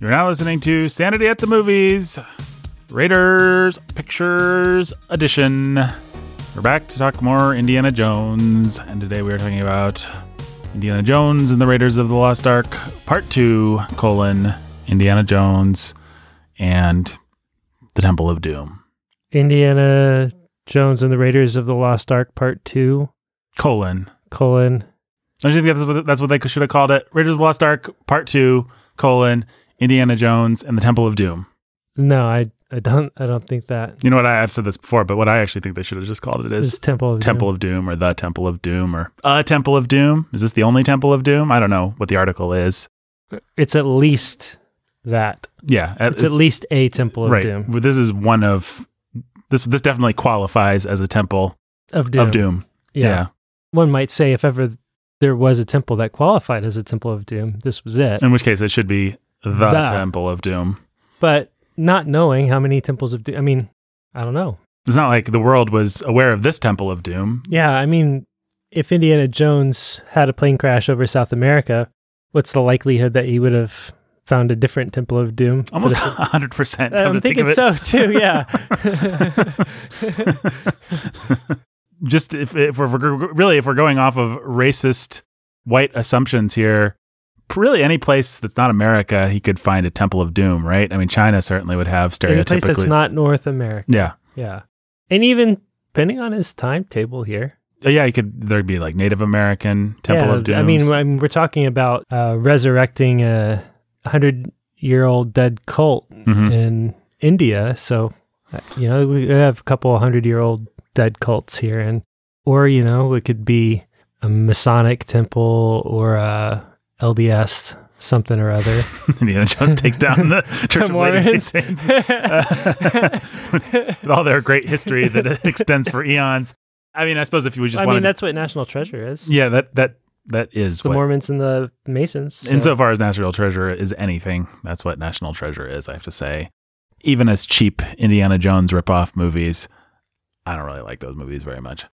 You're now listening to Sanity at the Movies, Raiders Pictures Edition. We're back to talk more Indiana Jones, and today we are talking about Indiana Jones and the Raiders of the Lost Ark, Part 2, colon, Indiana Jones and the Temple of Doom, Indiana Jones and the Raiders of the Lost Ark Part 2, colon. colon. Don't you think that's what, that's what they should have called it? Raiders of the Lost Ark, Part 2, colon, Indiana Jones and the Temple of Doom. No, I I don't I don't think that. You know what? I, I've said this before, but what I actually think they should have just called It's is Temple of Temple Doom. of Doom or the Temple of Doom or a Temple of Doom. Is this the only Temple of Doom? I don't know what the article is. It's at least that. Yeah, It's, at least a Temple of right. Doom. This is one of this. This definitely qualifies as a Temple Of Doom. of Doom. Yeah. Yeah. One might say if ever there was a temple that qualified as a Temple of Doom, this was it. In which case, it should be the, The. Temple of Doom. But not knowing how many temples of Doom, I mean, I don't know. It's not like the world was aware of this Temple of Doom. Yeah, I mean, if Indiana Jones had a plane crash over South America, what's the likelihood that he would have found a different Temple of Doom? Almost hundred percent. I'm thinking so too. Yeah. Just if, if we're really if we're going off of racist white assumptions here, really any place that's not America, he could find a Temple of Doom, right? I mean, China certainly would have stereotypically. Any place that's not North America. yeah, Yeah. And even depending on his timetable here. Uh, yeah, you could. There'd be like Native American Temple yeah, of Doom. I mean, I mean, we're talking about uh, resurrecting a hundred year old dead cult Mhm. in India. So, uh, you know, we have a couple hundred year old dead cults here, and or you know, it could be a Masonic temple or a LDS something or other. Indiana Jones takes down the Church of Latter-day Mormons. Saints uh, with all their great history that extends for eons. I mean, I suppose if you would just I mean, that's what National Treasure is. yeah, that that that is the what Mormons and the Masons. so- Insofar as National Treasure is anything, that's what National Treasure is, I have to say. Even as cheap Indiana Jones ripoff movies, I don't really like those movies very much.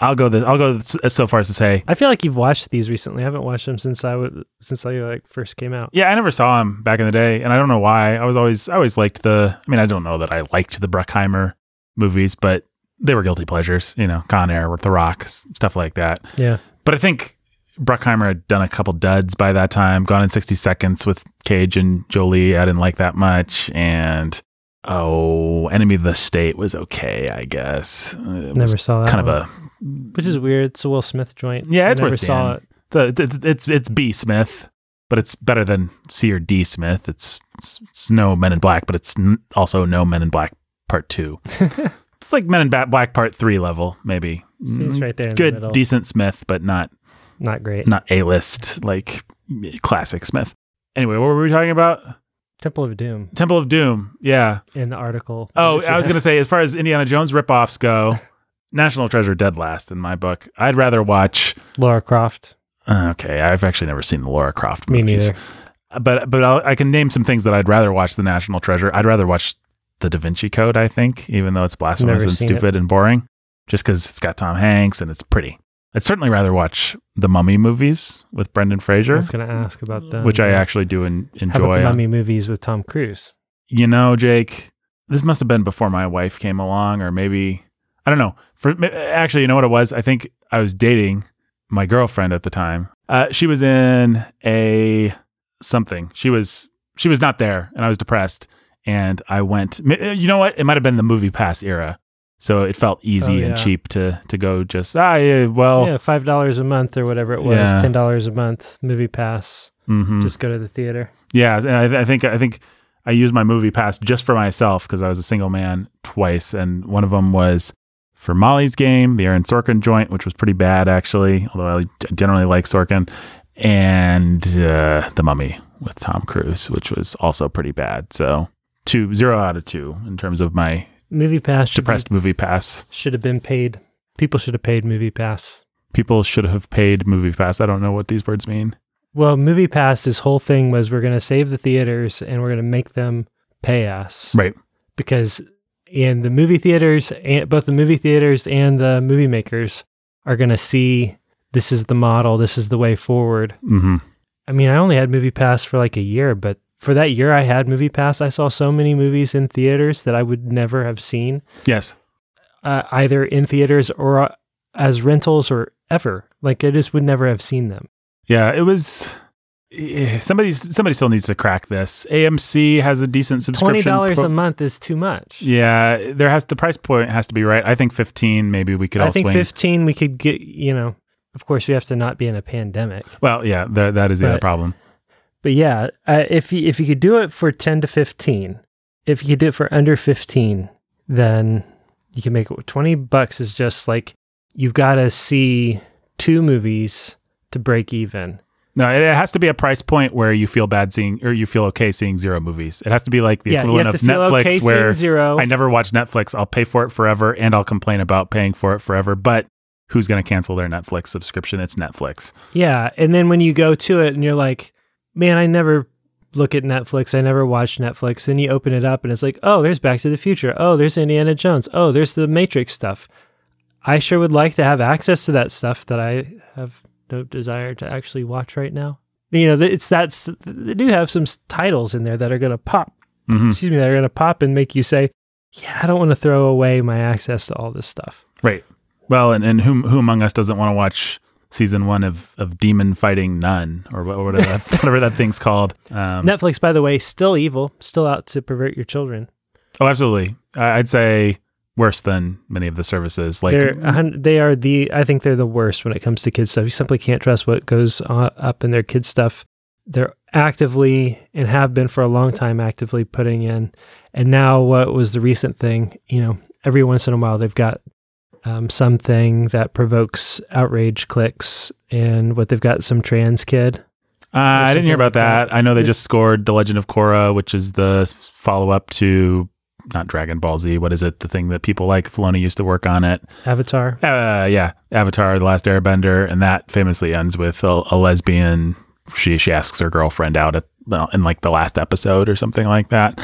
I'll go this, I'll go so far as to say, I feel like you've watched these recently. I haven't watched them since I was since I like first came out. yeah, I never saw him back in the day, and I don't know why. I was always I always liked the I mean, I don't know that I liked the Bruckheimer movies, but they were guilty pleasures, you know, Con Air The Rock, stuff like that. Yeah, But I think Bruckheimer had done a couple duds by that time. Gone in 60 Seconds with Cage and Jolie, I didn't like that much. And oh, Enemy of the State was okay, I guess. It never saw that. kind one, of a which is weird. It's a Will Smith joint. Yeah, it's never worth saw seeing. it's, it's it's it's B Smith, but it's better than C or D Smith. It's it's, it's no Men in Black, but it's n- also no Men in Black Part Two. It's like Men in Ba- Black Part Three level, maybe. He's mm, right there. In the Good, middle. decent Smith, but not Not great. not A list like classic Smith. Anyway, what were we talking about? Temple of Doom Temple of Doom. Yeah. in the article. Oh, I was going to say, as far as Indiana Jones ripoffs go, National Treasure dead last in my book. I'd rather watch. Lara Croft. uh, Okay, I've actually never seen the Lara Croft movies. Me neither. But but I'll, I can name some things that I'd rather watch than National Treasure. I'd rather watch the Da Vinci Code. I think, even though it's blasphemous and stupid and boring, just because it's got Tom Hanks and it's pretty. I'd certainly rather watch the Mummy movies with Brendan I Fraser. was going to ask about that. which I actually do about enjoy. the mummy movies with Tom Cruise? You know, Jake, this must have been before my wife came along, or maybe I don't know. For actually, you know what it was? I think I was dating my girlfriend at the time. Uh, she was in a something. She was she was not there, and I was depressed. And I went. uh, You know what? It might have been the Movie Pass era, so it felt easy Oh, and cheap to to go. Just ah, yeah, well, yeah, five dollars a month or whatever it was. Yeah. Ten dollars a month movie pass. mhm. Just go to the theater. Yeah, and I, I think I think I used my movie pass just for myself because I was a single man twice, and one of them was for Molly's game, the Aaron Sorkin joint, which was pretty bad actually, although I generally like Sorkin, and uh, the Mummy with Tom Cruise, which was also pretty bad. So two zero out of two in terms of my Movie pass should, be, depressed movie pass. should have been paid. People should have paid movie pass. People should have paid movie pass. I don't know what these words mean. Well, movie pass. His whole thing was we're going to save the theaters and we're going to make them pay us Right. because in the movie theaters, and both the movie theaters and the movie makers are going to see this is the model, this is the way forward. hmm I mean, I only had movie pass for like a year, but for that year I had Movie Pass, I saw so many movies in theaters that I would never have seen, Yes. uh, either in theaters or uh, as rentals or ever. Like I just would never have seen them. Yeah, it was. Eh, Somebody, somebody still needs to crack this. AMC has a decent subscription. Twenty dollars pro- a month is too much. Yeah, there has the price point has to be right. I think fifteen. Maybe we could all I think swing. fifteen we could get. You know, of course we have to not be in a pandemic. well, yeah, th- that is the other problem. But yeah, uh, if you, if you could do it for ten to fifteen, if you could do it for under fifteen, then you can make it. Twenty bucks is just like you've got to see two movies to break even. No, it has to be a price point where you feel bad seeing, or you feel okay seeing zero movies. It has to be like the yeah, equivalent of Netflix, okay where zero. I never watch Netflix. I'll pay for it forever, and I'll complain about paying for it forever. But who's going to cancel their Netflix subscription? It's Netflix. Yeah, and then when you go to it and you're like, man, I never look at Netflix. I never watch Netflix. And you open it up and it's like, oh, there's Back to the Future. Oh, there's Indiana Jones. Oh, there's the Matrix stuff. I sure would like to have access to that stuff that I have no desire to actually watch right now. You know, it's that's they do have some titles in there that are going to pop. hmm Excuse me, that are going to pop and make you say, yeah, I don't want to throw away my access to all this stuff. Right. Well, and, and who who among us doesn't want to watch season one of, of Demon Fighting Nun or whatever that, whatever that thing's called? Um, Netflix, by the way, still evil, still out to pervert your children. Oh, absolutely. I- I'd say worse than many of the services. Like they're they are the I think they're the worst when it comes to kids stuff. You simply can't trust what goes up in their kids stuff. They're actively and have been for a long time actively putting in. And now what was the recent thing? You know, every once in a while they've got um, something that provokes outrage clicks, and what they've got some trans kid. Uh, I didn't hear about like that. that. I know they just scored The Legend of Korra, which is the follow up to not Dragon Ball Z. What is it? The thing that people like. Filoni used to work on it. Avatar. Uh, yeah, Avatar: The Last Airbender, and that famously ends with a, a lesbian. She she asks her girlfriend out at in like the last episode or something like that.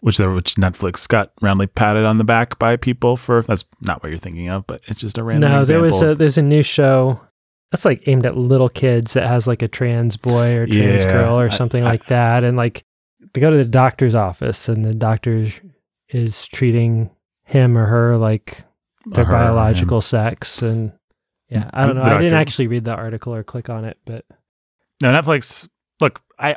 Which there, which Netflix got roundly patted on the back by people for. That's not what you're thinking of, but it's just a random. No, there was a there's a new show that's like aimed at little kids that has like a trans boy or trans Yeah, girl or I- something I- like that, and like they go to the doctor's office and the doctor is treating him or her like their her biological sex, and yeah, I don't know. I didn't actually read the article or click on it, but No, Netflix. Look, I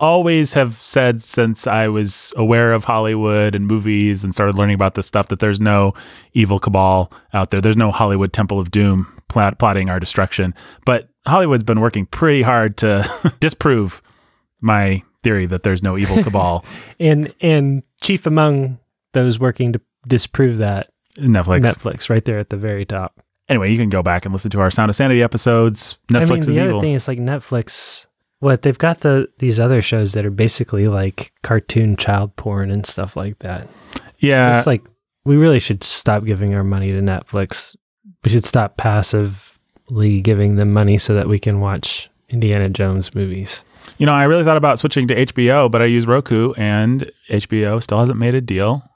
always have said since I was aware of Hollywood and movies and started learning about this stuff that there's no evil cabal out there. There's no Hollywood Temple of Doom plot, plotting our destruction. But Hollywood's been working pretty hard to disprove my theory that there's no evil cabal. and and chief among those working to disprove that Netflix. Netflix right there at the very top. Anyway, you can go back and listen to our Sound of Sanity episodes. Netflix I mean, is the other evil. thing is like Netflix. What they've got the these other shows that are basically like cartoon child porn and stuff like that. yeah. it's like we really should stop giving our money to Netflix. We should stop passively giving them money so that we can watch Indiana Jones movies. You know, I really thought about switching to HBO, but I use Roku, and HBO still hasn't made a deal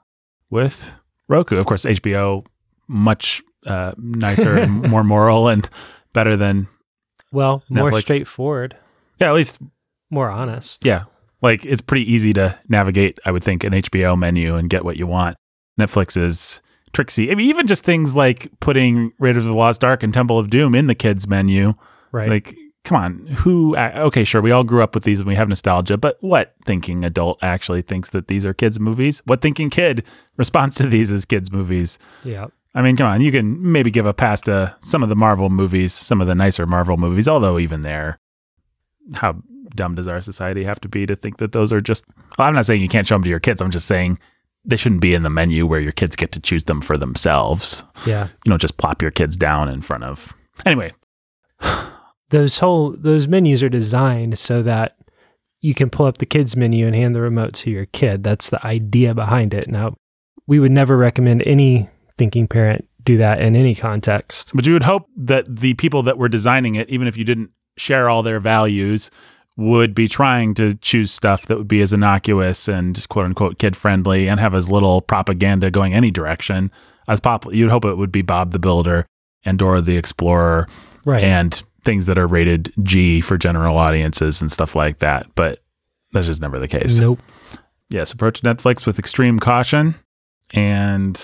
with Roku. Of course, HBO much uh, nicer and more moral and better than Well, more straightforward, yeah. At least more honest. yeah, like it's pretty easy to navigate. I would think an HBO menu and get what you want. Netflix is tricksy. I mean, even just things like putting Raiders of the Lost Ark and Temple of Doom in the kids menu. Right. Like, come on, who? uh, Okay, sure, we all grew up with these and we have nostalgia, but what thinking adult actually thinks that these are kids' movies? What thinking kid responds to these as kids' movies? yeah. I mean, come on, you can maybe give a pass to some of the Marvel movies, some of the nicer Marvel movies, although even there, how dumb does our society have to be to think that those are just. Well, I'm not saying you can't show them to your kids. I'm just saying they shouldn't be in the menu where your kids get to choose them for themselves. Yeah. You know, just plop your kids down in front of. Anyway, Those whole those menus are designed so that you can pull up the kids menu and hand the remote to your kid. That's the idea behind it. Now, we would never recommend any thinking parent do that in any context. But you would hope that the people that were designing it, even if you didn't share all their values, would be trying to choose stuff that would be as innocuous and quote unquote kid friendly and have as little propaganda going any direction as possible. You'd hope it would be Bob the Builder and Dora the Explorer Right. and things that are rated G for general audiences and stuff like that. But That's just never the case. Nope. Yes, approach Netflix with extreme caution. And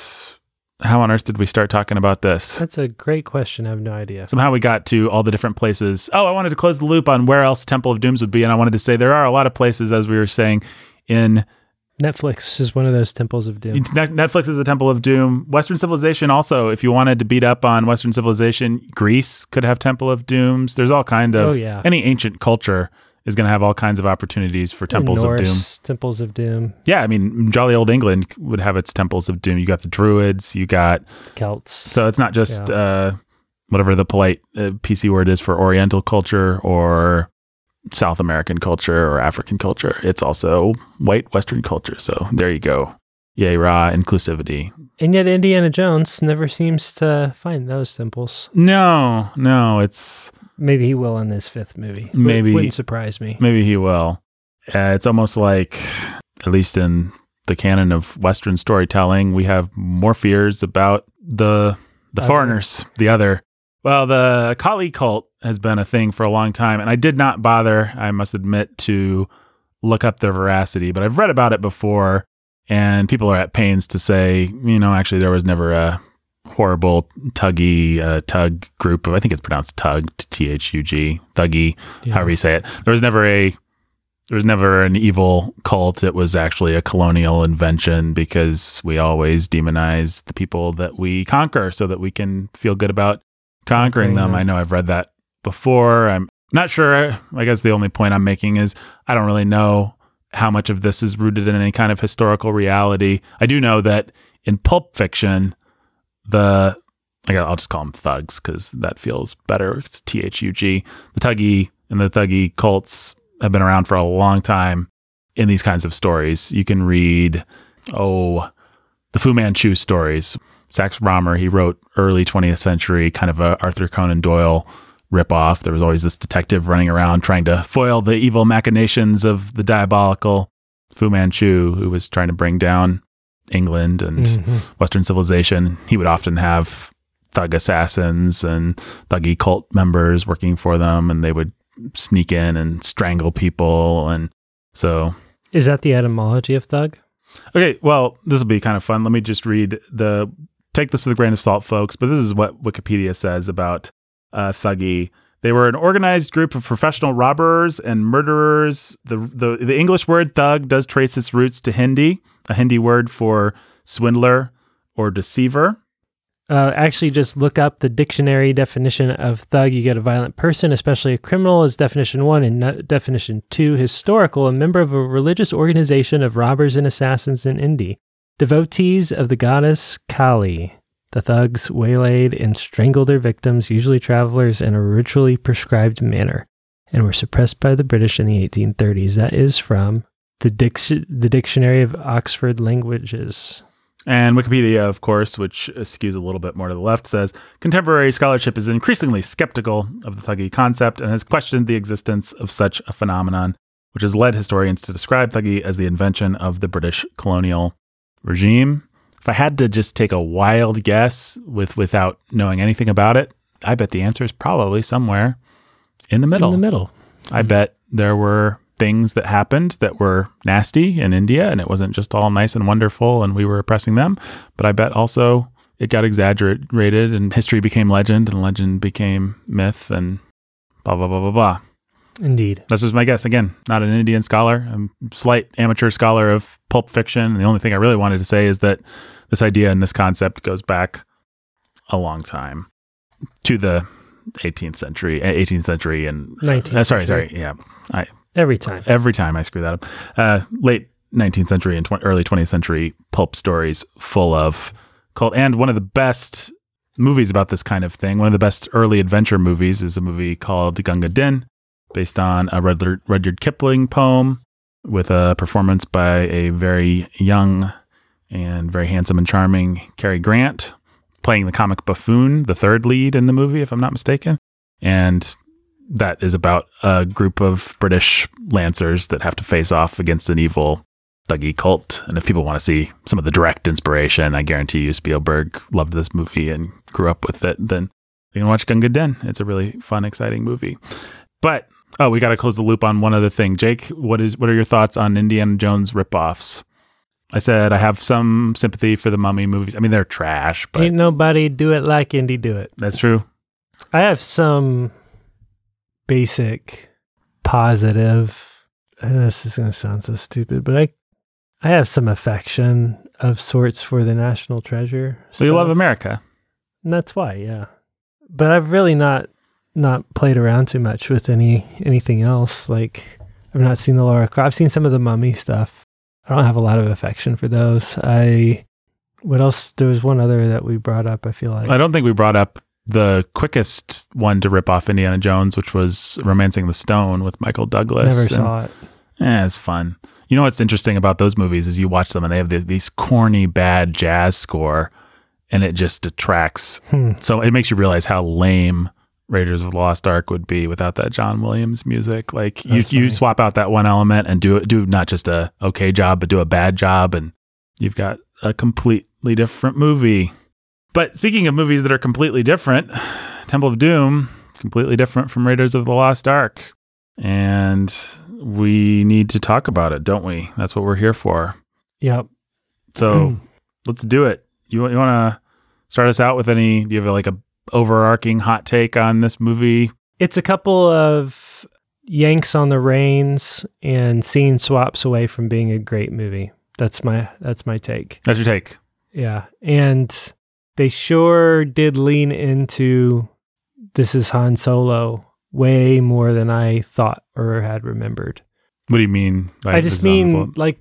how on earth did we start talking about this? That's a great question. I have no idea. Somehow we got to all the different places. Oh, I wanted to close the loop on where else Temple of Dooms would be. And I wanted to say there are a lot of places, as we were saying, in Netflix is one of those temples of doom. Netflix is a temple of doom. Western civilization also, if you wanted to beat up on Western civilization, Greece could have temple of dooms. There's all kind of Oh, yeah. any ancient culture is going to have all kinds of opportunities for temples of doom. Temples of doom. Yeah, I mean, jolly old England would have its temples of doom. You got the Druids, you got Celts. so it's not just uh, whatever the polite uh, PC word is for Oriental culture or South American culture or African culture. It's also white Western culture. So there you go. Yay, rah, inclusivity. And yet Indiana Jones never seems to find those temples. No, no, it's Maybe he will in his fifth movie. Maybe- Wouldn't surprise me. maybe he will. Uh, it's almost like, at least in the canon of Western storytelling, we have more fears about the the Other. foreigners, the other. Well, the Kali cult has been a thing for a long time, and I did not bother, I must admit, to look up their veracity, but I've read about it before, and people are at pains to say, you know, actually, there was never a horrible tuggy uh, tug group of, I think it's pronounced tug, T H U G, Thuggee, Yeah. however you say it. There was never a there was never an evil cult. It was actually a colonial invention because we always demonize the people that we conquer so that we can feel good about conquering them. I know I've read that before. I'm not sure. I guess the only point I'm making is I don't really know how much of this is rooted in any kind of historical reality. I do know that in pulp fiction, the I'll just call them thugs because that feels better. It's T H U G. The tuggy and the Thuggee cults have been around for a long time in these kinds of stories. You can read, oh, the Fu Manchu stories. Sax Rohmer, he wrote early 20th century, kind of a Arthur Conan Doyle ripoff. There was always this detective running around trying to foil the evil machinations of the diabolical Fu Manchu, who was trying to bring down England and Mhm. Western civilization. He would often have thug assassins and Thuggee cult members working for them, and they would sneak in and strangle people. And so, Is that the etymology of thug? okay, well, this will be kind of fun. Let me just read the take this with a grain of salt, folks, but this is what Wikipedia says about uh, Thuggee. They were an organized group of professional robbers and murderers. The, the the English word thug does trace its roots to Hindi, a Hindi word for swindler or deceiver. Uh, actually, just look up the dictionary definition of thug. You get a violent person, especially a criminal, is definition one. And no- definition two, historical, a member of a religious organization of robbers and assassins in India. Devotees of the goddess Kali. The thugs waylaid and strangled their victims, usually travelers, in a ritually prescribed manner, and were suppressed by the British in the 1830s. That is from the, dic- the Dictionary of Oxford Languages. And Wikipedia, of course, which skews a little bit more to the left, says contemporary scholarship is increasingly skeptical of the Thuggee concept and has questioned the existence of such a phenomenon, which has led historians to describe Thuggee as the invention of the British colonial regime. If I had to just take a wild guess with without knowing anything about it, I bet the answer is probably somewhere in the middle. In the middle. I hmm. bet there were things that happened that were nasty in India and it wasn't just all nice and wonderful and we were oppressing them. But I bet also it got exaggerated and history became legend and legend became myth and blah, blah, blah, blah, blah. Indeed. This is my guess. Again, not an Indian scholar. I'm a slight amateur scholar of pulp fiction. And the only thing I really wanted to say is that this idea and this concept goes back a long time to the 18th century, eh, 18th century and 19th uh, sorry, century. sorry. Yeah. I, Every time. every time I screw that up. Uh, late 19th century and tw- early 20th century pulp stories full of cult. And one of the best movies about this kind of thing, one of the best early adventure movies, is a movie called Gunga Din, based on a Rudyard, Kipling poem with a performance by a very young and very handsome and charming Cary Grant playing the comic buffoon, the third lead in the movie, if I'm not mistaken. And that is about a group of British lancers that have to face off against an evil Thuggee cult. And if people want to see some of the direct inspiration, I guarantee you Spielberg loved this movie and grew up with it, then you can watch Gunga Din. It's a really fun, exciting movie. But Oh, we got to close the loop on one other thing. Jake, what is what are your thoughts on Indiana Jones ripoffs? I said I have some sympathy for the Mummy movies. I mean, they're trash, but Ain't nobody do it like Indy do it. that's true. I have some basic positive. I know this is going to sound so stupid, but I I have some affection of sorts for the National Treasure. So you love. America. And that's why, yeah. But I've really not not played around too much with any anything else. Like I've not seen the Lara Croft. I've seen some of the Mummy stuff. I don't have a lot of affection for those. I what else? There was one other that we brought up. I feel like I don't think we brought up the quickest one to rip off Indiana Jones, which was Romancing the Stone with Michael Douglas. never And, saw it. Eh, it's fun. You know what's interesting about those movies is you watch them and they have the, these corny, bad jazz score, and it just detracts. Hmm. So it makes you realize how lame Raiders of the Lost Ark would be without that John Williams music. Like you, That's you funny. swap out that one element and do it, do not just a okay job, but do a bad job, and you've got a completely different movie. But speaking of movies that are completely different, Temple of Doom completely different from Raiders of the Lost Ark, and we need to talk about it, don't we? That's what we're here for. Yep. So let's do it. You, you want to start us out with any? Do you have like a overarching hot take on this movie? It's a couple of yanks on the reins and scene swaps away from being a great movie. That's my that's my take. That's your take. Yeah. And they sure did lean into this is Han Solo way more than I thought or had remembered. What do you mean? I just mean like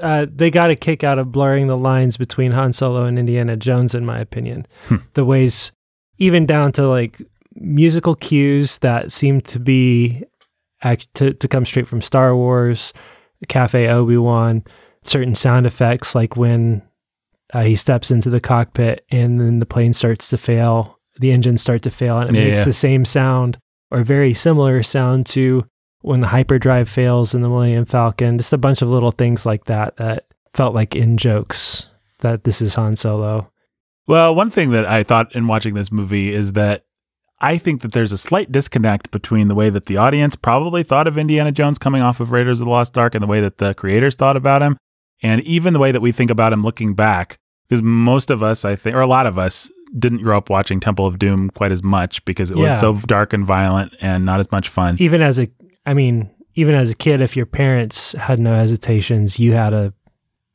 uh, they got a kick out of blurring the lines between Han Solo and Indiana Jones, in my opinion. Hmm. The ways, even down to like musical cues that seem to be act- to, to come straight from Star Wars, Cafe Obi Wan, certain sound effects like when uh, he steps into the cockpit and then the plane starts to fail, the engines start to fail, and it Yeah, makes yeah. the same sound or very similar sound to when the hyperdrive fails in the Millennium Falcon. Just a bunch of little things like that that felt like in jokes that this is Han Solo. Well, one thing that I thought in watching this movie is that I think that there's a slight disconnect between the way that the audience probably thought of Indiana Jones coming off of Raiders of the Lost Ark and the way that the creators thought about him, and even the way that we think about him looking back. Because most of us, I think, or a lot of us, didn't grow up watching Temple of Doom quite as much because it was so dark and violent and not as much fun. Even as a, I mean, even as a kid, if your parents had no hesitations, you had a,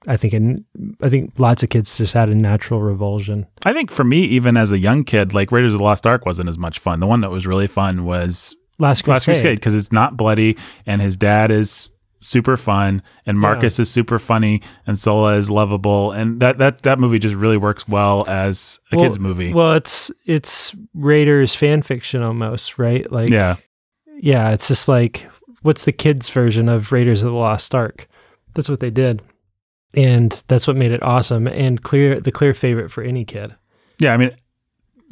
I think, an, I think lots of kids just had a natural revulsion. I think for me, even as a young kid, like Raiders of the Lost Ark wasn't as much fun. The one that was really fun was Last Crusade. Because it's not bloody and his dad is super fun and Marcus is super funny and Sallah is lovable and that that that movie just really works well as a Well- kids movie. Well, it's it's Raiders fan fiction almost, right? Like, yeah. yeah, it's just like what's the kids' version of Raiders of the Lost Ark? That's what they did, and that's what made it awesome and clear the clear favorite for any kid. Yeah, I mean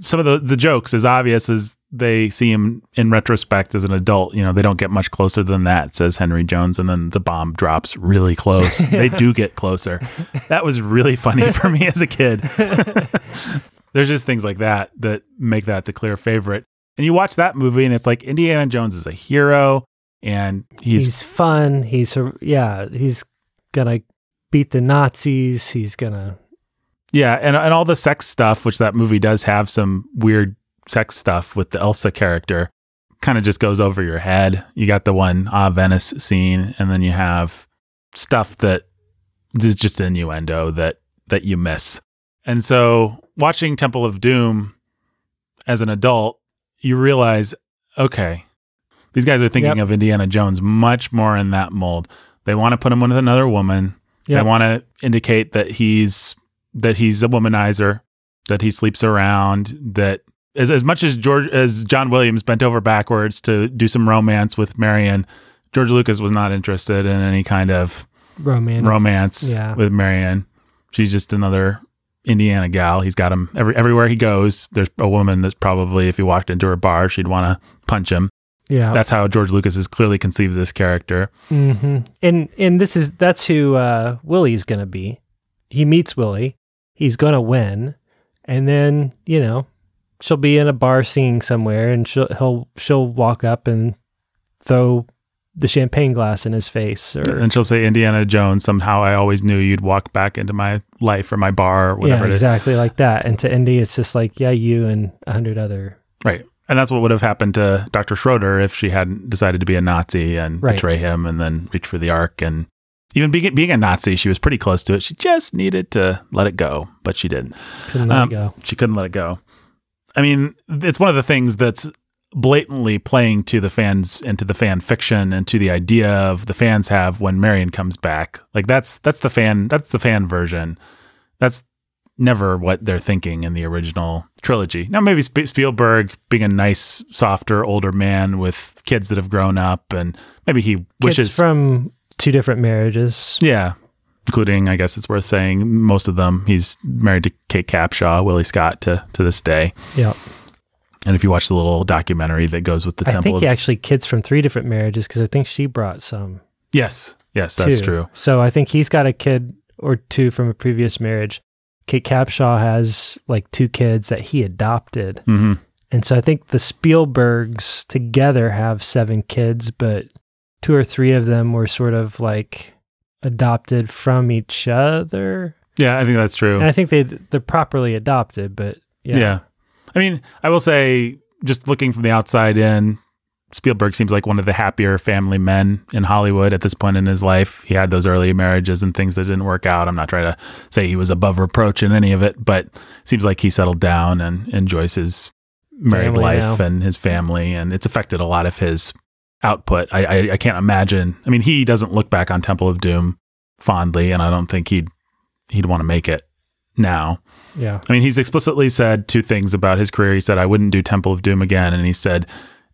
some of the the jokes as obvious as they see him in retrospect as an adult, you know, they don't get much closer than that, says Henry Jones, and then the bomb drops really close. They do get closer. That was really funny for me as a kid. There's just things like that that make that the clear favorite. And you watch that movie and it's like Indiana Jones is a hero and he's, He's, fun. He's yeah. He's gonna beat the Nazis. He's gonna yeah, and and all the sex stuff, which that movie does have some weird sex stuff with the Elsa character, kind of just goes over your head. You got the one ah Venice scene, and then you have stuff that is just innuendo that that you miss. And so watching Temple of Doom as an adult, you realize, okay, these guys are thinking Yep. of Indiana Jones much more in that mold. They want to put him with another woman. They want to indicate that he's that he's a womanizer, that he sleeps around, that as as much as George as John Williams bent over backwards to do some romance with Marion, George Lucas was not interested in any kind of romance. romance Yeah. with Marion. She's just another Indiana gal. He's got him every everywhere he goes. There's a woman that's probably if he walked into her bar, she'd want to punch him. Yeah. That's how George Lucas has clearly conceived this character. hmm And and this is that's who uh, Willie's gonna be. He meets Willie. He's gonna win, and then you know she'll be in a bar singing somewhere, and she'll he'll she'll walk up and throw the champagne glass in his face or And she'll say, Indiana Jones, somehow I always knew you'd walk back into my life or my bar or whatever yeah, it is. exactly like that. And to Indy, it's just like, yeah, you and a hundred other. Right. And that's what would have happened to Dr. Schroeder if she hadn't decided to be a Nazi and Right. betray him and then reach for the ark. And even being, being a Nazi, she was pretty close to it. She just needed to let it go, but she didn't. Couldn't let Um, it go. She couldn't let it go. I mean, it's one of the things that's blatantly playing to the fans and to the fan fiction and to the idea of the fans have when Marion comes back. Like that's that's the fan that's the fan version. That's never what they're thinking in the original trilogy. Now maybe Sp- Spielberg being a nice, softer, older man with kids that have grown up and maybe he Kids wishes from two different marriages. yeah, including I guess it's worth saying most of them. He's married to Kate Capshaw, Willie Scott to to this day. Yep. And if you watch the little documentary that goes with the I Temple think of he actually kids from three different marriages because I think she brought some. yes, yes, that's too. true. So I think he's got a kid or two from a previous marriage. Kate Capshaw has like two kids that he adopted. hmm And so I think the Spielbergs together have seven kids, but two or three of them were sort of like adopted from each other. Yeah, I think that's true. And I think they they're properly adopted, but yeah. Yeah. I mean, I will say, just looking from the outside in, Spielberg seems like one of the happier family men in Hollywood at this point in his life. He had those early marriages and things that didn't work out. I'm not trying to say he was above reproach in any of it, but seems like he settled down and enjoys his married Family life now. and his family, and it's affected a lot of his output. I, I I can't imagine. I mean, he doesn't look back on Temple of Doom fondly, and I don't think he'd he'd want to make it now. Yeah. I mean, he's explicitly said two things about his career. He said, I wouldn't do Temple of Doom again. And he said,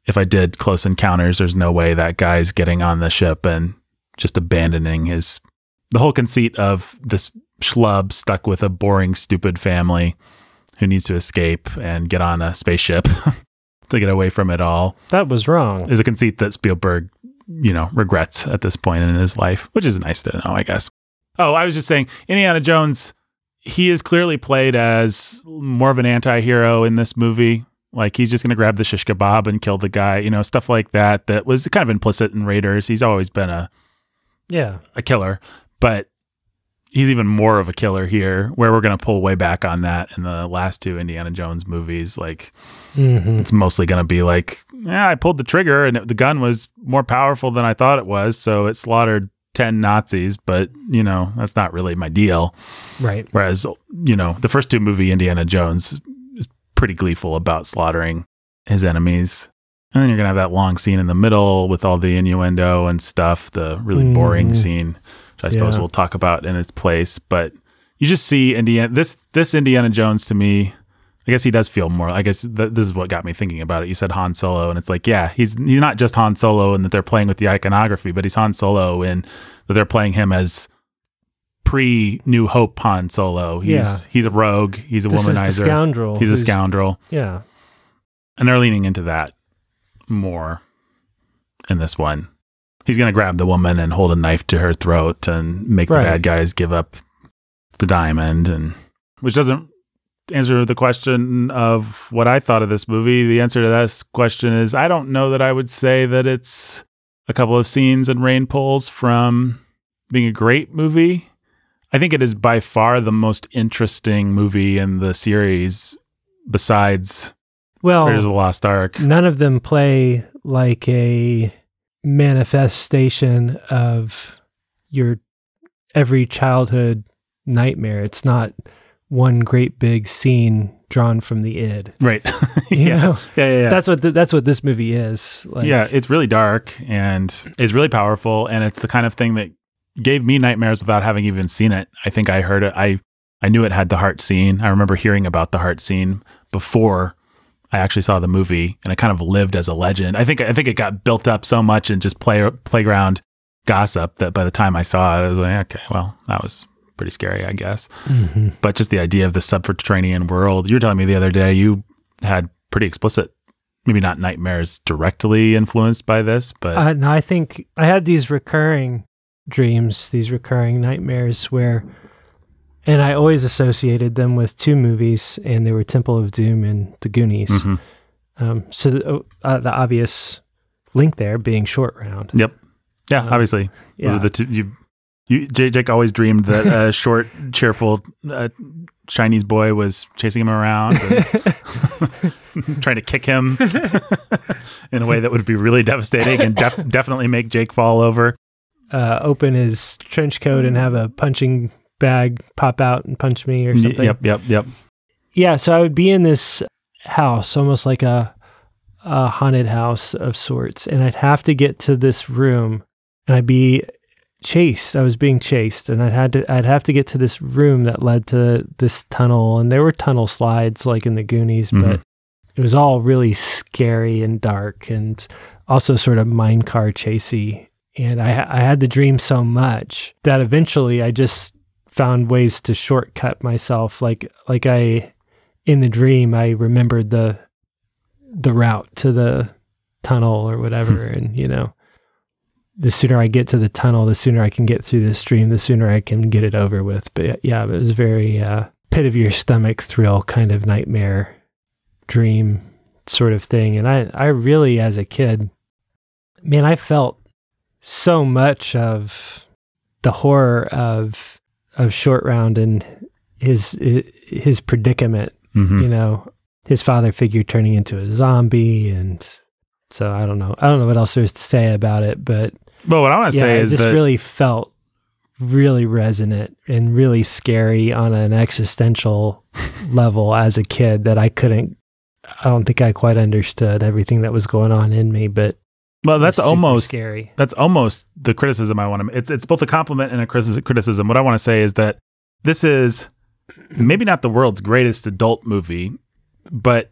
if I did Close Encounters, there's no way that guy's getting on the ship and just abandoning his. The whole conceit of this schlub stuck with a boring, stupid family who needs to escape and get on a spaceship to get away from it all That was wrong. is a conceit that Spielberg, you know, regrets at this point in his life, which is nice to know, I guess. Oh, I was just saying, Indiana Jones, he is clearly played as more of an anti hero in this movie. Like he's just going to grab the shish kebab and kill the guy, you know, stuff like that. That was kind of implicit in Raiders. He's always been a, Yeah. a killer, but he's even more of a killer here, where we're going to pull way back on that in the last two Indiana Jones movies. Like, hmm it's mostly going to be like, yeah, I pulled the trigger and it, the gun was more powerful than I thought it was. So it slaughtered 10 Nazis, but, you know, that's not really my deal. Right. Whereas, you know, the first two movie Indiana Jones pretty gleeful about slaughtering his enemies. And then you're going to have that long scene in the middle with all the innuendo and stuff, the really boring Mhm. scene, which I suppose we'll talk about in its place. But you just see Indiana, this, this Indiana Jones to me, I guess he does feel more. I guess th- this is what got me thinking about it. You said Han Solo, and it's like, yeah, he's he's not just Han Solo in that they're playing with the iconography, but he's Han Solo in that they're playing him as pre New Hope Han Solo. He's Yeah. he's a rogue. He's a This womanizer. scoundrel. he's a scoundrel, Yeah. and they're leaning into that more in this one. He's gonna grab the woman and hold a knife to her throat and make Right. the bad guys give up the diamond, and which doesn't answer the question of what I thought of this movie. The answer to this question is I don't know that I would say that it's a couple of scenes and rain pulls from being a great movie. I think it is by far the most interesting movie in the series besides Well, Raiders of the Lost Ark. none of them play like a manifestation of your every childhood nightmare. It's not one great big scene drawn from the id. Right. Yeah. yeah. Yeah. Yeah. That's what th- that's what this movie is. Like, yeah, it's really dark and it's really powerful, and it's the kind of thing that gave me nightmares without having even seen it. I think I heard it. I I knew it had the heart scene. I remember hearing about the heart scene before I actually saw the movie, and it kind of lived as a legend. I think I think it got built up so much in just play playground gossip that by the time I saw it, I was like, okay, well, that was pretty scary, I guess. Mhm. But just the idea of the subterranean world. You were telling me the other day you had pretty explicit, maybe not nightmares directly influenced by this, but Uh, no, I think I had these recurring dreams, these recurring nightmares where, and I always associated them with two movies, and they were Temple of Doom and The Goonies. Mhm. Um, so the, uh, the obvious link there being short round. Yep. Yeah, Um, obviously. Yeah. the two you you Jake always dreamed that a short, cheerful uh, Chinese boy was chasing him around and trying to kick him in a way that would be really devastating and def- definitely make Jake fall over. Uh, open his trench coat and have a punching bag pop out and punch me or something. Yep, yep, yep. Yeah, so I would be in this house, almost like a a haunted house of sorts, and I'd have to get to this room, and I'd be chased. I was being chased, and I'd had to I'd have to get to this room that led to this tunnel, and there were tunnel slides like in the Goonies, Mhm. but it was all really scary and dark, and also sort of mine car chasey. And I I had the dream so much that eventually I just found ways to shortcut myself, like like I in the dream I remembered the the route to the tunnel or whatever. And you know the sooner I get to the tunnel the sooner I can get through the stream the sooner I can get it over with. But yeah it was very uh, pit of your stomach thrill kind of nightmare dream sort of thing. And I I really as a kid man I felt so much of the horror of of short round and his his predicament Mhm. you know, his father figure turning into a zombie, and so I don't know. I don't know what else there's to say about it, but But what I want to yeah, say it is just that really felt really resonant and really scary on an existential level as a kid that I couldn't. I don't think I quite understood everything that was going on in me, but well, that's almost scary. that's almost the criticism I want to. It's it's both a compliment and a criticism. What I want to say is that this is maybe not the world's greatest adult movie, but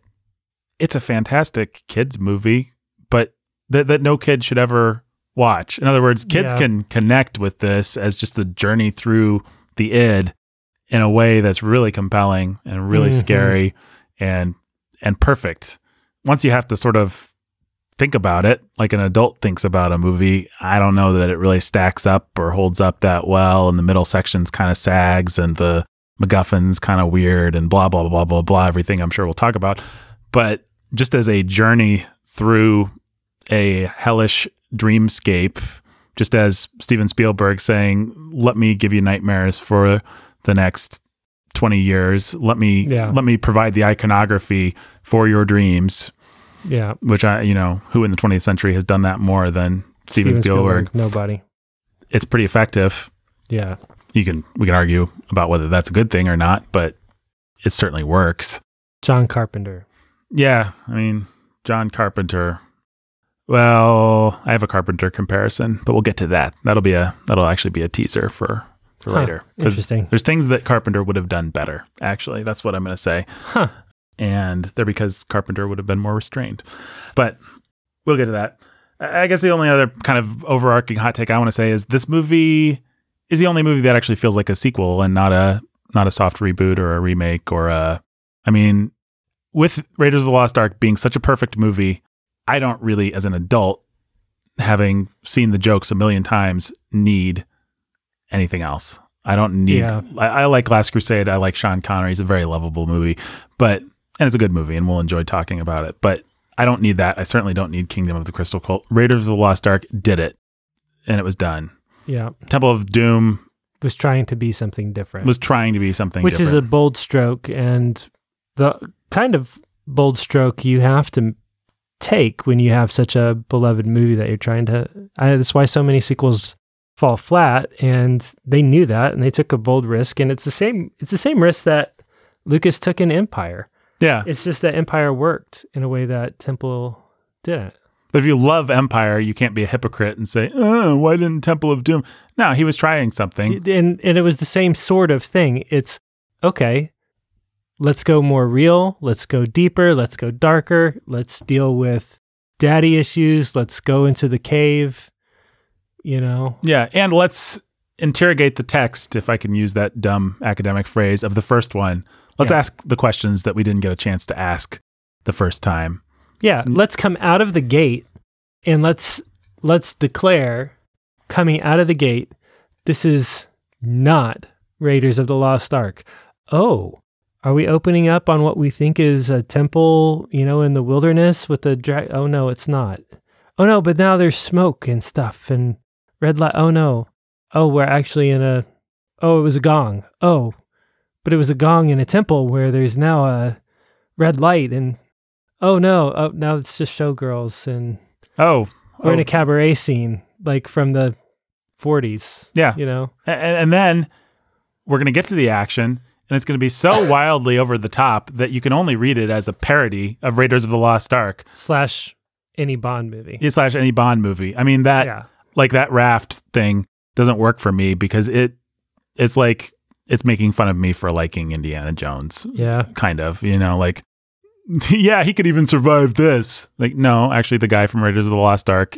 it's a fantastic kids movie. But that that no kid should ever watch. In other words, kids Yeah. can connect with this as just a journey through the id in a way that's really compelling and really Mhm. scary and and perfect. Once you have to sort of think about it like an adult thinks about a movie, I don't know that it really stacks up or holds up that well. And the middle sections kind of sags and the MacGuffin's kind of weird and blah, blah, blah, blah, blah, everything I'm sure we'll talk about. But just as a journey through a hellish dreamscape, just as Steven Spielberg saying, let me give you nightmares for the next 20 years. Let me, Yeah. let me provide the iconography for your dreams Yeah, which I, you know, who in the 20th century has done that more than Steven, Spielberg. Nobody. It's pretty effective. Yeah, You can we can argue about whether that's a good thing or not, but it certainly works. John Carpenter. Yeah, I mean, John Carpenter. Well, I have a Carpenter comparison, but we'll get to that. That'll be a that'll actually be a teaser for for Huh, later interesting. there's things that Carpenter would have done better. Actually, that's what I'm going to say. Huh. And they're because Carpenter would have been more restrained. But we'll get to that. I guess the only other kind of overarching hot take I want to say is this movie is the only movie that actually feels like a sequel and not a not a soft reboot or a remake or a I mean with Raiders of the Lost Ark being such a perfect movie, I don't really as an adult having seen the jokes a million times need anything else. I don't need Yeah. I, I like Last Crusade. I like Sean Connery. He's a very lovable movie, but and it's a good movie, and we'll enjoy talking about it. But I don't need that. I certainly don't need Kingdom of the Crystal Skull. Raiders of the Lost Ark did it, and it was done. Yeah, Temple of Doom was trying to be something different. was trying to be something, which is a bold stroke and the kind of bold stroke you have to take when you have such a beloved movie that you're trying to I, that's why so many sequels fall flat and they knew that and they took a bold risk and it's the same it's the same risk that Lucas took in Empire yeah. it's just that Empire worked in a way that Temple didn't But if you love Empire, you can't be a hypocrite and say, "Oh, why didn't Temple of Doom?" No, he was trying something. and and it was the same sort of thing. It's okay. Let's go more real. Let's go deeper. Let's go darker. Let's deal with daddy issues. Let's go into the cave. You know, Yeah, and let's interrogate the text, if I can use that dumb academic phrase, of the first one. Let's Yeah. ask the questions that we didn't get a chance to ask the first time. yeah. Mm. Let's come out of the gate and let's let's declare coming out of the gate. This is not Raiders of the Lost Ark. Oh, are we opening up on what we think is a temple, you know, in the wilderness with the dra- Oh no, it's not. oh no, but now there's smoke and stuff and red light. Oh no. Oh, we're actually in a, oh, it was a gong. Oh, but it was a gong in a temple where there's now a red light and, oh no, oh, now it's just showgirls and Oh, we're in oh. a cabaret scene like from the 40s. Yeah. You know? And, and then we're going to get to the action, and it's going to be so wildly over the top that you can only read it as a parody of Raiders of the Lost Ark Slash any Bond movie. Yeah, slash any Bond movie. I mean that yeah. like that raft thing doesn't work for me because it it's like it's making fun of me for liking Indiana Jones, Yeah. kind of. You know, like yeah, he could even survive this. Like no, actually, the guy from Raiders of the Lost Ark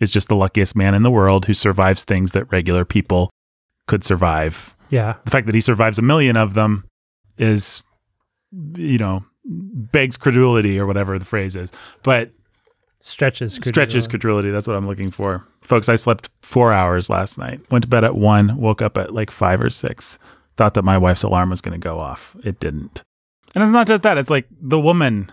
is just the luckiest man in the world who survives things that regular people could survive Yeah. the fact that he survives a million of them is you know begs credulity or whatever the phrase is but Stretches. stretches credulity. credulity that's what i'm looking for folks i slept four hours last night went to bed at one woke up at like five or six thought that my wife's alarm was going to go off it didn't and it's not just that it's like the woman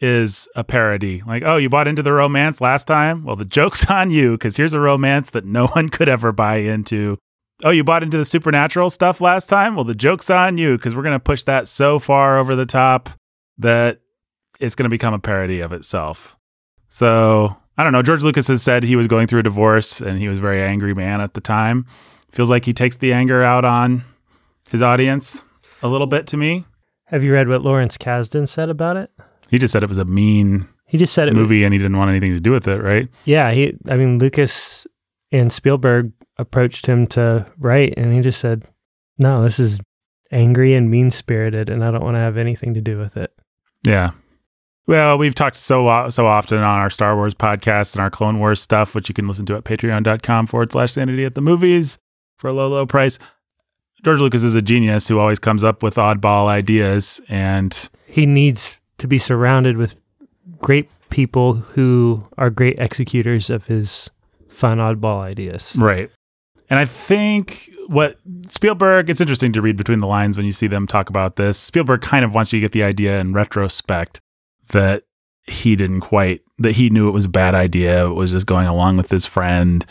is a parody like oh you bought into the romance last time well the joke's on you because here's a romance that no one could ever buy into oh, you bought into the supernatural stuff last time? Well, the joke's on you because we're going to push that so far over the top that it's going to become a parody of itself. So I don't know. George Lucas has said he was going through a divorce and he was a very angry man at the time. Feels like he takes the anger out on his audience a little bit to me. Have you read what Lawrence Kasdan said about it? He just said it was a mean He just said it movie and he didn't want anything to do with it, right? Yeah, he. I mean, Lucas and Spielberg approached him to write, and he just said, "No, this is angry and mean spirited, and I don't want to have anything to do with it." Yeah. Well, we've talked so so often on our Star Wars podcast and our Clone Wars stuff, which you can listen to at patreon.com forward slash sanity at the movies for a low, low price. George Lucas is a genius who always comes up with oddball ideas. And He needs to be surrounded with great people who are great executors of his fun oddball ideas. right. And I think what Spielberg, it's interesting to read between the lines when you see them talk about this. Spielberg kind of wants you to get the idea in retrospect that he didn't quite, that he knew it was a bad idea. It was just going along with his friend.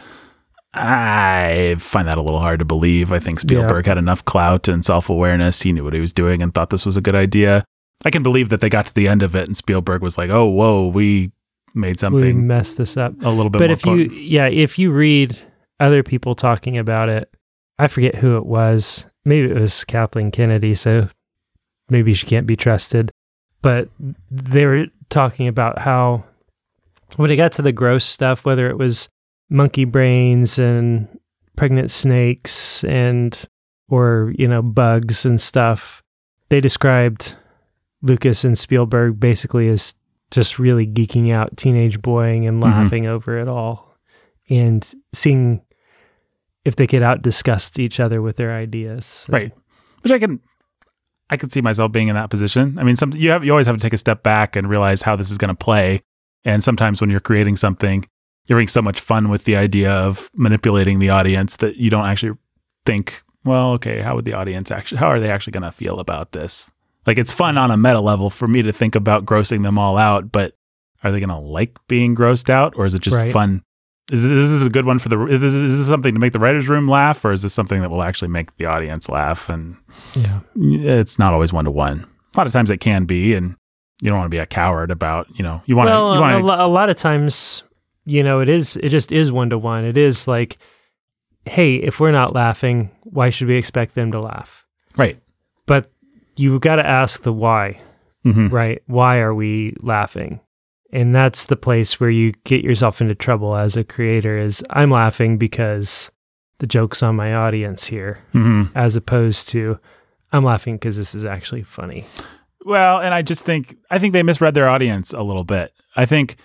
I find that a little hard to believe. I think Spielberg had enough clout and self awareness. He knew what he was doing and thought this was a good idea. I can believe that they got to the end of it and Spielberg was like, oh, whoa, we made something. We messed this up. a little bit but more if you yeah if you read other people talking about it i forget who it was maybe it was kathleen kennedy so maybe she can't be trusted but they were talking about how when it got to the gross stuff whether it was monkey brains and pregnant snakes and or you know bugs and stuff they described lucas and spielberg basically as just really geeking out teenage boying and Mhm. laughing over it all and seeing if they could out discuss each other with their ideas Right. which I can I could see myself being in that position. I mean, some you have you always have to take a step back and realize how this is going to play. And sometimes when you're creating something, you're having so much fun with the idea of manipulating the audience that you don't actually think, well, okay, how would the audience actually how are they actually going to feel about this? Like it's fun on a meta level for me to think about grossing them all out, but are they going to like being grossed out or is it just Right. fun? Is this, is this a good one for the is this, is this something to make the writers room laugh or is this something that will actually make the audience laugh and yeah it's not always one to one. A lot of times it can be, and you don't want to be a coward about, you know, you want to, well you a, want lo- a lot of times you know it is it just is one to one it is like hey if we're not laughing why should we expect them to laugh? Right. but you've got to ask the why hmm right? Why are we laughing? And that's the place where you get yourself into trouble as a creator is i'm laughing because the joke's on my audience here hmm as opposed to i'm laughing because this is actually funny. Well, and I just think, I think they misread their audience a little bit. I think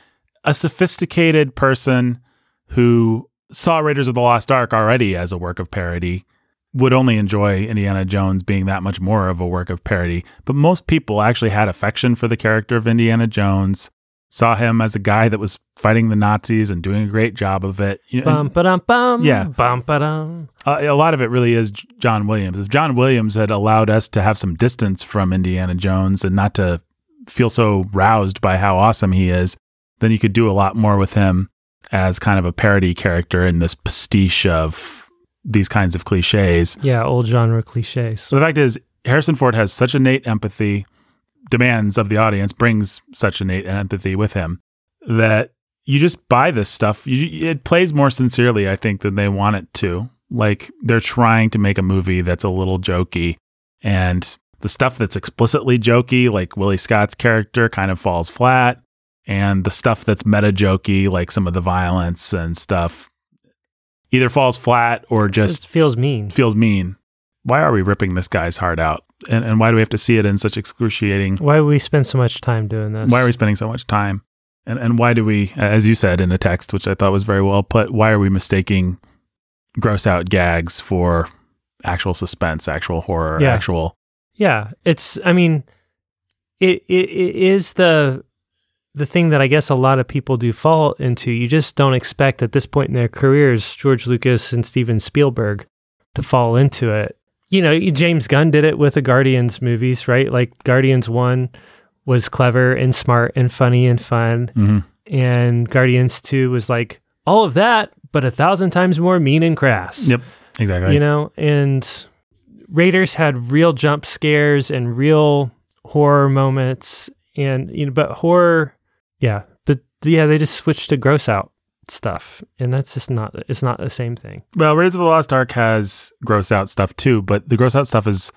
a sophisticated person who saw Raiders of the Lost Ark already as a work of parody would only enjoy Indiana Jones being that much more of a work of parody. But most people actually had affection for the character of Indiana Jones, saw him as a guy that was fighting the Nazis and doing a great job of it. You know, bum ba-dum bum Yeah. bum ba-dum uh, a lot of it really is John Williams. If John Williams had allowed us to have some distance from Indiana Jones and not to feel so roused by how awesome he is, then you could do a lot more with him. as kind of a parody character in this pastiche of these kinds of cliches. Yeah, old genre cliches. So the fact is, Harrison Ford has such innate empathy, demands of the audience, brings such innate empathy with him that you just buy this stuff. You, it plays more sincerely, I think, than they want it to. Like they're trying to make a movie that's a little jokey, and the stuff that's explicitly jokey, like Willie Scott's character, kind of falls flat. And the stuff that's meta jokey, like some of the violence and stuff, either falls flat or just Just feels mean. feels mean. Why are we ripping this guy's heart out? And, and why do we have to see it in such excruciating? Why do we spend so much time doing this? Why are we spending so much time? And and why do we, as you said in a text, which I thought was very well put, why are we mistaking gross out gags for actual suspense, actual horror, Yeah. actual? Yeah, it's. I mean, it, it it is the the thing that I guess a lot of people do fall into. You just don't expect at this point in their careers, George Lucas and Steven Spielberg, to fall into it. You know, James Gunn did it with the Guardians movies, right? Like Guardians One was clever and smart and funny and fun, Mhm. and Guardians Two was like all of that, but a thousand times more mean and crass Yep, exactly. you know and raiders had real jump scares and real horror moments and you know but horror yeah but yeah they just switched to gross out stuff and that's just not it's not the same thing Well, Raiders of the Lost Ark has gross out stuff too, but the gross out stuff is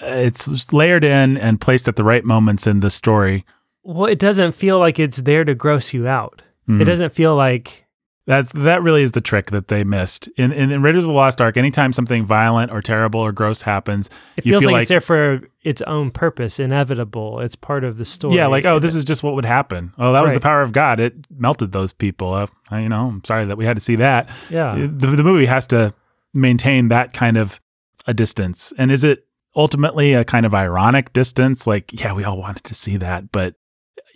it's layered in and placed at the right moments in the story. well it doesn't feel like it's there to gross you out Mhm. it doesn't feel like That's that really is the trick that they missed in, in in Raiders of the Lost Ark. Anytime something violent or terrible or gross happens, it You feels feel like, like- it's there for its own purpose inevitable it's part of the story yeah, like oh, this is just what would happen. Oh, that was the power of God. It melted those people. Uh, you know, I'm sorry that we had to see that. yeah The, the movie has to maintain that kind of a distance. And is it ultimately a kind of ironic distance? Like, yeah, we all wanted to see that, but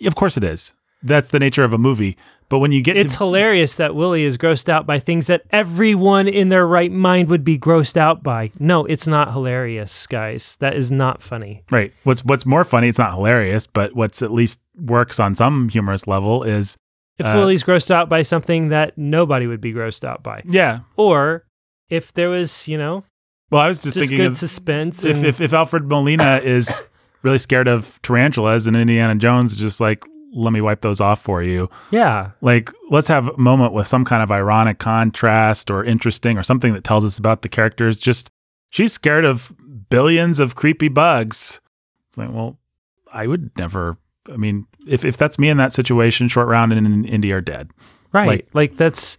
of course it is. That's the nature of a movie. But when you get It's to hilarious that Willie is grossed out by things that everyone in their right mind would be grossed out by. No, it's not hilarious, guys. That is not funny. right, what's what's more funny? It's not hilarious, but what's at least works on some humorous level is If Uh, Willie's grossed out by something that nobody would be grossed out by, yeah. or if there was, you know, Well, I was just, just, thinking good of suspense. if, and- if if Alfred Molina is really scared of tarantulas and Indiana Jones is just like let me wipe those off for you. yeah, Like let's have a moment with some kind of ironic contrast or interesting or something that tells us about the characters. Just she's scared of billions of creepy bugs. It's like, well, I would never. I mean, if if that's me in that situation, short round and Indy are dead. right. like- Like, that's,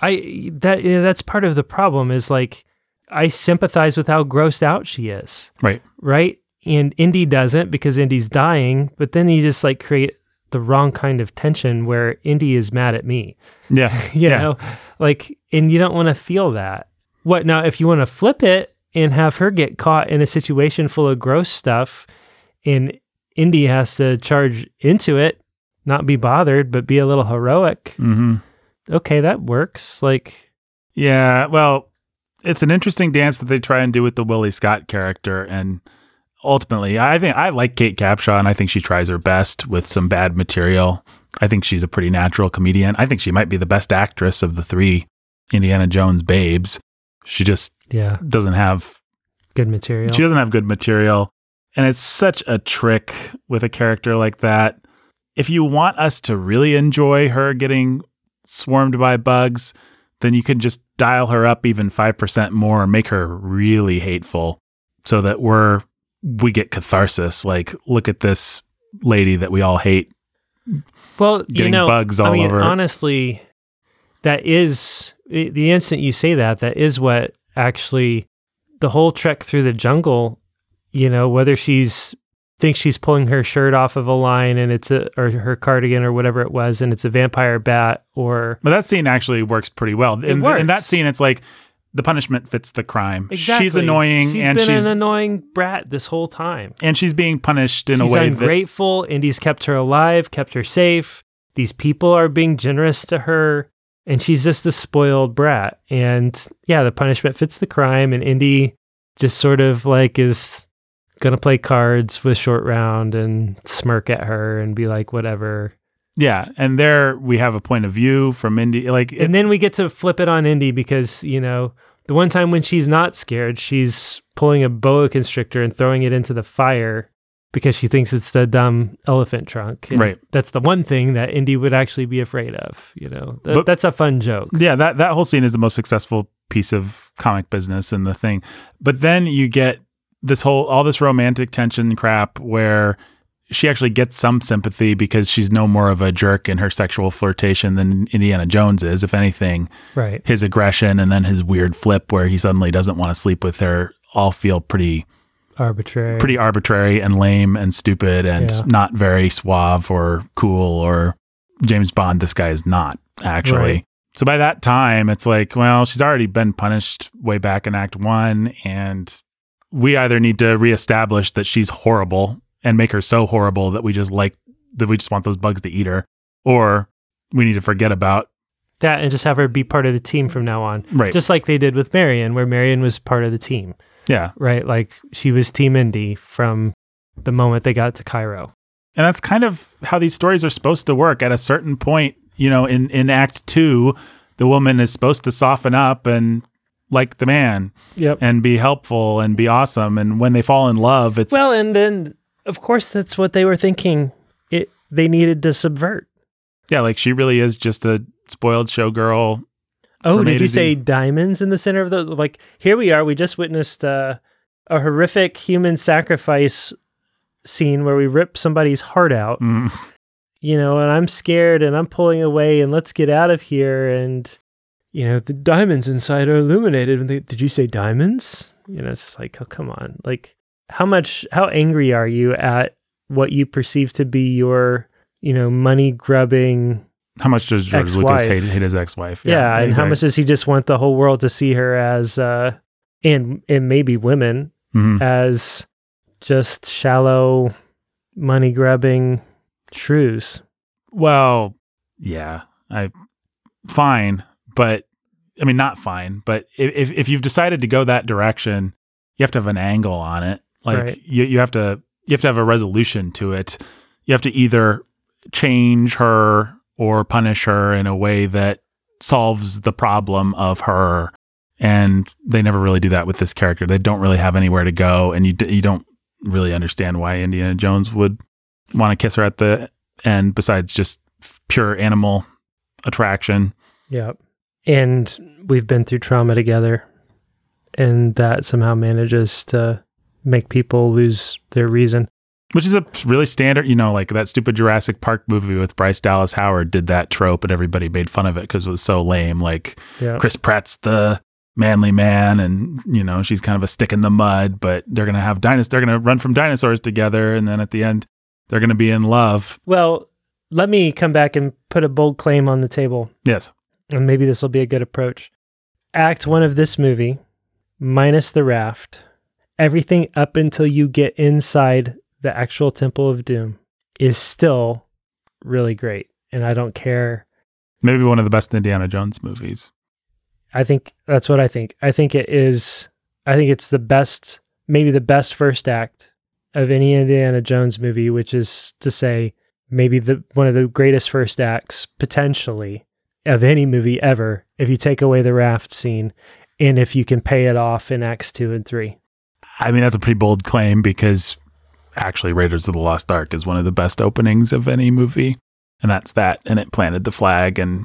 I that yeah, that's part of the problem is like I sympathize with how grossed out she is. Right. right? And Indy doesn't because Indy's dying, but then you just like create the wrong kind of tension where Indy is mad at me. Yeah. You yeah. know, like, and you don't want to feel that. What now, if you want to flip it and have her get caught in a situation full of gross stuff and Indy has to charge into it, not be bothered, but be a little heroic, hmm okay, that works. Like, Yeah, well, it's an interesting dance that they try and do with the Willie Scott character, and ultimately, I think I like Kate Capshaw, and I think she tries her best with some bad material. I think she's a pretty natural comedian. I think she might be the best actress of the three Indiana Jones babes. She just yeah, doesn't have good material. she doesn't have good material, and it's such a trick with a character like that. If you want us to really enjoy her getting swarmed by bugs, then you can just dial her up even 5% more and make her really hateful so that we're we get catharsis like look at this lady that we all hate well, you getting know, bugs I all mean, over. honestly, that is the instant you say that. That is what actually the whole trek through the jungle. You know, whether she's thinks she's pulling her shirt off of a line and it's a or her cardigan or whatever it was, and it's a vampire bat, or but that scene actually works pretty well. In, in that scene it's like the punishment fits the crime. exactly, She's annoying She's and been she's an annoying brat this whole time. and she's being punished in she's a way that ungrateful. Indy's kept her alive, kept her safe. These people are being generous to her, and she's just a spoiled brat. And yeah, the punishment fits the crime, and Indy just sort of like is gonna play cards with Short Round and smirk at her and be like, whatever. Yeah, and there we have a point of view from Indy. Like, it, and then we get to flip it on Indy because, you know, the one time when she's not scared, she's pulling a boa constrictor and throwing it into the fire because she thinks it's the dumb elephant trunk. And Right. That's the one thing that Indy would actually be afraid of. You know, Th- But- that's a fun joke. yeah, that that whole scene is the most successful piece of comic business and the thing. But then you get this whole all this romantic tension crap where she actually gets some sympathy because she's no more of a jerk in her sexual flirtation than Indiana Jones is. If anything, Right. his aggression and then his weird flip where he suddenly doesn't want to sleep with her all feel pretty Arbitrary. pretty arbitrary and lame and stupid and Yeah. not very suave or cool or James Bond. This guy is not actually. Right. So by that time, it's like, well, she's already been punished way back in Act One, and we either need to reestablish that she's horrible and make her so horrible that we just like that we just want those bugs to eat her, or we need to forget about that and just have her be part of the team from now on. right. Just like they did with Marion, where Marion was part of the team, yeah, right? Like she was Team Indy from the moment they got to Cairo. And that's kind of how these stories are supposed to work. At a certain point, you know, in, in Act Two, the woman is supposed to soften up and like the man Yep. and be helpful and be awesome. And when they fall in love, it's Well, and then of course that's what they were thinking. It they needed to subvert. yeah, like she really is just a spoiled showgirl. Oh, did you say diamonds in the center of the like? Here we are. We just witnessed uh, a horrific human sacrifice scene where we rip somebody's heart out. Mm. You know, and I'm scared and I'm pulling away and let's get out of here. And you know, the diamonds inside are illuminated. And they, did you say diamonds? You know, it's like, oh, come on. Like, how much? How angry are you at what you perceive to be your, you know, money grubbing? How much does George Lucas Ex-wife. hate, hate his ex-wife? Yeah, and how much does he just want the whole world to see her as, uh, and and maybe women Mhm. as just shallow, money grubbing shrews? Well, yeah, I fine, but I mean not fine, but if- if you've decided to go that direction, you have to have an angle on it. Like Right. you you have to you have to have a resolution to it. You have to either change her or punish her in a way that solves the problem of her. And they never really do that with this character. They don't really have anywhere to go, and you d- you don't really understand why Indiana Jones would want to kiss her at the end, besides just pure animal attraction. Yep. And we've been through trauma together, and that somehow manages to make people lose their reason. Which is a really standard, you know, like that stupid Jurassic Park movie with Bryce Dallas Howard did that trope, and everybody made fun of it because it was so lame. Like Yeah. Chris Pratt's the manly man, and you know she's kind of a stick in the mud, but they're gonna have dinosaurs. They're gonna run from dinosaurs together, and then at the end, they're gonna be in love. Well, let me come back and put a bold claim on the table, Yes, and maybe this will be a good approach. Act one of this movie, minus the raft, everything up until you get inside the actual Temple of Doom is still really great. And I don't care maybe one of the best Indiana Jones movies. I think that's what I think. I think it is. I think it's the best, maybe the best first act of any Indiana Jones movie, which is to say, maybe the one of the greatest first acts potentially of any movie ever. If you take away the raft scene, and if you can pay it off in acts two and three. I mean, that's a pretty bold claim because actually, Raiders of the Lost Ark is one of the best openings of any movie, and that's that. And it planted the flag, and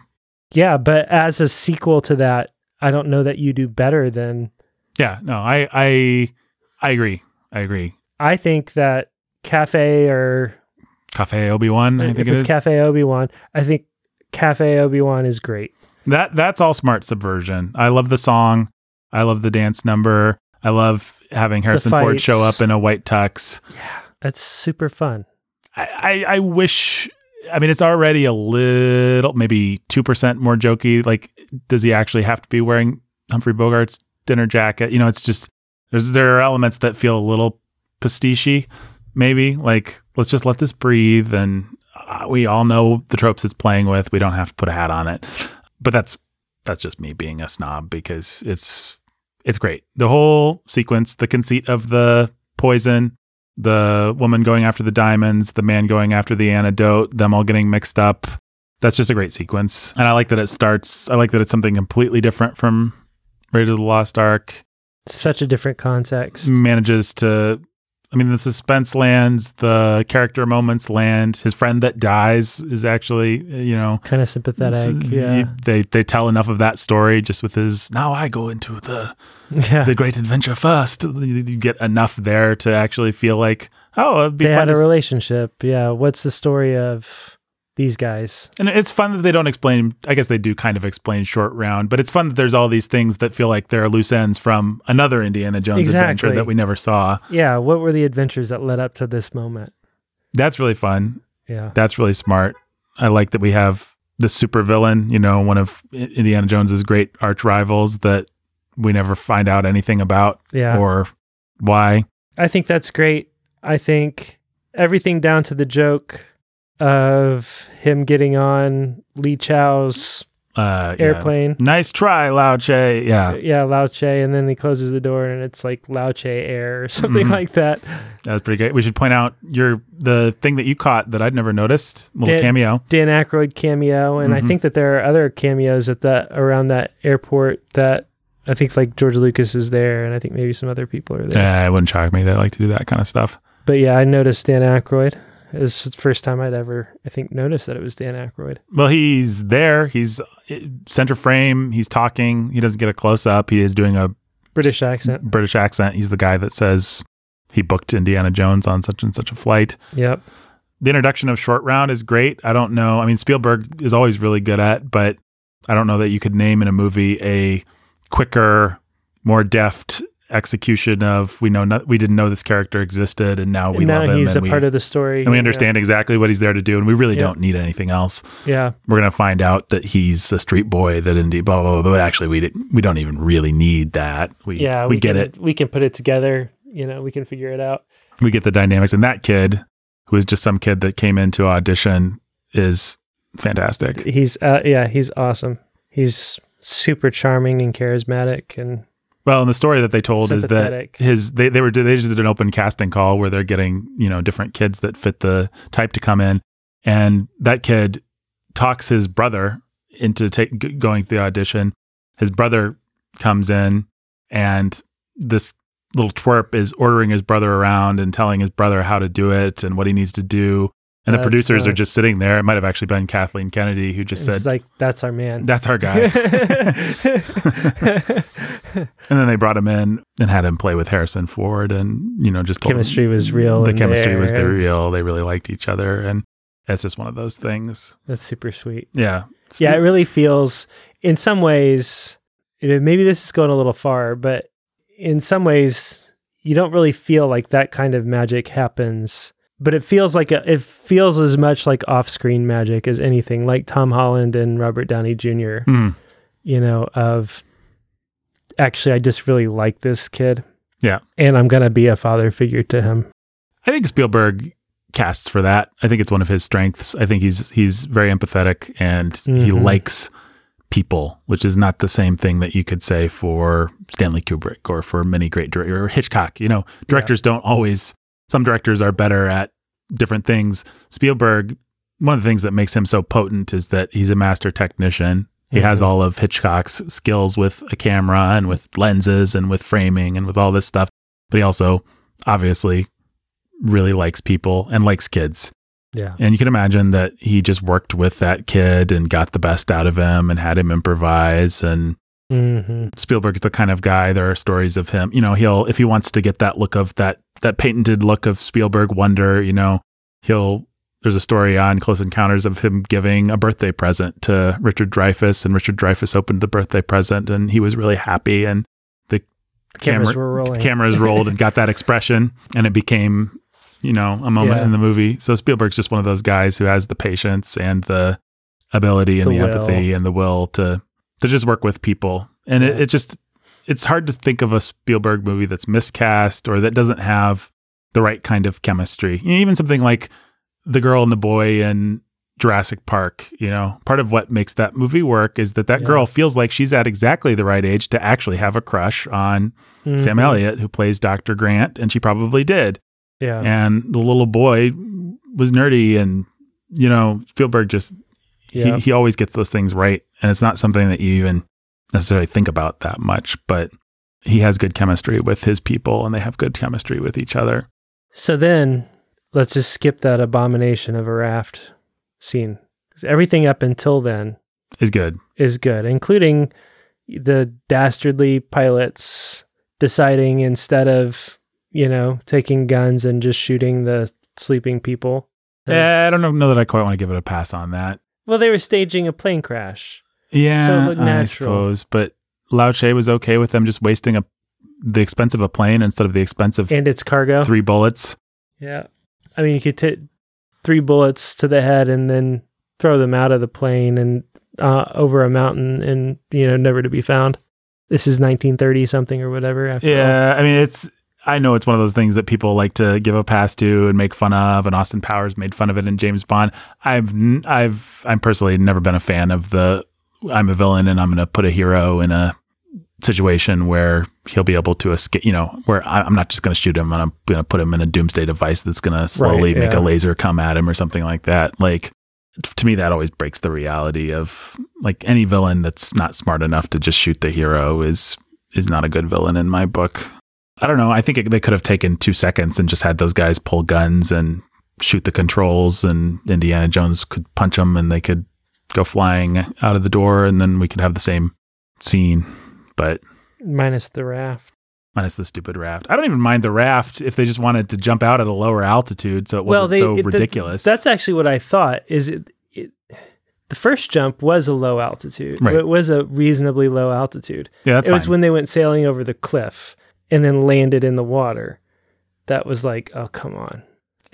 Yeah, but as a sequel to that, I don't know that you do better than. yeah, no, I, I, I agree. I agree. I think that Cafe or Cafe Obi Wan, I think it it's is. Cafe Obi Wan, I think Cafe Obi Wan is great. that that's all smart subversion. I love the song. I love the dance number. I love having Harrison Ford show up in a white tux. Yeah, that's super fun. I, I, I wish. I mean, it's already a little, maybe two percent more jokey. Like, does he actually have to be wearing Humphrey Bogart's dinner jacket? You know, it's just there's there are elements that feel a little pastiche. Maybe like let's just let this breathe, and uh, we all know the tropes it's playing with. We don't have to put a hat on it. But that's that's just me being a snob because it's it's great. The whole sequence, the conceit of the poison, the woman going after the diamonds, the man going after the antidote, them all getting mixed up. That's just a great sequence. And I like that it starts, I like that it's something completely different from Raiders of the Lost Ark. Such a different context. Manages to, I mean, the suspense lands, the character moments land. His friend that dies is actually, you know, Kind of sympathetic. Yeah. you- they they tell enough of that story just with his. Now I go into the yeah. the great adventure first. You, you get enough there to actually feel like, oh, it'd be they fun. had a s- relationship. Yeah. What's the story of these guys? and it's fun that they don't explain. I guess they do kind of explain short round, but it's fun that there's all these things that feel like they're loose ends from another Indiana Jones adventure that we never saw. Yeah. What were the adventures that led up to this moment? That's really fun. Yeah. That's really smart. I like that we have the super villain, you know, one of Indiana Jones's great arch rivals that we never find out anything about Yeah. or why. I think that's great. I think everything down to the joke of him getting on Lee Chow's Uh, yeah. airplane. Nice try, Lao Che. Yeah, Yeah, Lao Che, and then he closes the door and it's like Lao Che Air or something Mhm. like that. that's pretty great. We should point out your the thing that you caught that I'd never noticed. Little Did- cameo. Dan Aykroyd cameo, and I Mhm. think that there are other cameos at that around that airport that I think like George Lucas is there, and I think maybe some other people are there. Yeah, it wouldn't shock me. They like to do that kind of stuff. But yeah, I noticed Dan Aykroyd. It was the first time I'd ever, I think, noticed that it was Dan Aykroyd. Well, he's there. He's uh, center frame. He's talking. He doesn't get a close up. He is doing a British accent. British accent. He's the guy that says he booked Indiana Jones on such and such a flight. Yep. The introduction of Short Round is great. I don't know. I mean, Spielberg is always really good at, but I don't know that you could name in a movie a quicker, more deft execution of we know not, we didn't know this character existed and now we And now love him he's a we, part of the story. and we understand exactly what he's there to do and we really Yeah. don't need anything else. Yeah. We're gonna find out that he's a street boy that indeed blah blah blah. But actually, we didn't. We don't even really need that. We Yeah. we, get can, it. We can put it together. You know, we can figure it out. We get the dynamics, and that kid, who is just some kid that came into audition, is fantastic. He's, uh, yeah, he's awesome. He's super charming and charismatic. And Well, and the story that they told is that his they they were they just did an open casting call where they're getting you know different kids that fit the type to come in, and that kid talks his brother into take, going to the audition. His brother comes in, and this little twerp is ordering his brother around and telling his brother how to do it and what he needs to do. And the That's producers fun. are just sitting there. It might have actually been Kathleen Kennedy who just it's said, like, that's our man. "That's our guy." And then they brought him in and had him play with Harrison Ford, and you know, just told him Chemistry was real The chemistry was the real. They really liked each other, and it's just one of those things. that's super sweet. Yeah, Yeah, it really feels, in some ways, you know, maybe this is going a little far, but in some ways, you don't really feel like that kind of magic happens. But it feels like a, it feels as much like off-screen magic as anything, like Tom Holland and Robert Downey Jr. Mm, You know, of actually, I just really like this kid. Yeah. and I'm gonna be a father figure to him. I think Spielberg casts for that. I think it's one of his strengths. I think he's he's very empathetic and he Mhm. likes people, which is not the same thing that you could say for Stanley Kubrick or for many great directors or Hitchcock. You know, directors don't always. Some directors are better at different things. Spielberg, one of the things that makes him so potent is that he's a master technician. He has Mhm. all of Hitchcock's skills with a camera and with lenses and with framing and with all this stuff. But he also obviously really likes people and likes kids. Yeah, And you can imagine that he just worked with that kid and got the best out of him and had him improvise. And hmm Spielberg's the kind of guy. There are stories of him. You know, he'll if he wants to get that look of that that patented look of Spielberg wonder. You know, he'll. There's a story on Close Encounters of him giving a birthday present to Richard Dreyfuss, and Richard Dreyfuss opened the birthday present, and he was really happy. And the cameras camera- were rolling. the cameras rolled and got that expression, and it became, you know, a moment Yeah. in the movie. So Spielberg's just one of those guys who has the patience and the ability and The the, empathy and the will to to just work with people. And it, Yeah. it just it's hard to think of a Spielberg movie that's miscast or that doesn't have the right kind of chemistry. You know, even something like the girl and the boy in Jurassic Park, you know, part of what makes that movie work is that that Yeah. girl feels like she's at exactly the right age to actually have a crush on Sam Mhm. Elliott, who plays Dr. Grant, and she probably did. Yeah. and the little boy was nerdy and you know spielberg just yeah. he, he always gets those things right and it's not something that you even necessarily think about that much but he has good chemistry with his people and they have good chemistry with each other So then let's just skip that abomination of a raft scene. 'Cause everything up until then is good is good, including the dastardly pilots deciding instead of, you know, taking guns and just shooting the sleeping people. Eh, i don't know, know that i quite want to give it a pass on that Well, they were staging a plane crash. yeah So it looked i natural. suppose but lao Che was okay with them just wasting a the expense of a plane instead of the expense of And its cargo. three bullets Yeah. I mean, you could take three bullets to the head and then throw them out of the plane and uh, over a mountain and, you know, never to be found. This is 1930 something or whatever. After all. Yeah, I mean it's I know it's one of those things that people like to give a pass to and make fun of, and Austin Powers made fun of it in James Bond. I've I've I'm personally never been a fan of the I'm a villain and I'm going to put a hero in a situation where he'll be able to escape. You know, where I- I'm not just going to shoot him and I'm going to put him in a doomsday device that's going to slowly Right, make a laser come at him or something like that. Like to me, that always breaks the reality of like any villain that's not smart enough to just shoot the hero is is not a good villain in my book. I don't know. I think it, they could have taken two seconds and just had those guys pull guns and shoot the controls, and Indiana Jones could punch them, and they could go flying out of the door, and then we could have the same scene. But Minus the raft. minus the stupid raft. I don't even mind the raft if they just wanted to jump out at a lower altitude, so it wasn't so it- the- ridiculous. that's actually what I thought. Is it, it? The first jump was a low altitude. Right. It was a reasonably low altitude. yeah, that's it was when they went sailing over the cliff and then landed in the water. That was like, oh come on.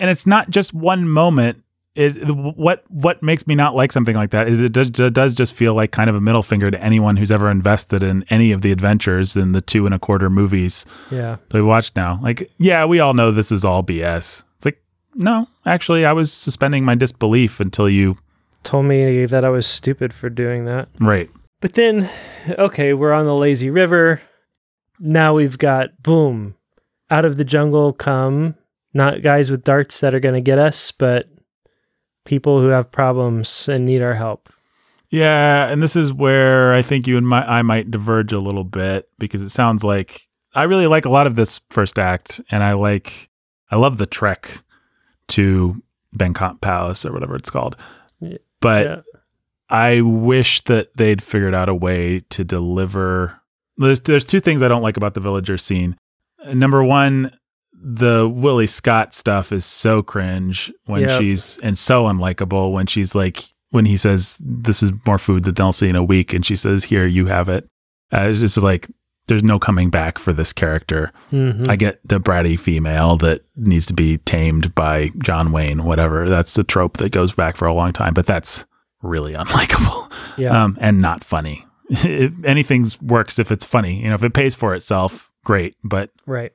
and it's not just one moment. It, what what makes me not like something like that is it does, does just feel like kind of a middle finger to anyone who's ever invested in any of the adventures in the two and a quarter movies Yeah. that we watched now. Like, yeah, we all know this is all BS. It's like, no, actually, I was suspending my disbelief until you. Told me that I was stupid for doing that. Right. But then, okay, we're on the lazy river. Now we've got boom, out of the jungle come not guys with darts that are going to get us, but people who have problems and need our help. Yeah, and this is where I think you and my I might diverge a little bit because it sounds like I really like a lot of this first act, and I like I love the trek to Pankot Palace or whatever it's called. But yeah. I wish that they'd figured out a way to deliver. There's there's two things I don't like about the villager scene. Number one, the Willie Scott stuff is so cringe when Yep. she's and so unlikable when she's like when he says this is more food than they'll see in a week and she says here you have it. Uh, it's just like there's no coming back for this character. Mhm. I get the bratty female that needs to be tamed by John Wayne, whatever. That's a trope that goes back for a long time, but that's really unlikable yeah. um, and not funny. If anything works if it's funny. You know, if it pays for itself, great. But Right.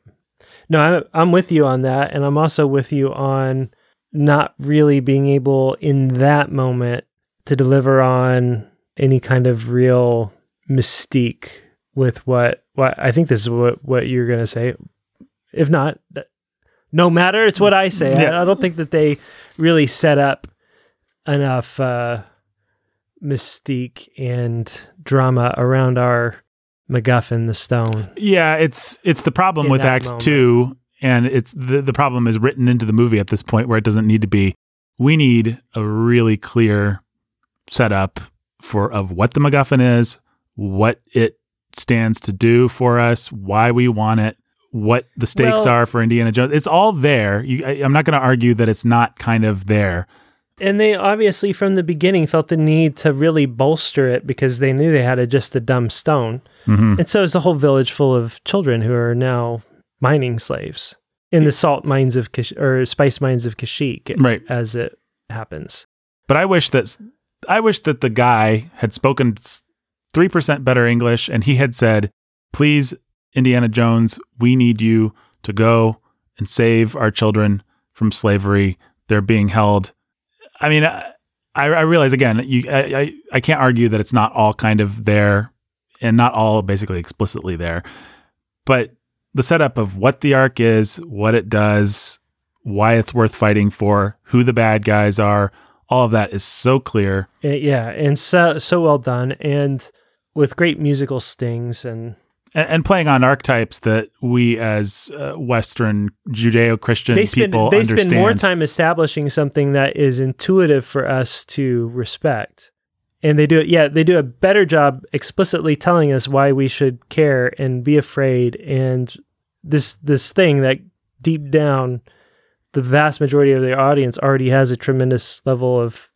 No, I'm, I'm with you on that. And I'm also with you on not really being able in that moment to deliver on any kind of real mystique with what, what I think this is what, what you're going to say. If not, no matter, it's what I say. Yeah. I, I don't think that they really set up enough uh, mystique and drama around our MacGuffin, the stone. yeah, it's it's the problem In with Act moment. Two, and it's the the problem is written into the movie at this point where it doesn't need to be. We need a really clear setup for of what the MacGuffin is, what it stands to do for us, why we want it, what the stakes Well- are for Indiana Jones. It's all there. You, I, I'm not going to argue that it's not kind of there. And they obviously, from the beginning, felt the need to really bolster it because they knew they had a, just a dumb stone. hmm And so it's a whole village full of children who are now mining slaves in the salt mines of Kish- or spice mines of Kashik Right. as it happens. But I wish that I wish that the guy had spoken three percent better English, and he had said, "Please, Indiana Jones, we need you to go and save our children from slavery. They're being held." I mean, I, I realize again, you, I, I, I can't argue that it's not all kind of there, and not all basically explicitly there, but the setup of what the arc is, what it does, why it's worth fighting for, who the bad guys are. All of that is so clear. Yeah, and so so well done, and with great musical stings and And, playing on archetypes that we as uh, Western Judeo Christian they spend people they understand. spend more time establishing something that is intuitive for us to respect. And they do it yeah, they do a better job explicitly telling us why we should care and be afraid and this this thing that deep down the vast majority of their audience already has a tremendous level of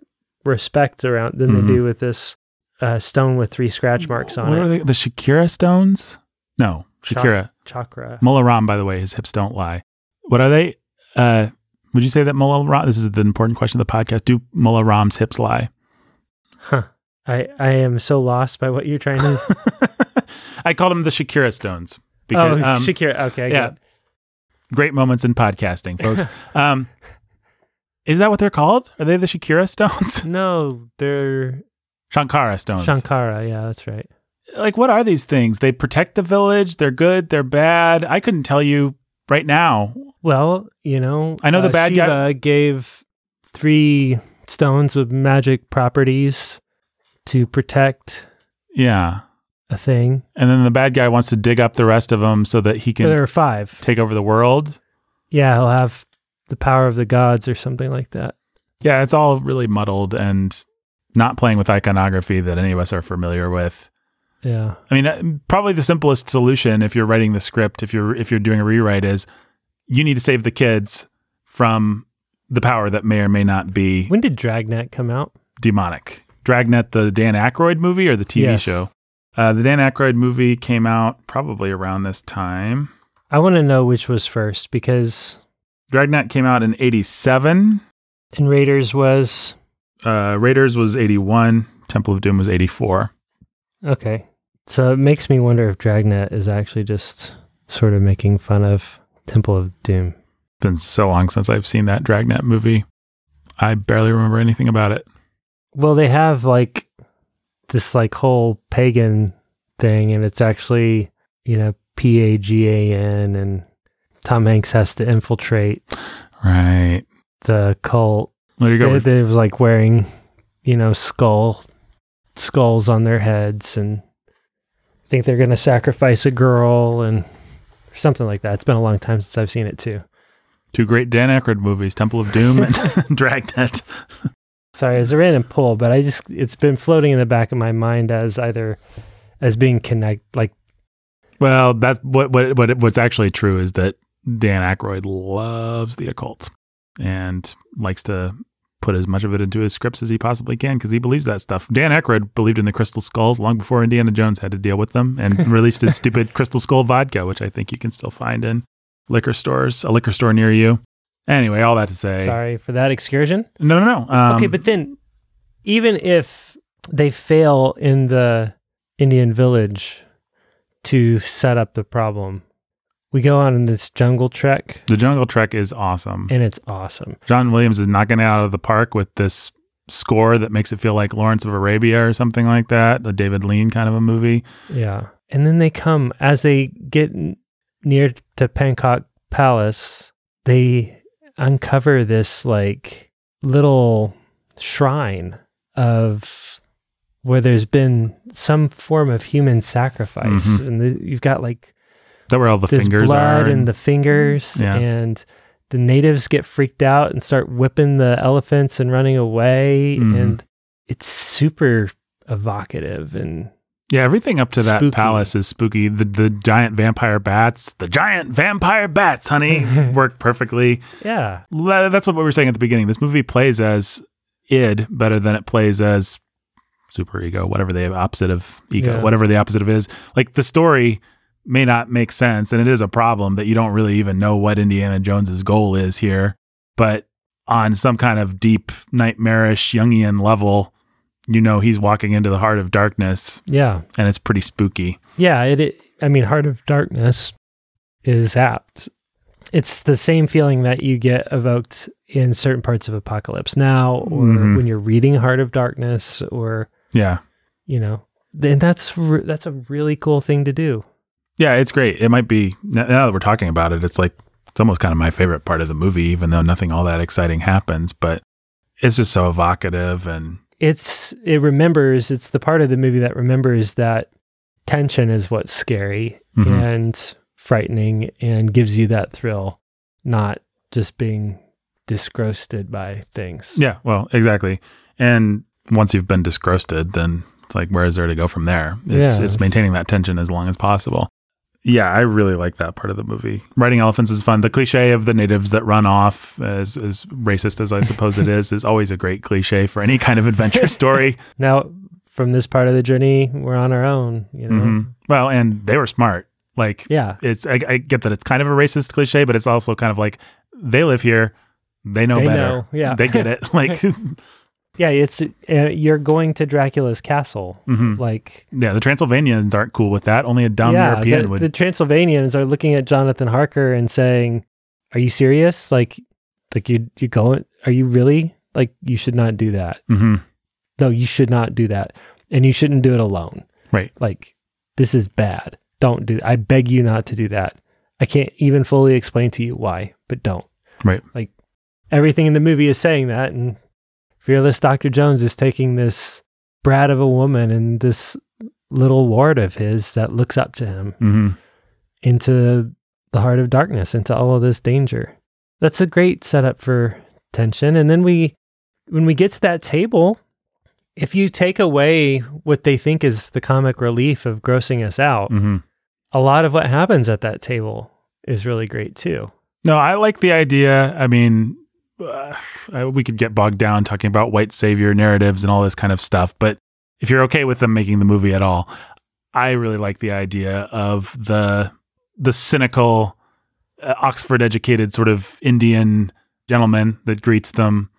respect around than Mhm. they do with this uh, stone with three scratch marks on it. what it. are they? The Shakira stones? No, Shakira. Chakra. Mola Ram, by the way, his hips don't lie. What are they? Uh, would you say that Mola Ram? This is the important question of the podcast. Do Mola Ram's hips lie? Huh. I, I am so lost by what you're trying to. I called them the Shakira stones oh, because um, Shakira. Okay, I yeah. great moments in podcasting, folks. um, is that what they're called? Are they the Shakira stones? No, they're Shankara stones. Shankara. Yeah, that's right. Like, what are these things? They protect the village. They're good. They're bad. I couldn't tell you right now. Well, you know, I know the uh, bad Shiva guy- gave three stones with magic properties to protect Yeah. a thing. And then the bad guy wants to dig up the rest of them so that he can there are five. take over the world. Yeah, he'll have the power of the gods or something like that. Yeah, it's all really muddled and not playing with iconography that any of us are familiar with. Yeah. I mean, uh, probably the simplest solution if you're writing the script, if you're if you're doing a rewrite, is you need to save the kids from the power that may or may not be When did Dragnet come out? demonic. Dragnet, the Dan Aykroyd movie or the TV Yes. show? Uh, the Dan Aykroyd movie came out probably around this time. I want to know which was first because Dragnet came out in '87. And Raiders was Uh, Raiders was '81. Temple of Doom was '84. okay. So it makes me wonder if Dragnet is actually just sort of making fun of Temple of Doom. It's been so long since I've seen that Dragnet movie. I barely remember anything about it. Well, they have like this like whole pagan thing, and it's actually you know P A G A N, and Tom Hanks has to infiltrate Right. the cult. There you go. They, they was like wearing you know skull skulls on their heads, and think they're gonna sacrifice a girl and something like that. It's been a long time since I've seen it too. Two great Dan Aykroyd movies, Temple of Doom and Dragnet. Sorry, it's a random pull, but I just it's been floating in the back of my mind as either as being connect like Well, that's what what what what's actually true is that Dan Aykroyd loves the occult and likes to put as much of it into his scripts as he possibly can because he believes that stuff. Dan Aykroyd believed in the crystal skulls long before Indiana Jones had to deal with them and released his stupid crystal skull vodka, which I think you can still find in liquor stores, a liquor store near you. Anyway, all that to say, sorry for that excursion. no, no, no. Um, okay, but then even if they fail in the Indian village to set up the problem, we go on this jungle trek the Jungle Trek is awesome. and it's awesome. John Williams is knocking it out of the park with this score that makes it feel like Lawrence of Arabia or something like that, a David Lean kind of a movie. Yeah. And then they come as they get near to Pankot Palace, they uncover this like little shrine of where there's been some form of human sacrifice Mhm. and the, you've got like that where all the this fingers blood are? and the fingers Yeah. and the natives get freaked out and start whipping the elephants and running away Mhm. and it's super evocative and yeah, everything up to that Spooky. palace is spooky. The the giant vampire bats, the giant vampire bats, honey, work perfectly. yeah That's what we were saying at the beginning. This movie plays as id better than it plays as super ego, whatever the opposite of ego, Yeah. whatever the opposite of is. Like the story may not make sense, and it is a problem that you don't really even know what Indiana Jones's goal is here. But on some kind of deep, nightmarish Jungian level, you know he's walking into the heart of darkness, yeah and it's pretty spooky. Yeah, it, it. I mean, Heart of Darkness is apt. It's the same feeling that you get evoked in certain parts of Apocalypse Now, or Mhm. when you're reading Heart of Darkness, or Yeah. you know, and that's re- that's a really cool thing to do. Yeah, it's great. It might be now that we're talking about it, it's like It's almost kind of my favorite part of the movie, even though nothing all that exciting happens. But it's just so evocative and It's it remembers. It's the part of the movie that remembers that tension is what's scary Mhm. and frightening and gives you that thrill, not just being disgrossed by things. yeah, well, exactly. And once you've been disgrosted, then it's like where is there to go from there? It's Yeah. it's maintaining that tension as long as possible. Yeah, I really like that part of the movie. Riding elephants is fun. The cliche of the natives that run off, as, as racist as I suppose it is, is always a great cliche for any kind of adventure story. Now, from this part of the journey, we're on our own. You know. Mhm. Well, and they were smart. Like Yeah. it's I, I get that it's kind of a racist cliche, but it's also kind of like they live here, they know They better. know, yeah. they get it. Like, Yeah. It's uh, you're going to Dracula's castle. mhm. Like yeah, the Transylvanians aren't cool with that. Only a dumb yeah, European the, would. the Transylvanians are looking at Jonathan Harker and saying, "Are you serious? Like, like you you going? Are you really? Like, you should not do that. Mhm. No, you should not do that, and you shouldn't do it alone. Right. Like, this is bad. Don't do. I beg you not to do that. I can't even fully explain to you why, but don't. Right. Like, everything in the movie is saying that, and fearless Doctor Jones is taking this brat of a woman and this little ward of his that looks up to him hmm into the heart of darkness, into all of this danger. That's a great setup for tension. And then we, when we get to that table, if you take away what they think is the comic relief of grossing us out, hmm a lot of what happens at that table is really great too. No, I like the idea. I mean, uh, we could get bogged down talking about white savior narratives and all this kind of stuff, but if you're okay with them making the movie at all, I really like the idea of the the cynical uh, Oxford educated sort of Indian gentleman that greets them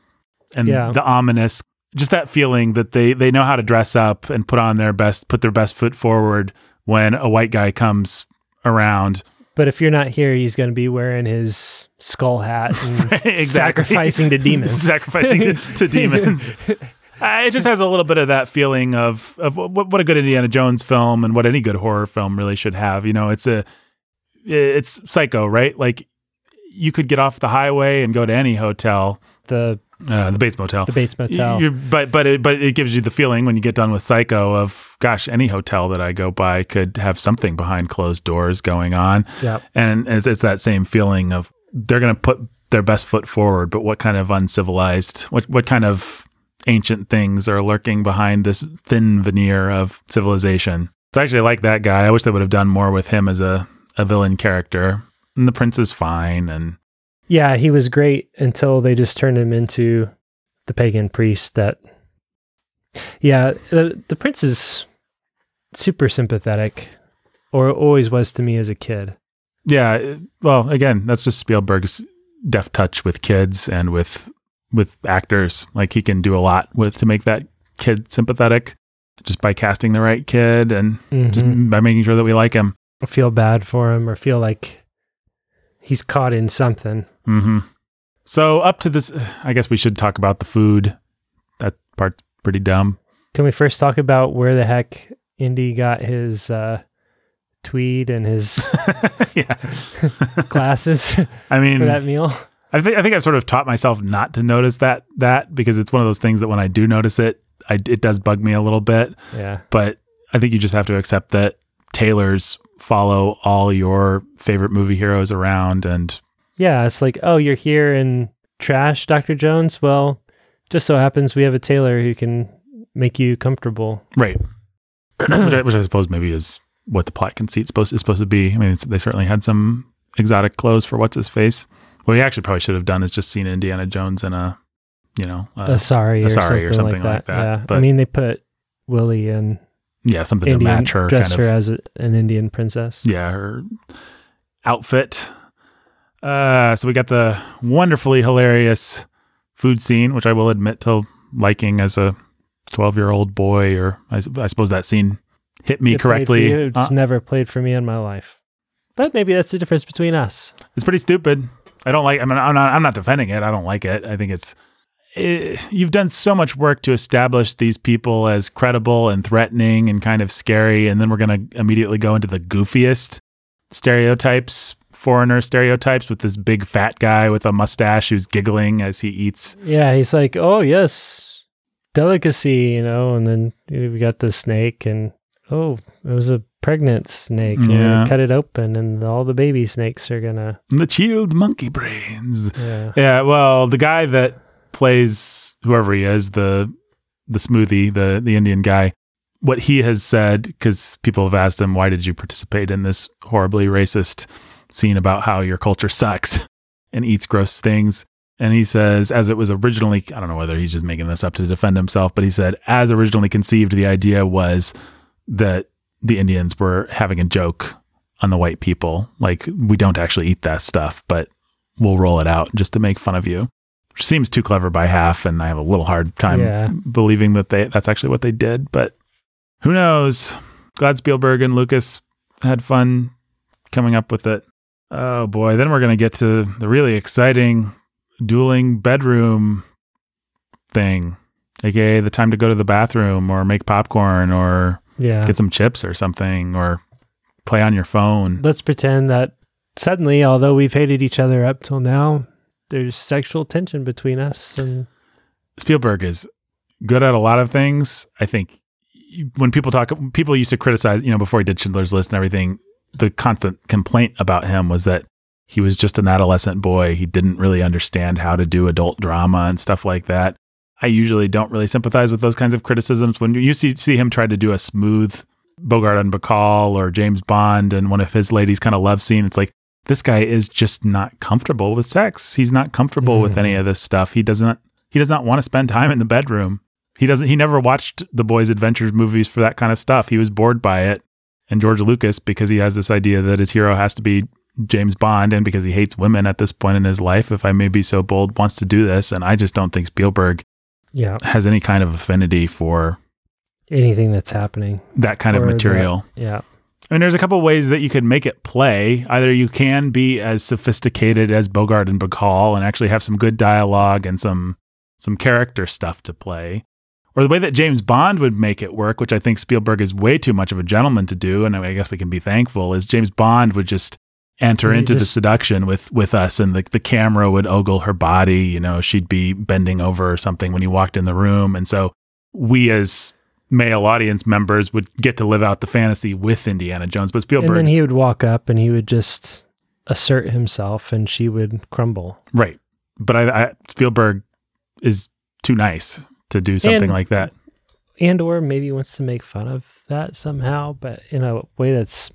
and Yeah. the ominous just that feeling that they they know how to dress up and put on their best put their best foot forward when a white guy comes around But if you're not here, he's going to be wearing his skull hat and Exactly. sacrificing to demons. sacrificing to, to demons. Uh, it just has a little bit of that feeling of of what, what a good Indiana Jones film and what any good horror film really should have. You know, it's a it's psycho, right? Like you could get off the highway and go to any hotel, the uh, the Bates Motel. the Bates Motel. You- but but it, but it gives you the feeling when you get done with Psycho of gosh, any hotel that I go by could have something behind closed doors going on. Yep. And it's, it's that same feeling of they're going to put their best foot forward, but what kind of uncivilized, what what kind of ancient things are lurking behind this thin veneer of civilization? So I actually like that guy. I wish they would have done more with him as a, a villain character. And the prince is fine, and Yeah, he was great until they just turned him into the pagan priest that Yeah, the the prince is super sympathetic or always was to me as a kid. yeah. Well, again, that's just Spielberg's deft touch with kids and with with actors. Like he can do a lot with to make that kid sympathetic, just by casting the right kid and just Mhm. by making sure that we like him. feel bad for him or feel like he's caught in something. hmm So up to this, I guess we should talk about the food. That part's pretty dumb. Can we first talk about where the heck Indy got his uh, tweed and his yeah. glasses I mean, for that meal? I think I think I've sort of taught myself not to notice that that because it's one of those things that when I do notice it, I, it does bug me a little bit. Yeah. But I think you just have to accept that tailors follow all your favorite movie heroes around, and Yeah, it's like, oh, you're here in trash, Dr. Jones. Well, just so happens we have a tailor who can make you comfortable. right, which, I, which I suppose maybe is what the plot conceit supposed is supposed to be. I mean, they certainly had some exotic clothes for what's his face. What we actually probably should have done is just seen Indiana Jones in a, you know, uh, a sari or, a sari something or something like like that. that, Yeah. I mean, they put Willie in yeah, something Indian, to match her dressed kind of her as a, an Indian princess. yeah, her outfit. Uh, so we got the wonderfully hilarious food scene, which I will admit to liking as a 12 year old boy, or I suppose that scene hit me It correctly. you. It's Uh, never played for me in my life. But maybe that's the difference between us. it's pretty stupid. I don't like. I mean, I'm not. I'm not defending it. I don't like it. I think it's. Eh, you've done so much work to establish these people as credible and threatening and kind of scary, and then we're going to immediately go into the goofiest stereotypes foreigner stereotypes with this big fat guy with a mustache who's giggling as he eats. Yeah, he's like, oh yes, delicacy, you know. And then we got the snake, and oh, it was a pregnant snake. Yeah. cut it open, and all the baby snakes are gonna. The chilled monkey brains. Yeah, Yeah, well, the guy that plays whoever he is, the the smoothie, the the Indian guy, what he has said because people have asked him, "Why did you participate in this horribly racist scene about how your culture sucks and eats gross things?" And he says, as it was originally, I don't know whether he's just making this up to defend himself, but he said, as originally conceived, the idea was that the Indians were having a joke on the white people. Like, we don't actually eat that stuff, but we'll roll it out just to make fun of you. Seems too clever by half, and I have a little hard time Yeah. believing that they that's actually what they did. But who knows? Glad Spielberg and Lucas had fun coming up with it. Oh boy, then we're gonna get to the really exciting dueling bedroom thing, aka the time to go to the bathroom or make popcorn or yeah. get some chips or something or play on your phone. Let's pretend that suddenly, although we've hated each other up till now, there's sexual tension between us, and Spielberg is good at a lot of things. I think when people talk, people used to criticize, you know, before he did Schindler's List and everything, the constant complaint about him was that he was just an adolescent boy. He didn't really understand how to do adult drama and stuff like that. I usually don't really sympathize with those kinds of criticisms. When you see, see him try to do a smooth Bogart and Bacall or James Bond and one of his ladies kind of love scene, it's like, this guy is just not comfortable with sex. He's not comfortable with any hmm. of this stuff. He doesn't he does not want to spend time in the bedroom. He doesn't he never watched the boys adventures movies for that kind of stuff. He was bored by it. And George Lucas because he has this idea that his hero has to be James Bond and because he hates women at this point in his life if I may be so bold wants to do this and I just don't think Spielberg yeah, has any kind of affinity for anything that's happening. that kind of material. Yeah, I mean, there's a couple ways that you could make it play. Either you can be as sophisticated as Bogart and Bacall and actually have some good dialogue and some some character stuff to play, or the way that James Bond would make it work, which I think Spielberg is way too much of a gentleman to do, and I guess we can be thankful. Is James Bond would just enter He into the seduction with with us, and the the camera would ogle her body. You know, she'd be bending over or something when he walked in the room, and so we as male audience members would get to live out the fantasy with Indiana Jones. But Spielberg, and then he would walk up and he would just assert himself, and she would crumble. right? But I, I Spielberg is too nice to do something And- like that. and or maybe wants to make fun of that somehow, but in a way that's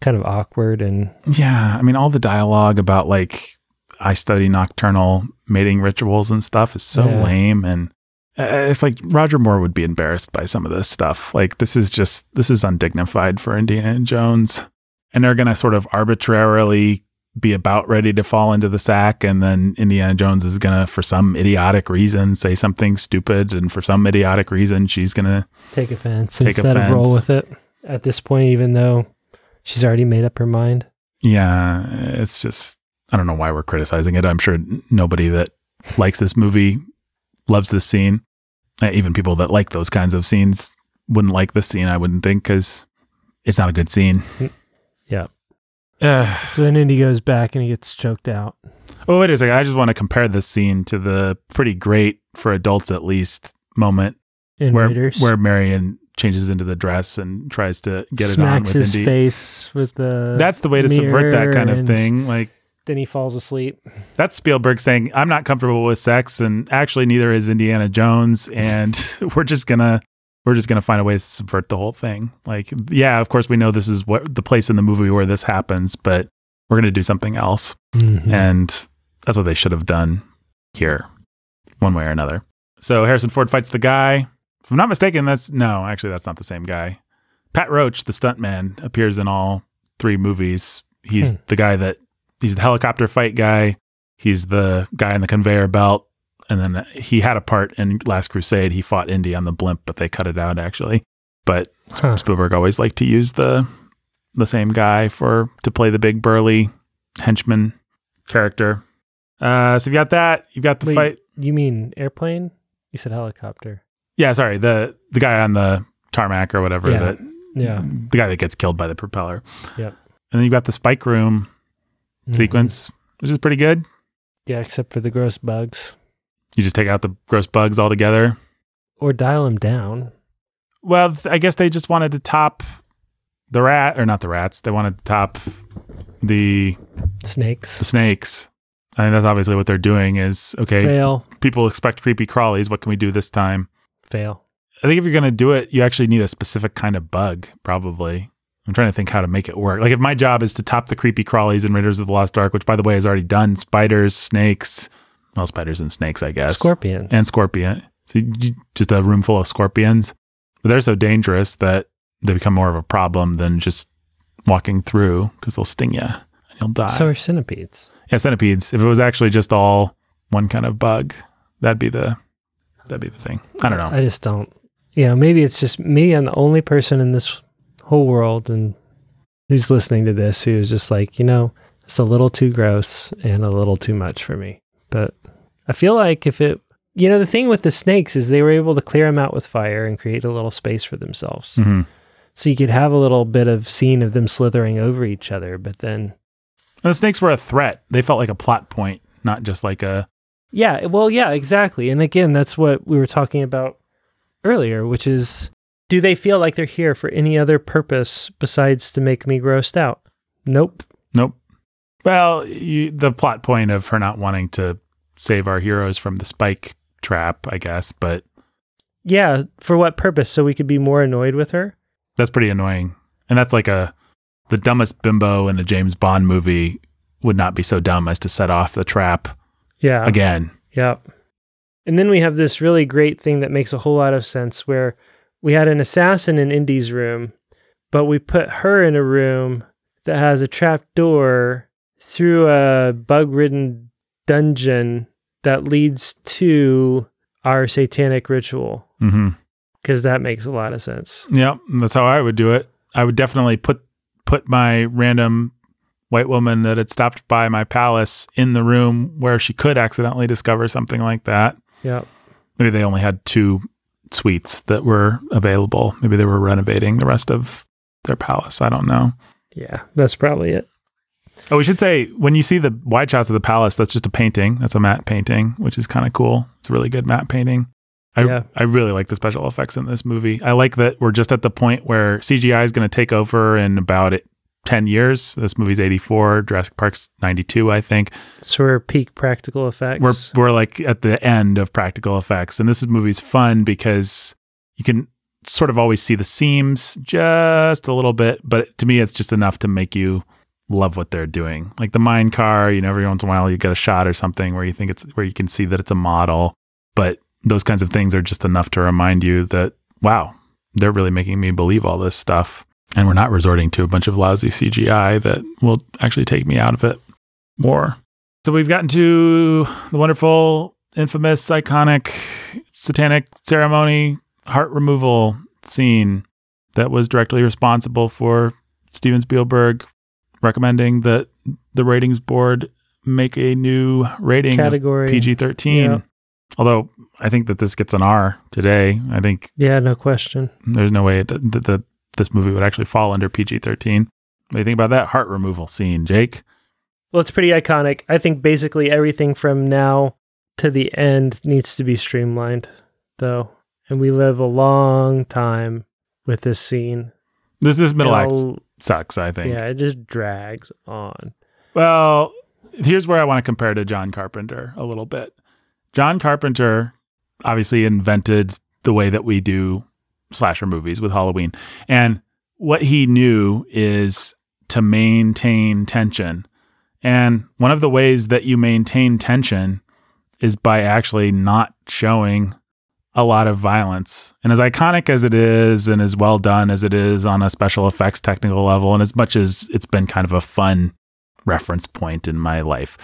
kind of awkward and Yeah, I mean, all the dialogue about like I study nocturnal mating rituals and stuff is so Yeah. lame, and Uh, it's like Roger Moore would be embarrassed by some of this stuff. Like this is just this is undignified for Indiana Jones, and they're gonna sort of arbitrarily be about ready to fall into the sack, and then Indiana Jones is gonna, for some idiotic reason, say something stupid, and for some idiotic reason, she's gonna take offense Take instead of roll with it at this point, even though she's already made up her mind. Yeah, it's just I don't know why we're criticizing it. I'm sure nobody that likes this movie loves this scene. Uh, Even people that like those kinds of scenes wouldn't like this scene. I wouldn't think because it's not a good scene. Yeah. Uh, So then Indy goes back and he gets choked out. oh, wait a second. I just want to compare this scene to the pretty great for adults at least moment In where where Marion changes into the dress and tries to get it on smacks with his Indy. face with the. That's the way to subvert that kind of thing. Like Then he falls asleep. That's Spielberg saying, I'm not comfortable with sex, and actually neither is Indiana Jones, and we're just gonna we're just gonna find a way to subvert the whole thing. Like, yeah, of course we know this is what the place in the movie where this happens, but we're gonna do something else. Mhm. And that's what they should have done here, one way or another. So Harrison Ford fights the guy. If I'm not mistaken, that's no, actually that's not the same guy. Pat Roach, the stuntman, appears in all three movies. He's Hmm. the guy that he's the helicopter fight guy. He's the guy in the conveyor belt. And then he had a part in Last Crusade. He fought Indy on the blimp, but they cut it out actually. But Huh. Spielberg always liked to use the the same guy for to play the big burly henchman character. Uh, so you got that. You got the Wait, fight. You mean airplane? You said helicopter. Yeah, sorry the the guy on the tarmac or whatever. Yeah. That Yeah. the guy that gets killed by the propeller. Yep. And then you got the spike room. Mhm. sequence, which is pretty good. Yeah, except for the gross bugs. You just take out the gross bugs altogether. Or dial them down. Well, I guess they just wanted to top the rat, or not the rats. They wanted to top the Snakes. the snakes. I think that's obviously what they're doing. Is okay. Fail. People expect creepy crawlies. What can we do this time? Fail. I think if you're gonna do it, you actually need a specific kind of bug. Probably. I'm trying to think how to make it work. Like if my job is to top the creepy crawlies in Raiders of the Lost Ark, which by the way is already done, spiders, snakes, well, spiders and snakes, I guess, Scorpions. and scorpion. So just a room full of scorpions. But they're so dangerous that they become more of a problem than just walking through because they'll sting you and you'll die. so are centipedes. yeah, centipedes. If it was actually just all one kind of bug, that'd be the that'd be the thing. I don't know. I just don't. You know, maybe it's just me. I'm the only person in this whole world and who's listening to this who's just like, you know, it's a little too gross and a little too much for me. But I feel like if it, you know, the thing with the snakes is they were able to clear them out with fire and create a little space for themselves. hmm So you could have a little bit of scene of them slithering over each other, but then, The snakes were a threat. They felt like a plot point, not just like a yeah, well, yeah, exactly. And again, that's what we were talking about earlier, which is do they feel like they're here for any other purpose besides to make me grossed out? Nope. nope. Well, you, the plot point of her not wanting to save our heroes from the spike trap, I guess, but Yeah, for what purpose? So we could be more annoyed with her? that's pretty annoying. And that's like a the dumbest bimbo in a James Bond movie would not be so dumb as to set off the trap Yeah. again. Yep. And then we have this really great thing that makes a whole lot of sense where we had an assassin in Indy's room, but we put her in a room that has a trap door through a bug ridden dungeon that leads to our satanic ritual. Mm-hmm. Because that makes a lot of sense. Yeah, that's how I would do it. I would definitely put put my random white woman that had stopped by my palace in the room where she could accidentally discover something like that. Yep. Maybe they only had two suites that were available. Maybe they were renovating the rest of their palace. I don't know. Yeah, that's probably it. Oh, we should say when you see the wide shots of the palace, that's just a painting. That's a matte painting, which is kind of cool. It's a really good matte painting. I Yeah. I really like the special effects in this movie. I like that we're just at the point where CGI is going to take over in about it, 10 years. This movie's 84, Jurassic Park's 92, I think. So we're peak practical effects. We're we're like at the end of practical effects and this movie's fun because you can sort of always see the seams just a little bit, but to me it's just enough to make you love what they're doing. Like the mine car, you know, every once in a while you get a shot or something where you think it's where you can see that it's a model, but those kinds of things are just enough to remind you that wow, they're really making me believe all this stuff and we're not resorting to a bunch of lousy CGI that will actually take me out of it more. So we've gotten to the wonderful, infamous, iconic satanic ceremony heart removal scene that was directly responsible for Steven Spielberg recommending that the ratings board make a new rating category. PG 13. Yeah. Although I think that this gets an R today. I think Yeah, no question. there's no way that, that, that this movie would actually fall under PG 13. What do you think about that heart removal scene, Jake? Well, it's pretty iconic. I think basically everything from now to the end needs to be streamlined, though. And we live a long time with this scene. This this middle act sucks, I think. Yeah, it just drags on. Well, here's where I want to compare to John Carpenter a little bit. John Carpenter obviously invented the way that we do slasher movies with Halloween. And what he knew is to maintain tension. And one of the ways that you maintain tension is by actually not showing a lot of violence. And as iconic as it is and as well done as it is on a special effects technical level, and as much as it's been kind of a fun reference point in my life,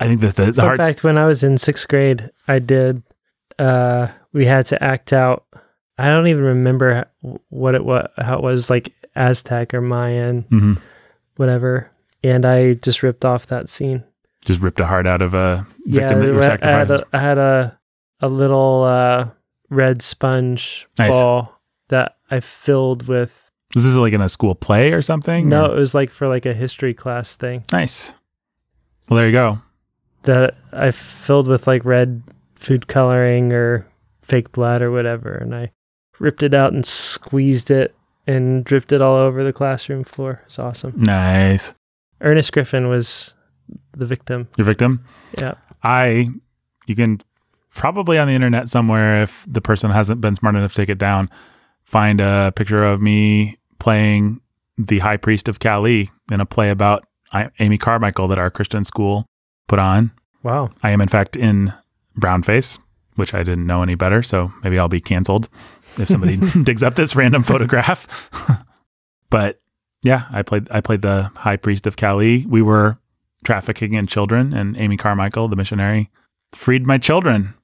I think that the, the hearts. fact: When I was in sixth grade, I did. Uh, we had to act out. I don't even remember what it was, how it was like Aztec or Mayan, Mhm. whatever. And I just ripped off that scene. just ripped a heart out of a victim that you were I had a, I had a a little uh, red sponge Nice. ball that I filled with Was this like in a school play or something? No, or- it was like for like a history class thing Nice. Well, there you go. that I filled with like red food coloring or fake blood or whatever, and I ripped it out and squeezed it and dripped it all over the classroom floor. It's awesome. Nice. Ernest Griffin was the victim. Your victim? Yeah. I, you can probably on the internet somewhere, if the person hasn't been smart enough to take it down, find a picture of me playing the high priest of Kali in a play about Amy Carmichael that our Christian school put on. Wow. I am, in fact, in brownface, which I didn't know any better. So maybe I'll be canceled if somebody digs up this random photograph. but yeah, I played I played the high priest of Kali. We were trafficking in children, and Amy Carmichael, the missionary, freed my children.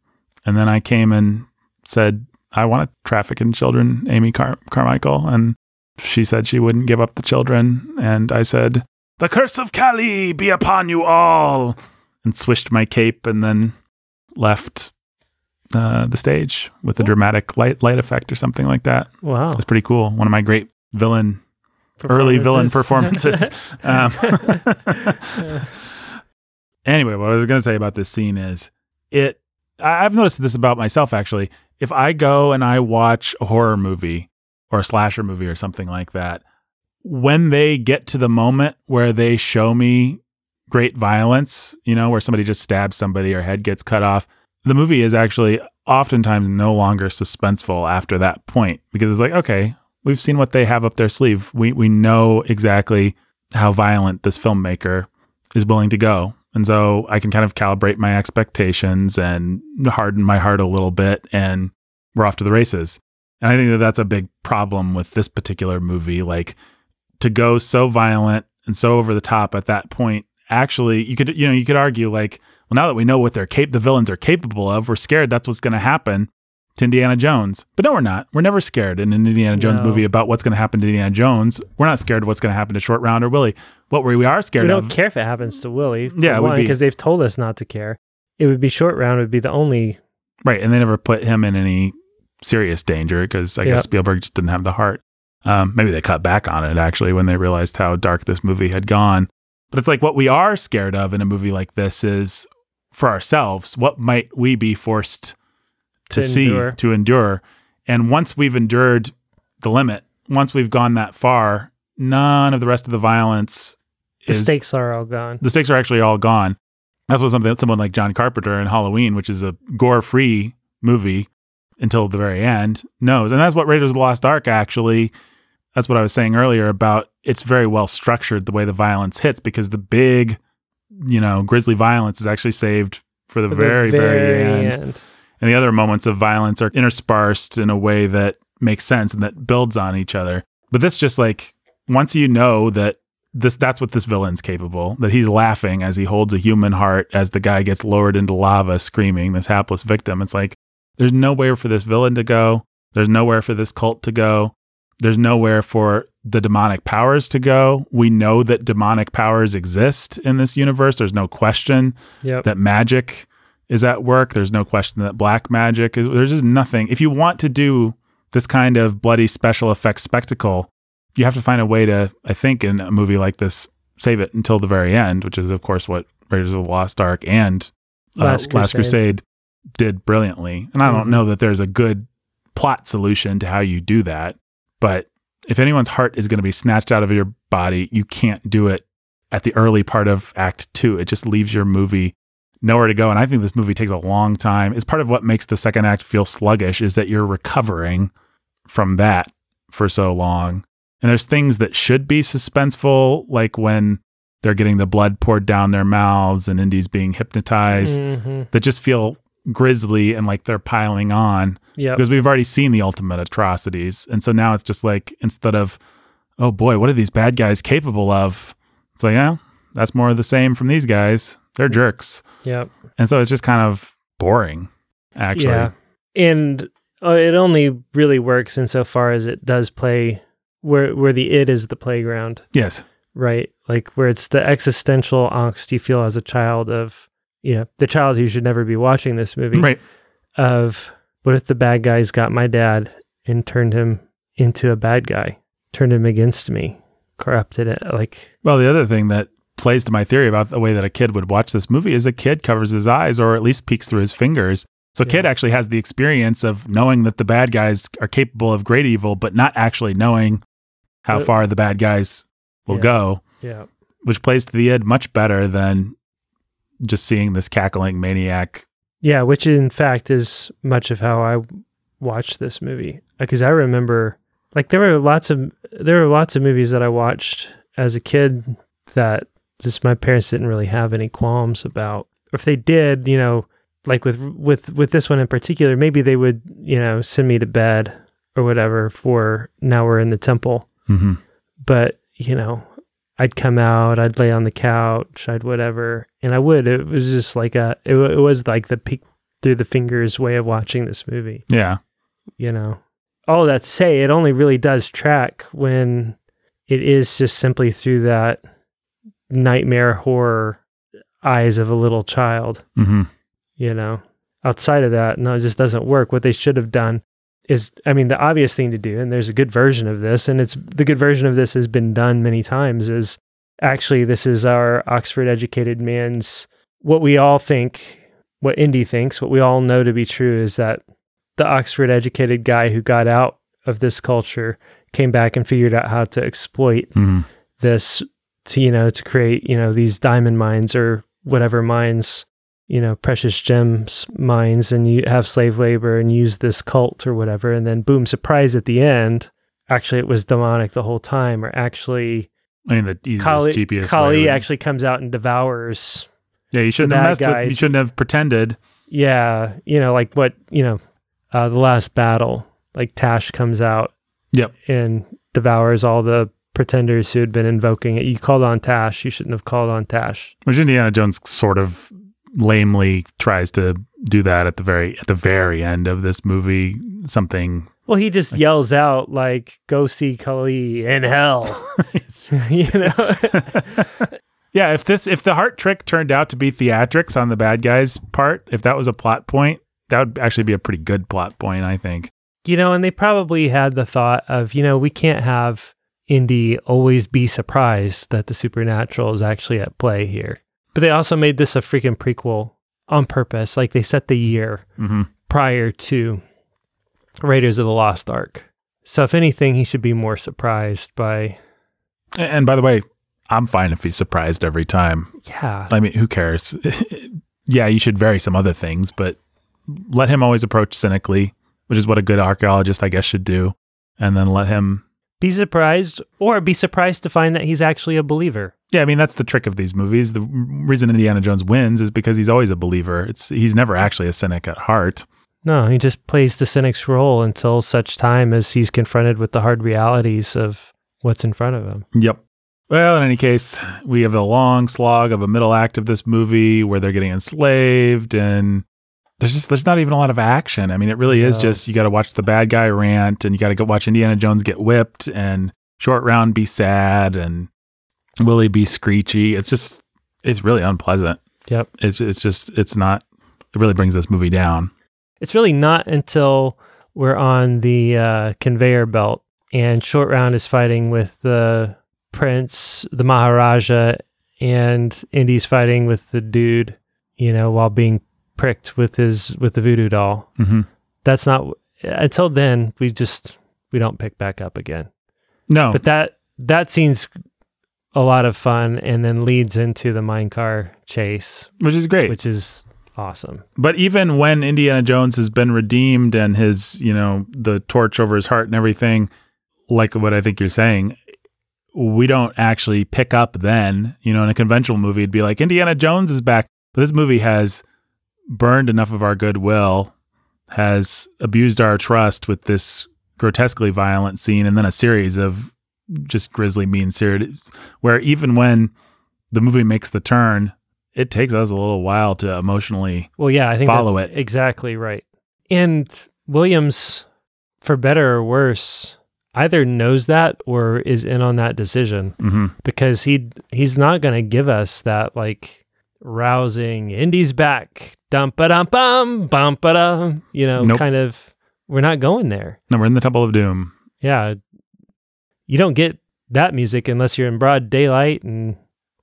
And then I came and said, I want to traffic in children, Amy Car- Carmichael. And she said she wouldn't give up the children. And I said, The curse of Kali be upon you all. And swished my cape and then left uh, the stage with a dramatic light light effect or something like that. Wow. It's pretty cool. One of my great villain early villain performances. um, anyway, what I was going to say about this scene is it. I've noticed this about myself actually. If I go and I watch a horror movie or a slasher movie or something like that, when they get to the moment where they show me great violence, you know, where somebody just stabs somebody or head gets cut off, the movie is actually oftentimes no longer suspenseful after that point because it's like, okay, we've seen what they have up their sleeve. We we know exactly how violent this filmmaker is willing to go. And so I can kind of calibrate my expectations and harden my heart a little bit and we're off to the races. And I think that that's a big problem with this particular movie like to go so violent and so over the top at that point actually you could you know you could argue like well now that we know what they're cap- the villains are capable of we're scared that's what's going to happen to Indiana Jones. But no, we're not. We're never scared in an Indiana Jones No. movie about what's going to happen to Indiana Jones. We're not scared of what's going to happen to Short Round or Willie. What we, are scared of. We don't of. care if it happens to Willie. Yeah, because they've told us not to care. It would be short round. Would be the only. Right. And they never put him in any serious danger because I Yep. guess Spielberg just didn't have the heart. Um, maybe they cut back on it actually when they realized how dark this movie had gone. But it's like what we are scared of in a movie like this is for ourselves, what might we be forced to, To see, endure. to endure? And once we've endured the limit, once we've gone that far, none of the rest of the violence The is stakes are all gone. the stakes are actually all gone. That's what something someone like John Carpenter in Halloween, which is a gore-free movie until the very end, knows. And that's what Raiders of the Lost Ark actually that's what I was saying earlier about it's very well structured the way the violence hits because the big, you know, grisly violence is actually saved for the, For the very, very, end. And the other moments of violence are interspersed in a way that makes sense and that builds on each other. But this just like once you know that this that's what this villain's capable, that he's laughing as he holds a human heart as the guy gets lowered into lava screaming, this hapless victim. It's like there's nowhere for this villain to go. There's nowhere for this cult to go. There's nowhere for the demonic powers to go. We know that demonic powers exist in this universe. There's no question Yep. that magic is at work. There's no question that black magic is. There's just nothing. If you want to do this kind of bloody special effects spectacle, you have to find a way to, I think, in a movie like this, save it until the very end, which is, of course, what Raiders of the Lost Ark and uh, Last Last, Crusade. Crusade did brilliantly. And I don't Mhm. know that there's a good plot solution to how you do that. But if anyone's heart is going to be snatched out of your body, you can't do it at the early part of Act Two. It just leaves your movie nowhere to go. And I think this movie takes a long time. It's part of what makes the second act feel sluggish is that you're recovering from that for so long. And there's things that should be suspenseful, like when they're getting the blood poured down their mouths and Indy's being hypnotized, Mhm. that just feel grisly and like they're piling on Yep. because we've already seen the ultimate atrocities. And so now it's just like instead of, oh boy, what are these bad guys capable of? It's like, yeah, that's more of the same from these guys. They're jerks. Yep. And so it's just kind of boring, actually. Yeah. And uh, it only really works insofar as it does play where where the it is the playground, Yes. right? Like where it's the existential angst you feel as a child of, you know, the child who should never be watching this movie Right. of what if the bad guys got my dad and turned him into a bad guy? turned him against me, corrupted it. Like, Well, the other thing that plays to my theory about the way that a kid would watch this movie is a kid covers his eyes or at least peeks through his fingers. So a kid actually has the experience of knowing that the bad guys are capable of great evil, but not actually knowing how Uh, far the bad guys will Yeah. go, yeah, which plays to the id much better than just seeing this cackling maniac. Yeah, which in fact is much of how I watched this movie because I remember like there were lots of there were lots of movies that I watched as a kid that just my parents didn't really have any qualms about. Or if they did, you know, like with with with this one in particular, maybe they would, you know, send me to bed or whatever for now we're in the temple. Mm-hmm. But, you know, I'd come out, I'd lay on the couch, I'd whatever, and I would. It was just like a it, it was like the peek through the fingers way of watching this movie Yeah. you know. All that to say, it only really does track when it is just simply through that nightmare horror eyes of a little child, Mm-hmm. you know. Outside of that, no, it just doesn't work. What they should have done is, I mean, the obvious thing to do, and there's a good version of this, and it's the good version of this has been done many times, is actually this is our Oxford educated man's what we all think, what Indy thinks, what we all know to be true is that the Oxford educated guy who got out of this culture came back and figured out how to exploit Mm-hmm. this to you know to create you know these diamond mines or whatever mines you know precious gems mines and you have slave labor and use this cult or whatever and then boom surprise at the end actually it was demonic the whole time or actually I mean, the easiest, Kali, cheapest. Kali actually comes out and devours Yeah, you shouldn't have messed guy- with. You shouldn't have pretended. yeah you know like what you know uh the last battle like Tash comes out Yep. and devours all the pretenders who had been invoking it you called on Tash you shouldn't have called on Tash Which Indiana Jones sort of lamely tries to do that at the very at the very end of this movie. Something. Well, he just yells out like, "Go see Kali in hell," you know. yeah, if this if the heart trick turned out to be theatrics on the bad guys' part, if that was a plot point, that would actually be a pretty good plot point, I think. you know, and they probably had the thought of, you know, we can't have Indy always be surprised that the supernatural is actually at play here. But they also made this a freaking prequel on purpose. Like they set the year hmm prior to Raiders of the Lost Ark. So if anything, he should be more surprised by, And by the way, I'm fine if he's surprised every time. yeah, I mean, who cares? yeah, you should vary some other things, but let him always approach cynically, which is what a good archaeologist, I guess, should do. And then let him. Be surprised or be surprised to find that he's actually a believer. Yeah, I mean that's the trick of these movies. The reason Indiana Jones wins is because he's always a believer. It's he's never actually a cynic at heart. No, he just plays the cynic's role until such time as he's confronted with the hard realities of what's in front of him. Yep. Well, in any case, we have a long slog of a middle act of this movie where they're getting enslaved and there's just there's not even a lot of action. I mean, it really is No. just you got to watch the bad guy rant and you got to go watch Indiana Jones get whipped and Short Round be sad and Willie be screechy. It's just it's really unpleasant. Yep. It's it's just it's not it really brings this movie down. It's really not until we're on the uh, conveyor belt and Short Round is fighting with the prince, the Maharaja, and Indy's fighting with the dude, you know, while being pricked with his with the voodoo doll. Mhm. That's not until then we just we don't pick back up again. No. But that that seems a lot of fun and then leads into the mine car chase, which is great. which is awesome. But even when Indiana Jones has been redeemed and his, you know, the torch over his heart and everything, like what I think you're saying, we don't actually pick up then. You know, in a conventional movie, it'd be like Indiana Jones is back. But this movie has burned enough of our goodwill, has abused our trust with this grotesquely violent scene, and then a series of just grisly, mean series, where even when the movie makes the turn, it takes us a little while to emotionally Well, yeah, I think Follow that's it. exactly right. And Williams, for better or worse, either knows that or is in on that decision hmm because he he's not going to give us that like rousing Indy's back, dum ba dum bum bum ba dum, you know, Nope. kind of. We're not going there. No, we're in the Temple of Doom. Yeah. you don't get that music unless you're in broad daylight and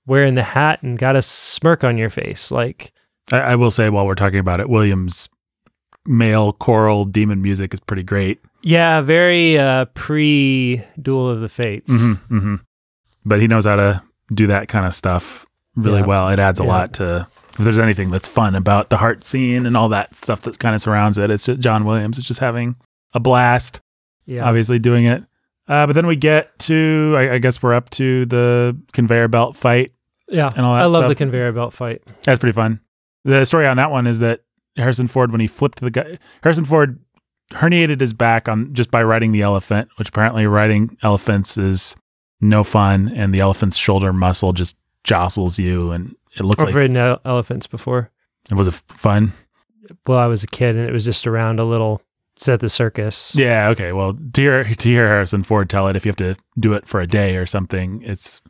wearing the hat and got a smirk on your face. Like, I, I will say while we're talking about it, Williams' male choral demon music is pretty great. yeah, very uh, pre Duel of the Fates. hmm hmm But he knows how to do that kind of stuff really Yeah. well. It adds a Yeah. lot to. If there's anything that's fun about the heart scene and all that stuff that kind of surrounds it, it's John Williams is just having a blast. Yeah. obviously doing it. Uh, but then we get to, I, I guess we're up to the conveyor belt fight. Yeah. and all that I love stuff. the conveyor belt fight. That's pretty fun. The story on that one is that Harrison Ford, when he flipped the guy, Harrison Ford herniated his back on just by riding the elephant, which apparently riding elephants is no fun, and the elephant's shoulder muscle just jostles you, and it looks I've like ridden ele- elephants before. it was a fun. Well, I was a kid and it was just around a little, it's at the circus. Yeah, okay. Well, to hear to hear Harrison Ford tell it, if you have to do it for a day or something, it's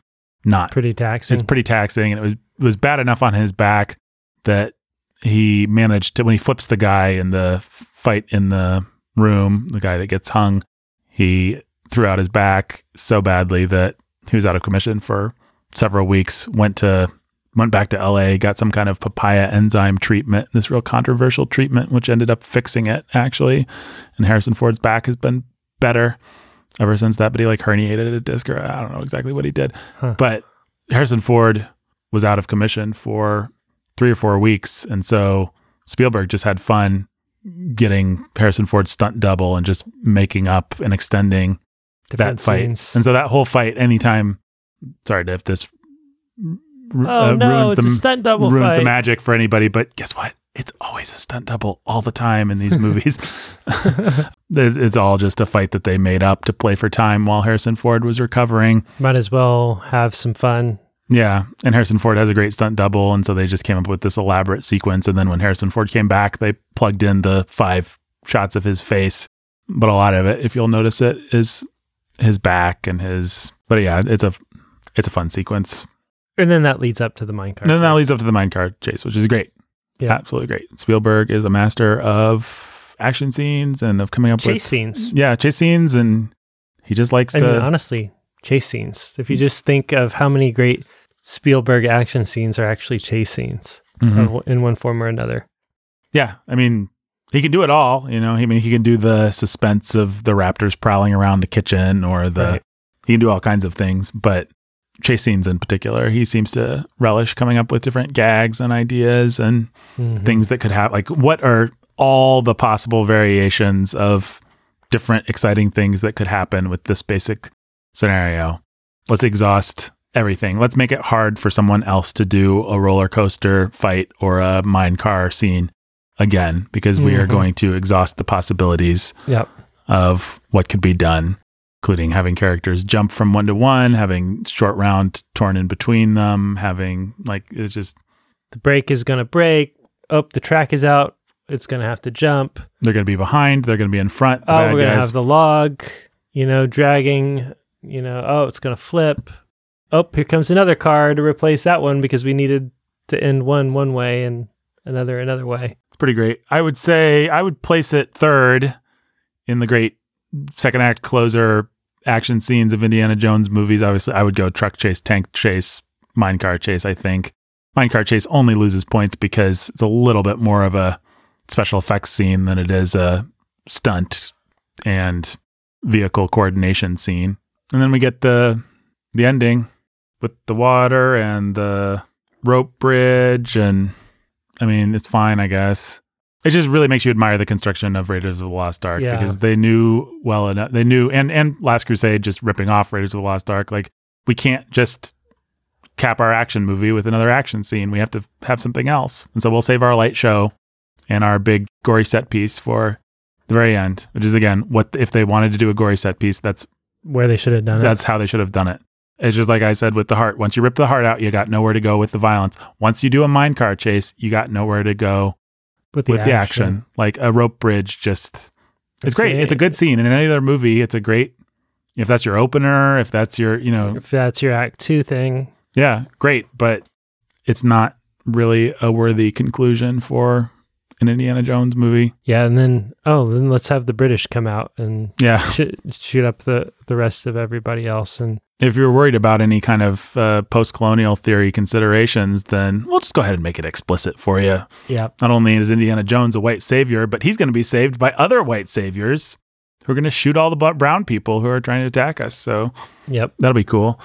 not Pretty taxing. It's pretty taxing, and it was it was bad enough on his back that he managed to when he flips the guy in the fight in the room, the guy that gets hung, he threw out his back so badly that he was out of commission for several weeks. Went to went back to L.A., got some kind of papaya enzyme treatment, this real controversial treatment, which ended up fixing it actually. And Harrison Ford's back has been better ever since that. But he like herniated a disc, or I don't know exactly what he did. Huh. But Harrison Ford was out of commission for three or four weeks, and so Spielberg just had fun getting Harrison Ford's stunt double and just making up and extending Different that fight. scenes. And so that whole fight, anytime, sorry if this r- oh uh, no, ruins it's the a stunt double ruins fight. the magic for anybody, but guess what? It's always a stunt double all the time in these movies. It's all just a fight that they made up to play for time while Harrison Ford was recovering. Might as well have some fun. Yeah, and Harrison Ford has a great stunt double, and so they just came up with this elaborate sequence. And then when Harrison Ford came back, they plugged in the five shots of his face, but a lot of it, if you'll notice it, is his back and his. But yeah, it's a it's a fun sequence. And then that leads up to the minecart. And then that leads up to the minecart chase, which is great. Yeah. absolutely great. Spielberg is a master of action scenes and of coming up chase with chase scenes. yeah chase scenes, and he just likes I to. mean, honestly, chase scenes. If you just think of how many great Spielberg action scenes are actually chase scenes Mhm. in one form or another. Yeah, I mean, he can do it all. You know, I mean, he can do the suspense of the raptors prowling around the kitchen, or the Right. he can do all kinds of things. But chase scenes in particular, he seems to relish coming up with different gags and ideas and Mhm. things that could have like what are all the possible variations of different exciting things that could happen with this basic scenario. Let's exhaust everything. Let's make it hard for someone else to do a roller coaster fight or a mine car scene again because we are Mhm. going to exhaust the possibilities Yep. of what could be done, including having characters jump from one to one, having short round torn in between them, having like it's just The brake is going to break. Oh, the track is out. It's going to have to jump. they're going to be behind, they're going to be in front. Oh, we're going to have the log, you know, dragging, you know, oh, it's going to flip. Oh, here comes another car to replace that one because we needed to end one one way and another another way. It's pretty great. I would say I would place it third in the great second act closer action scenes of Indiana Jones movies. Obviously, I would go truck chase, tank chase, minecart chase. I think minecart chase only loses points because it's a little bit more of a special effects scene than it is a stunt and vehicle coordination scene. And then we get the the ending with the water and the rope bridge and I mean, it's fine, I guess. It just really makes you admire the construction of Raiders of the Lost Ark Yeah. because they knew well enough. They knew, and and Last Crusade just ripping off Raiders of the Lost Ark. Like we can't just cap our action movie with another action scene. We have to have something else, and so we'll save our light show and our big gory set piece for the very end. Which is again, what if they wanted to do a gory set piece? That's Where they should have done it. that's how they should have done it. It's just like I said with the heart. Once you rip the heart out, you got nowhere to go with the violence. Once you do a mine car chase, you got nowhere to go with the, with the action. Like a rope bridge, just it's, It's great. a- it's a good scene. In any other movie, it's a great. If that's your opener, if that's your, you know, If that's your act two thing, yeah, great. But it's not really a worthy conclusion for an Indiana Jones movie. Yeah, and then oh, then let's have the British come out and Yeah. sh- shoot up the the rest of everybody else. And If you're worried about any kind of uh, post colonial theory considerations, then we'll just go ahead and make it explicit for you. yeah, Not only is Indiana Jones a white savior, but he's going to be saved by other white saviors who are going to shoot all the brown people who are trying to attack us. So yep. that'll be cool.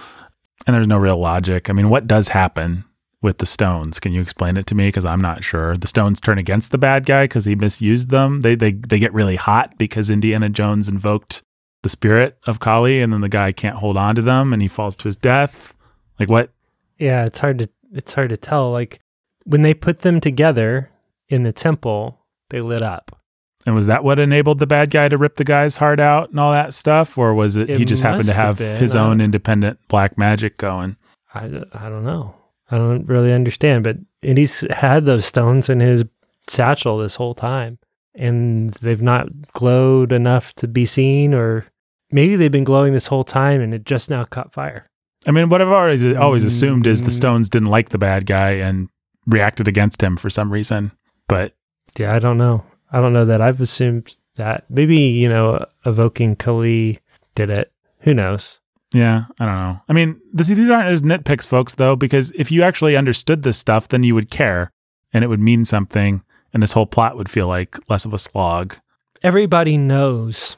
And there's no real logic. I mean, what does happen with the stones? Can you explain it to me? Because I'm not sure. The stones turn against the bad guy because he misused them. They, they they get really hot because Indiana Jones invoked the spirit of Kali, and then the guy can't hold on to them, and he falls to his death. Like what? Yeah, it's hard to it's hard to tell. Like when they put them together in the temple, they lit up. And was that what enabled the bad guy to rip the guy's heart out and all that stuff, or was it, It he just happened to have have his own independent black magic going? I, I don't know. I don't really understand, but and he's had those stones in his satchel this whole time, and they've not glowed enough to be seen, or maybe they've been glowing this whole time and it just now caught fire. I mean, what I've always always assumed is the Mm. stones didn't like the bad guy and reacted against him for some reason. But Yeah, I don't know. I don't know that I've assumed that. Maybe you know, evoking Kali did it. Who knows? Yeah, I don't know. I mean, this, these aren't as nitpicks, folks, though, because if you actually understood this stuff, then you would care and it would mean something, and this whole plot would feel like less of a slog. everybody knows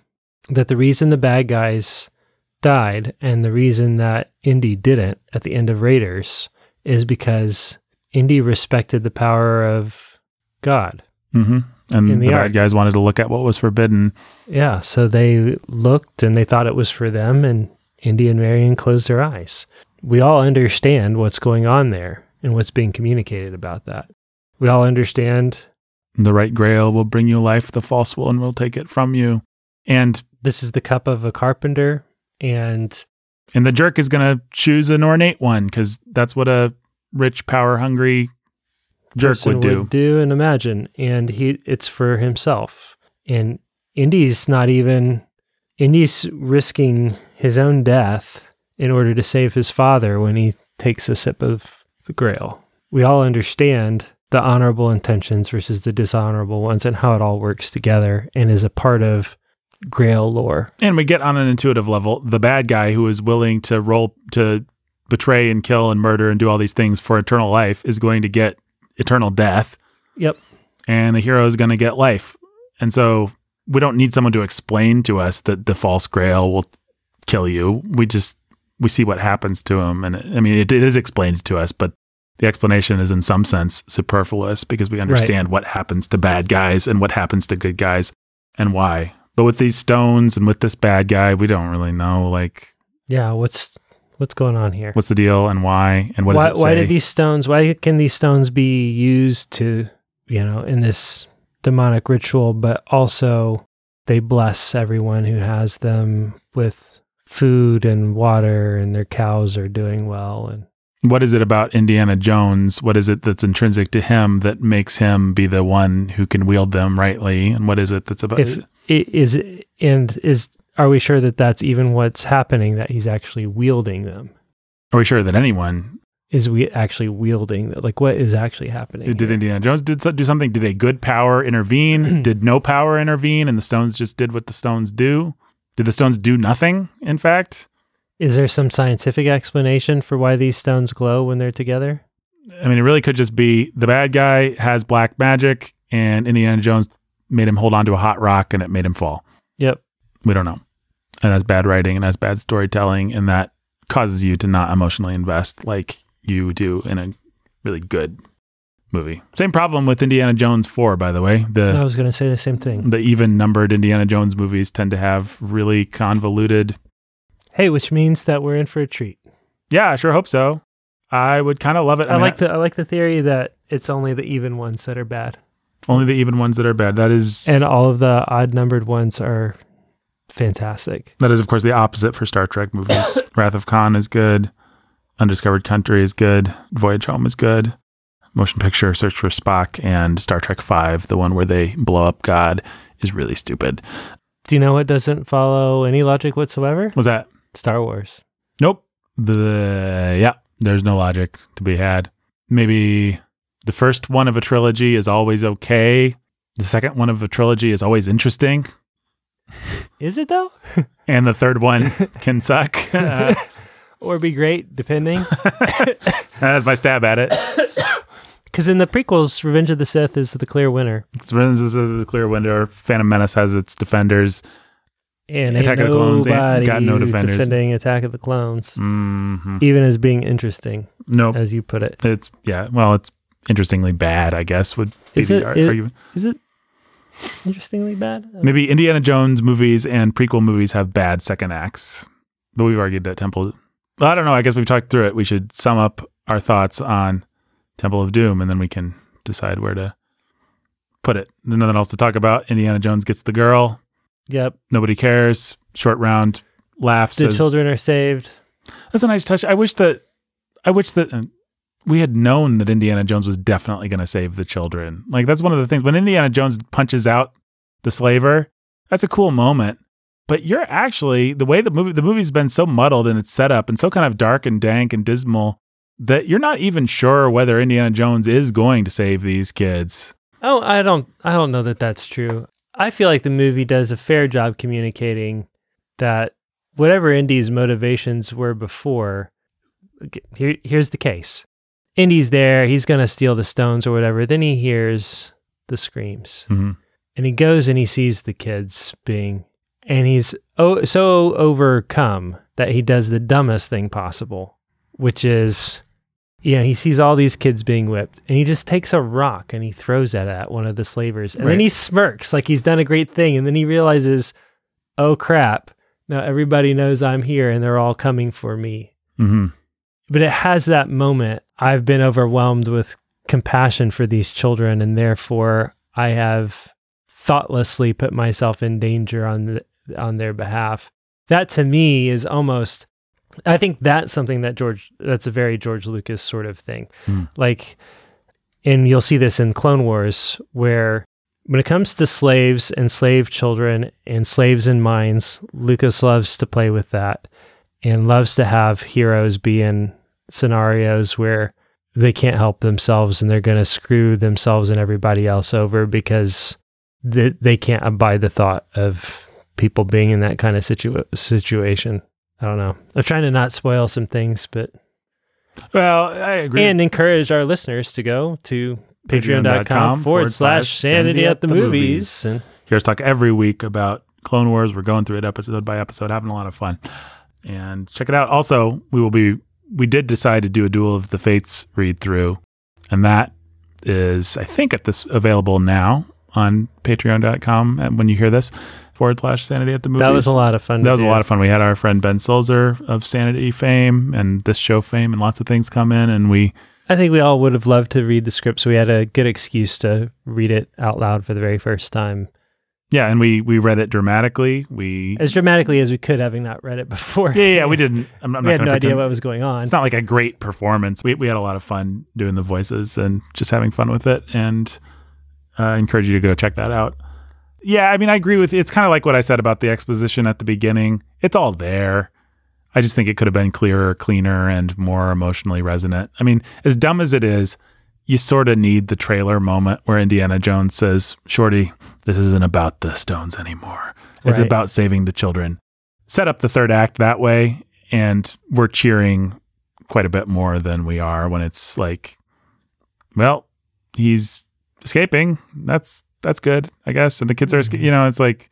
that the reason the bad guys died and the reason that Indy didn't at the end of Raiders is because Indy respected the power of God. hmm And the, the bad guys wanted to look at what was forbidden. Yeah, so they looked and they thought it was for them, and Indy and Marion close their eyes. We all understand what's going on there and what's being communicated about that. We all understand The right grail will bring you life, the false one will take it from you. And this is the cup of a carpenter, and and the jerk is going to choose an ornate one because that's what a rich, power hungry jerk would do. Would do and imagine and he it's for himself and indy's not even indy's risking his own death in order to save his father when he takes a sip of the grail. We all understand the honorable intentions versus the dishonorable ones and how it all works together and is a part of grail lore. And we get on an intuitive level. The bad guy who is willing to roll to betray and kill and murder and do all these things for eternal life is going to get eternal death, yep. And the hero is going to get life. And so we don't need someone to explain to us that the false grail will kill you. We just we see what happens to him, and I mean it, it is explained to us, but the explanation is in some sense superfluous because we understand what happens to bad guys and what happens to good guys and why. But with these stones and with this bad guy, we don't really know like yeah what's what's going on here what's the deal and why and what why, does it say. why did these stones why can these stones be used to you know in this demonic ritual but also they bless everyone who has them with food and water and their cows are doing well and what is it about Indiana Jones? What is it that's intrinsic to him that makes him be the one who can wield them rightly? And what is it that's about? if is and is are we sure that that's even what's happening that he's actually wielding them are we sure that anyone is we actually wielding like what is actually happening did? Indiana Jones did so- do something? Did a good power intervene? did no power intervene? And the stones just did what the stones do? Did the stones do nothing? In fact, is there some scientific explanation for why these stones glow when they're together I mean, it really could just be the bad guy has black magic, and Indiana Jones made him hold on to a hot rock, and it made him fall. yep We don't know. And that's bad writing and that's bad storytelling. And that causes you to not emotionally invest like you do in a really good movie. Same problem with Indiana Jones 4, by the way. I was going to say the same thing. the even numbered Indiana Jones movies tend to have really convoluted. Hey, which means that we're in for a treat. Yeah, I sure hope so. I would kind of love it. I, mean, like the I like the theory that it's only the even ones that are bad, only the even ones that are bad. That is and all of the odd numbered ones are fantastic. that is of course the opposite for Star Trek movies. Wrath of Khan is good. Undiscovered Country is good. Voyage Home is good. Motion Picture Search for Spock and Star Trek 5, the one where they blow up God, is really stupid. Do you know what doesn't follow any logic whatsoever? Was that? Star Wars. Nope. The yeah, there's no logic to be had. Maybe the first one of a trilogy is always okay, The second one of a trilogy is always interesting, Is it though? and the third one can suck. Uh, Or be great, depending. that's my stab at it. Because in the prequels, Revenge of the Sith is the clear winner. Revenge of the Clear winner. Phantom Menace has its defenders. And Attack of the Clones ain't got no defenders. defending Attack of the Clones, hmm even as being interesting, Nope. as you put it. It's yeah. Well, it's interestingly bad. I guess would be Is the it- it- argument. Is it interestingly bad? Maybe Indiana Jones movies and prequel movies have bad second acts, but we've argued that Temple. I don't know. I guess we've talked through it. We should sum up our thoughts on Temple of Doom, and then we can decide where to put it. Nothing else to talk about. Indiana Jones gets the girl. Yep. Nobody cares. Short round laughs. The Says, children are saved. That's a nice touch. I wish that I wish that uh, we had known that Indiana Jones was definitely going to save the children. Like that's one of the things when Indiana Jones punches out the slaver, that's a cool moment. But you're actually the way the movie the movie's been so muddled in its setup and so kind of dark and dank and dismal that you're not even sure whether Indiana Jones is going to save these kids. Oh, I don't I don't know that that's true. I feel like the movie does a fair job communicating that whatever Indy's motivations were before, here here's the case. Indy's there, he's going to steal the stones or whatever. Then he hears the screams. Mm-hmm. And he goes and he sees the kids being and he's oh, so overcome that he does the dumbest thing possible, which is yeah, he sees all these kids being whipped and he just takes a rock and he throws it at one of the slavers. And Right. then he smirks like he's done a great thing. And then he realizes, oh crap, now everybody knows I'm here and they're all coming for me. Mm-hmm. But it has that moment. I've been overwhelmed with compassion for these children and therefore I have thoughtlessly put myself in danger on the, on their behalf. That to me is almost I think that's something that George that's a very George Lucas sort of thing. Hmm. Like and you'll see this in Clone Wars where when it comes to slaves and slave children and slaves in mines, Lucas loves to play with that and loves to have heroes be in scenarios where they can't help themselves and they're going to screw themselves and everybody else over because they, they can't abide the thought of people being in that kind of situa- situation. I don't know. I'm trying to not spoil some things, but Well, I agree. and encourage our listeners to go to patreon.com forward slash sanity at the movies. And hear us talk every week about Clone Wars. We're going through it episode by episode, having a lot of fun. And check it out. Also, we will be we did decide to do a Duel of the Fates read through, and that is I think at this available now on patreon.com and uh, when you hear this forward slash sanity at the movies. that was a lot of fun. That was a lot of fun. We had our friend Ben Sulzer of Sanity fame and this show fame and lots of things come in and we I think we all would have loved to read the script, so we had a good excuse to read it out loud for the very first time, yeah, and we we read it dramatically. We as dramatically as we could, having not read it before. Yeah, yeah, we didn't I'm, I'm we not had no idea what was going on. it's not like a great performance. We we had a lot of fun doing the voices and just having fun with it, and uh, I encourage you to go check that out. Yeah, I mean, I agree with it's kind of like what I said about the exposition at the beginning. It's all there. I just think it could have been clearer, cleaner, and more emotionally resonant. I mean, as dumb as it is, you sort of need the trailer moment where Indiana Jones says, "Shorty, this isn't about the stones anymore. It's Right. about saving the children." Set up the third act that way, and we're cheering quite a bit more than we are when it's like, well, he's escaping. That's that's good, I guess. And the kids are, you mm-hmm. know, it's like,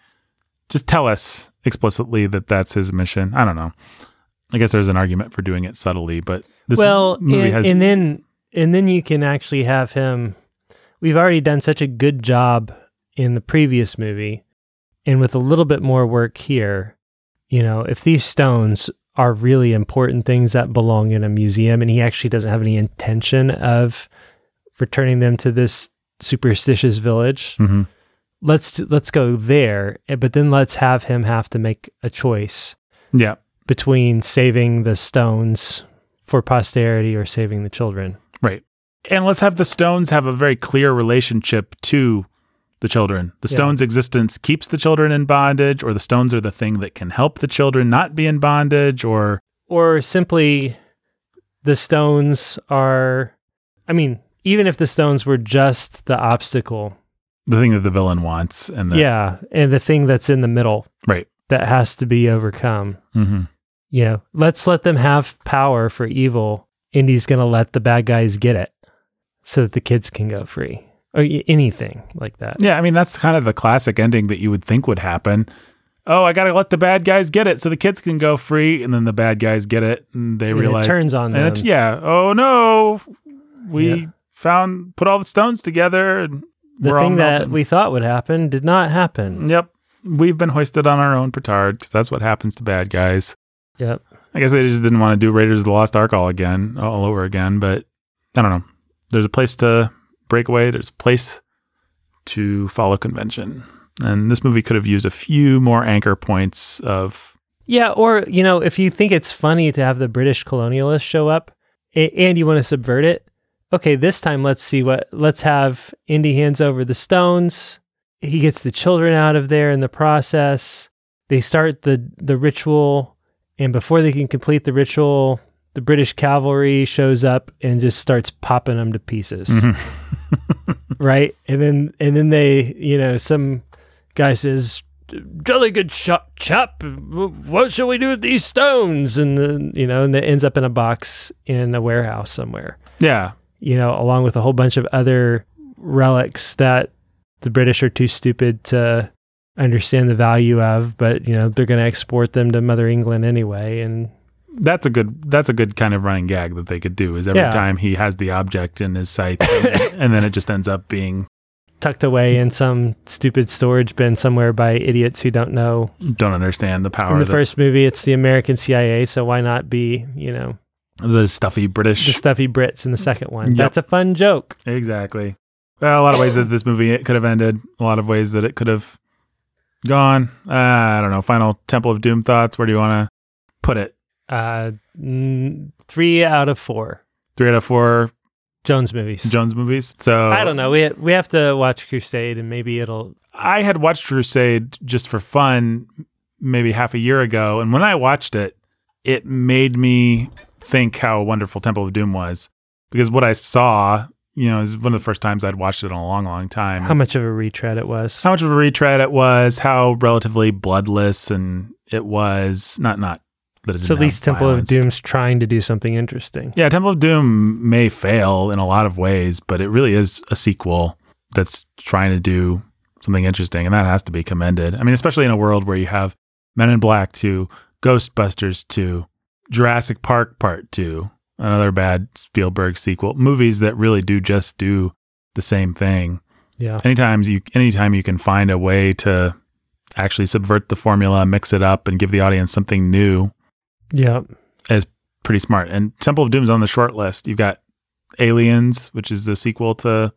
just tell us explicitly that that's his mission. I don't know. I guess there's an argument for doing it subtly, but this well, movie and, has and then and then you can actually have him. We've already done such a good job in the previous movie, and with a little bit more work here, you know, if these stones are really important things that belong in a museum, and he actually doesn't have any intention of returning them to this superstitious village, Mhm. let's let's go there. eh, But then let's have him have to make a choice yeah, between saving the stones for posterity or saving the children. right. And let's have the stones have a very clear relationship to the children. The Yeah. stones' existence keeps the children in bondage, or the stones are the thing that can help the children not be in bondage, or Or simply the stones are I mean, even if the stones were just the obstacle the thing that the villain wants, and the, yeah, and the thing that's in the middle right. that has to be overcome. hmm You know, let's let them have power for evil. Indy's going to let the bad guys get it so that the kids can go free or anything like that. Yeah, I mean that's kind of the classic ending that you would think would happen. Oh, I got to let the bad guys get it so the kids can go free, and then the bad guys get it, and they And it realize turns on and it- them. yeah. Oh no, we Yeah. Found put all the stones together, and the thing that we thought would happen did not happen. Yep, we've been hoisted on our own petard because that's what happens to bad guys. Yep. I guess they just didn't want to do Raiders of the Lost Ark all again, all over again. But I don't know. There's a place to break away. There's a place to follow convention. And this movie could have used a few more anchor points of Yeah, or you know, if you think it's funny to have the British colonialists show up and you want to subvert it, okay, this time let's see what let's have Indy hands over the stones. He gets the children out of there in the process. They start the the ritual, and before they can complete the ritual, the British cavalry shows up and just starts popping them to pieces. Mm-hmm. right? And then and then they, you know, some guy says, "Jolly good shot, chap. What shall we do with these stones?" And then you know, and it ends up in a box in a warehouse somewhere. yeah, You know, along with a whole bunch of other relics that the British are too stupid to understand the value of, but you know, they're going to export them to Mother England anyway. And that's a good that's a good kind of running gag that they could do. Is every Yeah. time he has the object in his sight, and, and then it just ends up being tucked away in some stupid storage bin somewhere by idiots who don't know don't understand the power in the of the, first movie it's the american cia so why not be you know the stuffy British. the stuffy brits in the second one Yep. that's a fun joke Exactly. Well, a lot of ways that this movie it could have ended. A lot of ways that it could have gone. Uh, I don't know. Final Temple of Doom thoughts. Where do you want to put it? uh mm, three out of four Three out of four jones movies Jones movies. So i don't know we, we have to watch crusade and maybe it'll I had watched Crusade just for fun, maybe half a year ago, and when I watched it, it made me think how wonderful Temple of Doom was because what I saw, you know, is one of the first times I'd watched it in a long, long time. how much of a retread it was how much of a retread it was, how relatively bloodless and it was not not that it so at least temple violence. of doom's trying to do something interesting Yeah, Temple of Doom may fail in a lot of ways, but it really is a sequel that's trying to do something interesting, and that has to be commended. I mean, especially in a world where you have Men in Black 2, Ghostbusters 2, Jurassic Park Part 2, another bad Spielberg sequel, movies that really do just do the same thing. yeah Anytime you anytime you can find a way to actually subvert the formula, mix it up and give the audience something new, yeah Is pretty smart. And Temple of Doom's on the short list. You've got Aliens, which is the sequel to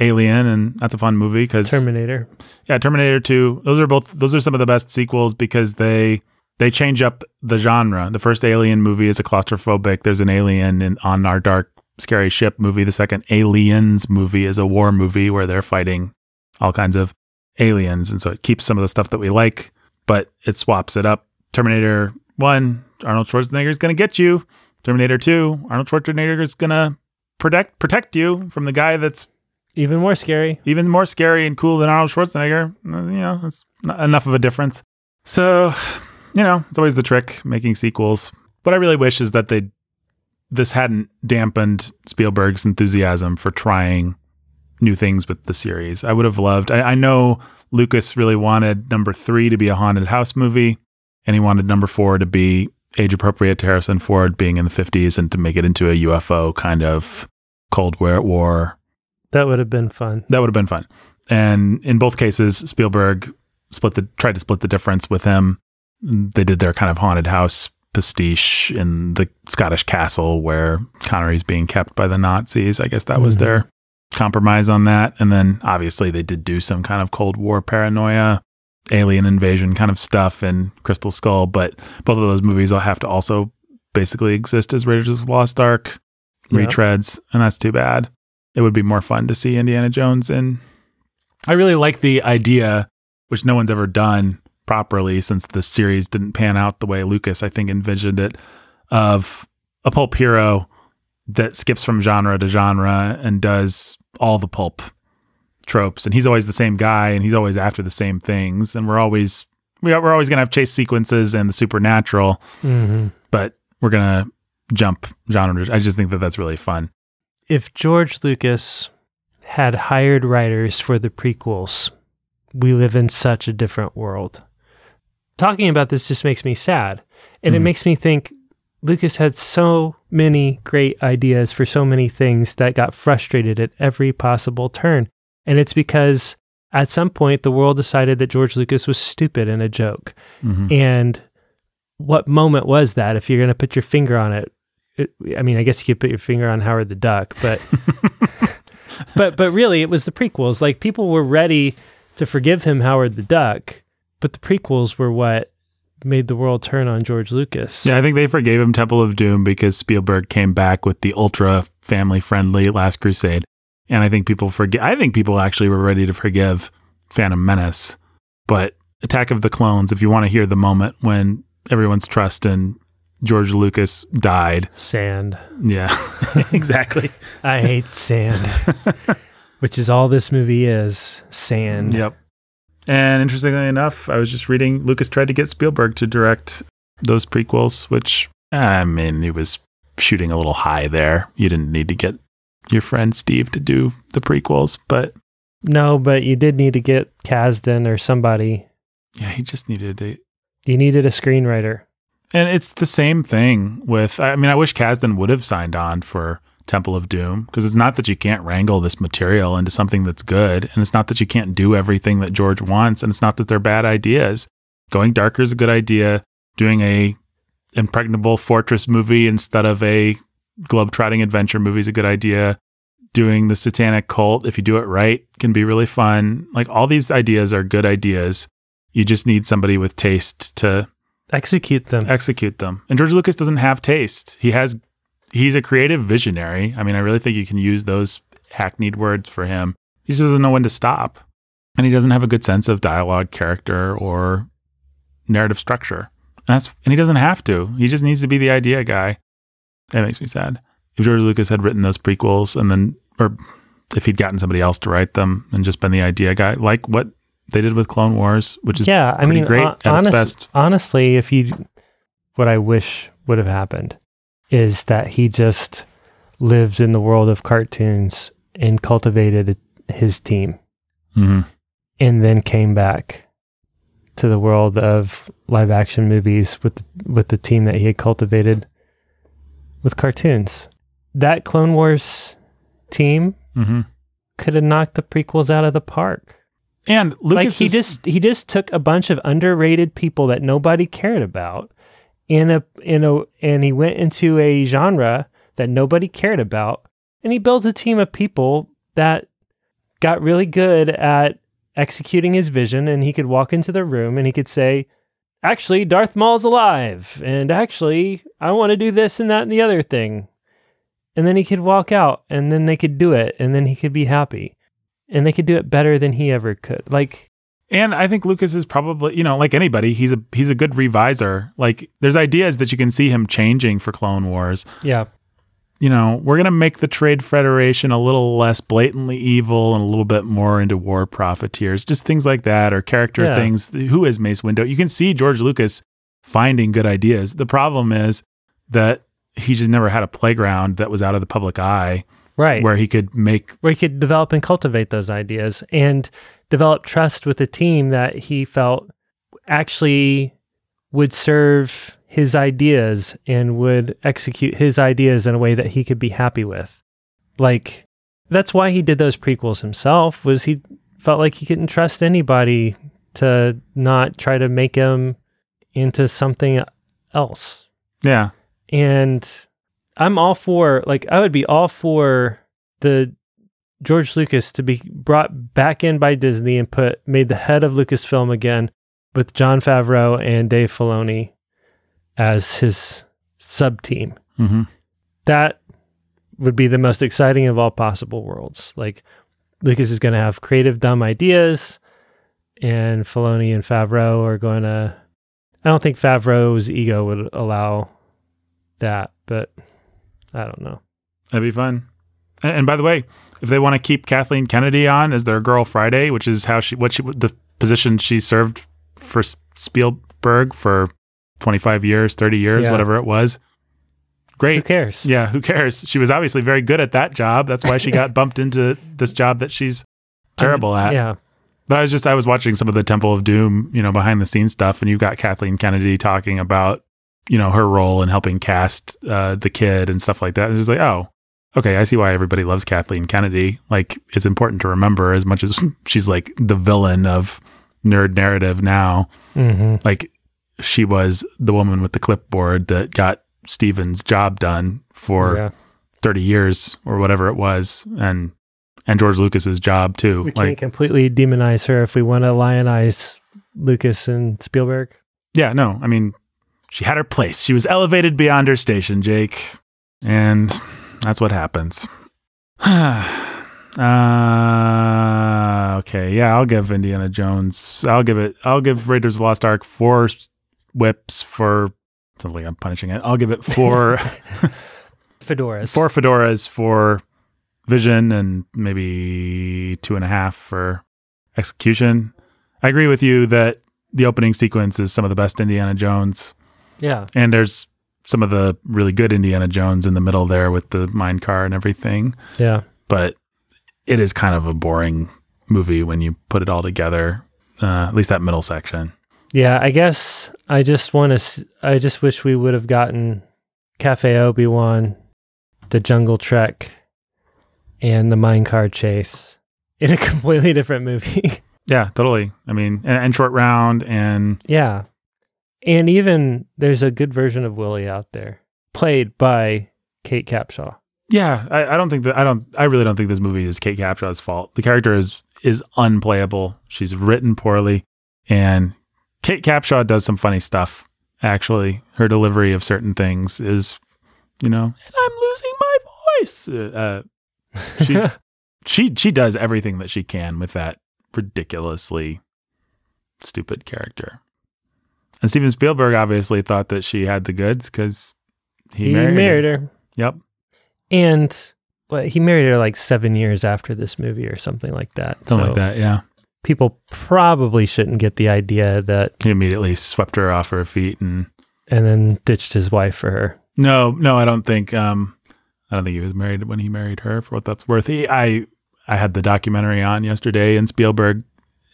Alien, and that's a fun movie because terminator yeah, Terminator Two. Those are both those are some of the best sequels because they they change up the genre. The first Alien movie is a claustrophobic. There's an alien in, on our dark, scary ship movie. The second Aliens movie is a war movie where they're fighting all kinds of aliens, and so it keeps some of the stuff that we like, but it swaps it up. Terminator One, Arnold Schwarzenegger is going to get you. Terminator Two, Arnold Schwarzenegger is going to protect protect you from the guy that's even more scary even more scary and cool than Arnold Schwarzenegger. Uh, You know, it's not enough of a difference. So, you know, it's always the trick making sequels. What I really wish is that they this hadn't dampened Spielberg's enthusiasm for trying new things with the series. I would have loved. I, I know Lucas really wanted number three to be a haunted house movie, and he wanted number four to be age appropriate to Harrison Ford being in the fifties and to make it into a UFO kind of Cold War war that would have been fun that would have been fun. And in both cases, Spielberg split the tried to split the difference with him. They did their kind of haunted house pastiche in the Scottish castle where Connery's being kept by the Nazis. I guess that was Mhm. their compromise on that. And then obviously they did do some kind of Cold War paranoia, alien invasion kind of stuff in Crystal Skull. But both of those movies will have to also basically exist as Raiders of the Lost Ark Yeah. retreads, and that's too bad. It would be more fun to see Indiana Jones in. I really like the idea, which no one's ever done properly since the series didn't pan out the way Lucas, I think, envisioned it, of a pulp hero that skips from genre to genre and does all the pulp tropes, and he's always the same guy, and he's always after the same things, and we're always we are, always gonna have chase sequences and the supernatural, hmm but we're gonna jump genres. I just think that that's really fun. If George Lucas had hired writers for the prequels, we live in such a different world. Talking about this just makes me sad. And it Mhm. makes me think Lucas had so many great ideas for so many things that got frustrated at every possible turn. And it's because at some point the world decided that George Lucas was stupid and a joke. Mhm. And what moment was that if you're going to put your finger on it? it? I mean, I guess you could put your finger on Howard the Duck, but but but really it was the prequels. Like people were ready to forgive him Howard the Duck, but the prequels were what made the world turn on George Lucas. Yeah, I think they forgave him Temple of Doom because Spielberg came back with the ultra family friendly Last Crusade. And I think people forget I think people actually were ready to forgive Phantom Menace. But Attack of the Clones, if you want to hear the moment when everyone's trust in George Lucas died. Sand. Yeah. exactly. I hate sand. Which is all this movie is. Sand. Yep. And interestingly enough, I was just reading Lucas tried to get Spielberg to direct those prequels, which I mean, he was shooting a little high there. You didn't need to get your friend Steve to do the prequels, but No, but you did need to get Kasdan or somebody. yeah, he just needed a. You needed a screenwriter. And it's the same thing with. I mean, I wish Kasdan would have signed on for Temple of Doom because it's not that you can't wrangle this material into something that's good, and it's not that you can't do everything that George wants, and it's not that they're bad ideas. Going darker is a good idea. Doing a impregnable fortress movie instead of a globetrotting adventure movie is a good idea. Doing the satanic cult, if you do it right, can be really fun. Like all these ideas are good ideas. You just need somebody with taste to Execute them. execute them. And George Lucas doesn't have taste. He has he's a creative visionary. I mean, I really think you can use those hackneyed words for him. He just doesn't know when to stop. And he doesn't have a good sense of dialogue, character, or narrative structure. And that's and he doesn't have to. He just needs to be the idea guy. That makes me sad. If George Lucas had written those prequels and then or if he'd gotten somebody else to write them and just been the idea guy, like what they did with Clone Wars, which is yeah, I mean, great its honest- best. honestly, if you, what I wish would have happened is that he just lived in the world of cartoons and cultivated his team Mhm. and then came back to the world of live action movies with with the team that he had cultivated with cartoons. That Clone Wars team Mhm. could have knocked the prequels out of the park. And Lucas like he is- just he just took a bunch of underrated people that nobody cared about in a in a and he went into a genre that nobody cared about and he built a team of people that got really good at executing his vision and he could walk into the room and he could say actually Darth Maul's alive and actually I want to do this and that and the other thing. And then he could walk out and then they could do it and then he could be happy and they could do it better than he ever could. Like And I think Lucas is probably, you know, like anybody, he's a he's a good reviser. Like there's ideas that you can see him changing for Clone Wars. yeah You know, we're gonna make the Trade Federation a little less blatantly evil and a little bit more into war profiteers, just things like that, or character Yeah. things. Who is Mace Windu? You can see George Lucas finding good ideas. The problem is that he just never had a playground that was out of the public eye right where he could make where he could develop and cultivate those ideas and develop trust with a team that he felt actually would serve his ideas and would execute his ideas in a way that he could be happy with. Like that's why he did those prequels himself was he felt like he couldn't trust anybody to not try to make him into something else yeah. and I'm all for like I would be all for the George Lucas to be brought back in by Disney and put made the head of Lucasfilm again with Jon Favreau and Dave Filoni as his sub team. hmm That would be the most exciting of all possible worlds. Like Lucas is going to have creative dumb ideas and Filoni and Favreau are going to I don't think Favreau's ego would allow that, but I don't know. That'd be fun. And, and by the way, if they want to keep Kathleen Kennedy on as their girl Friday, which is how she what she the position she served for Spielberg for 25 years, 30 years, Yeah. whatever it was. Great. Who cares? Yeah, who cares? She was obviously very good at that job. That's why she got bumped into this job that she's terrible at. Yeah. But I was just I was watching some of the Temple of Doom, you know, behind the scenes stuff, and you've got Kathleen Kennedy talking about, you know, her role in helping cast uh, the kid and stuff like that. It's just like, oh, okay, I see why everybody loves Kathleen Kennedy. Like, it's important to remember as much as she's like the villain of nerd narrative now. hmm Like, she was the woman with the clipboard that got Steven's job done for yeah. 30 years or whatever it was, and and George Lucas's job too. We like, can't completely demonize her if we want to lionize Lucas and Spielberg. Yeah, no, I mean, she had her place. She was elevated beyond her station, Jake. And that's what happens. uh, okay, yeah, I'll give Indiana Jones. I'll give it, I'll give Raiders of the Lost Ark four whips for, sounds like I'm punishing it. I'll give it four, Fedoras. four fedoras for vision and maybe two and a half for execution. I agree with you that the opening sequence is some of the best Indiana Jones. Yeah. And there's some of the really good Indiana Jones in the middle there with the mine car and everything. Yeah. But it is kind of a boring movie when you put it all together, uh, at least that middle section. Yeah. I guess I just want to, I just wish we would have gotten Cafe Obi Wan, the Jungle Trek, and the Minecart Chase in a completely different movie. Yeah, totally. I mean, and, and Short Round and yeah. And even there's a good version of Willie out there, played by Kate Capshaw. yeah, I, I don't think that I don't I really don't think this movie is Kate Capshaw's fault. The character is is unplayable. She's written poorly, and Kate Capshaw does some funny stuff. Actually, her delivery of certain things is, you know, and I'm losing my voice. Uh, uh, she's she she does everything that she can with that ridiculously stupid character. And Steven Spielberg obviously thought that she had the goods because he, He, married, married, her. her. Yep. And well, he married her like seven years after this movie or something like that. Something So like that, yeah. People probably shouldn't get the idea that, He immediately swept her off her feet and and then ditched his wife for her. no, no, I don't think um I don't think he was married when he married her for what that's worth. He, I I had the documentary on yesterday and Spielberg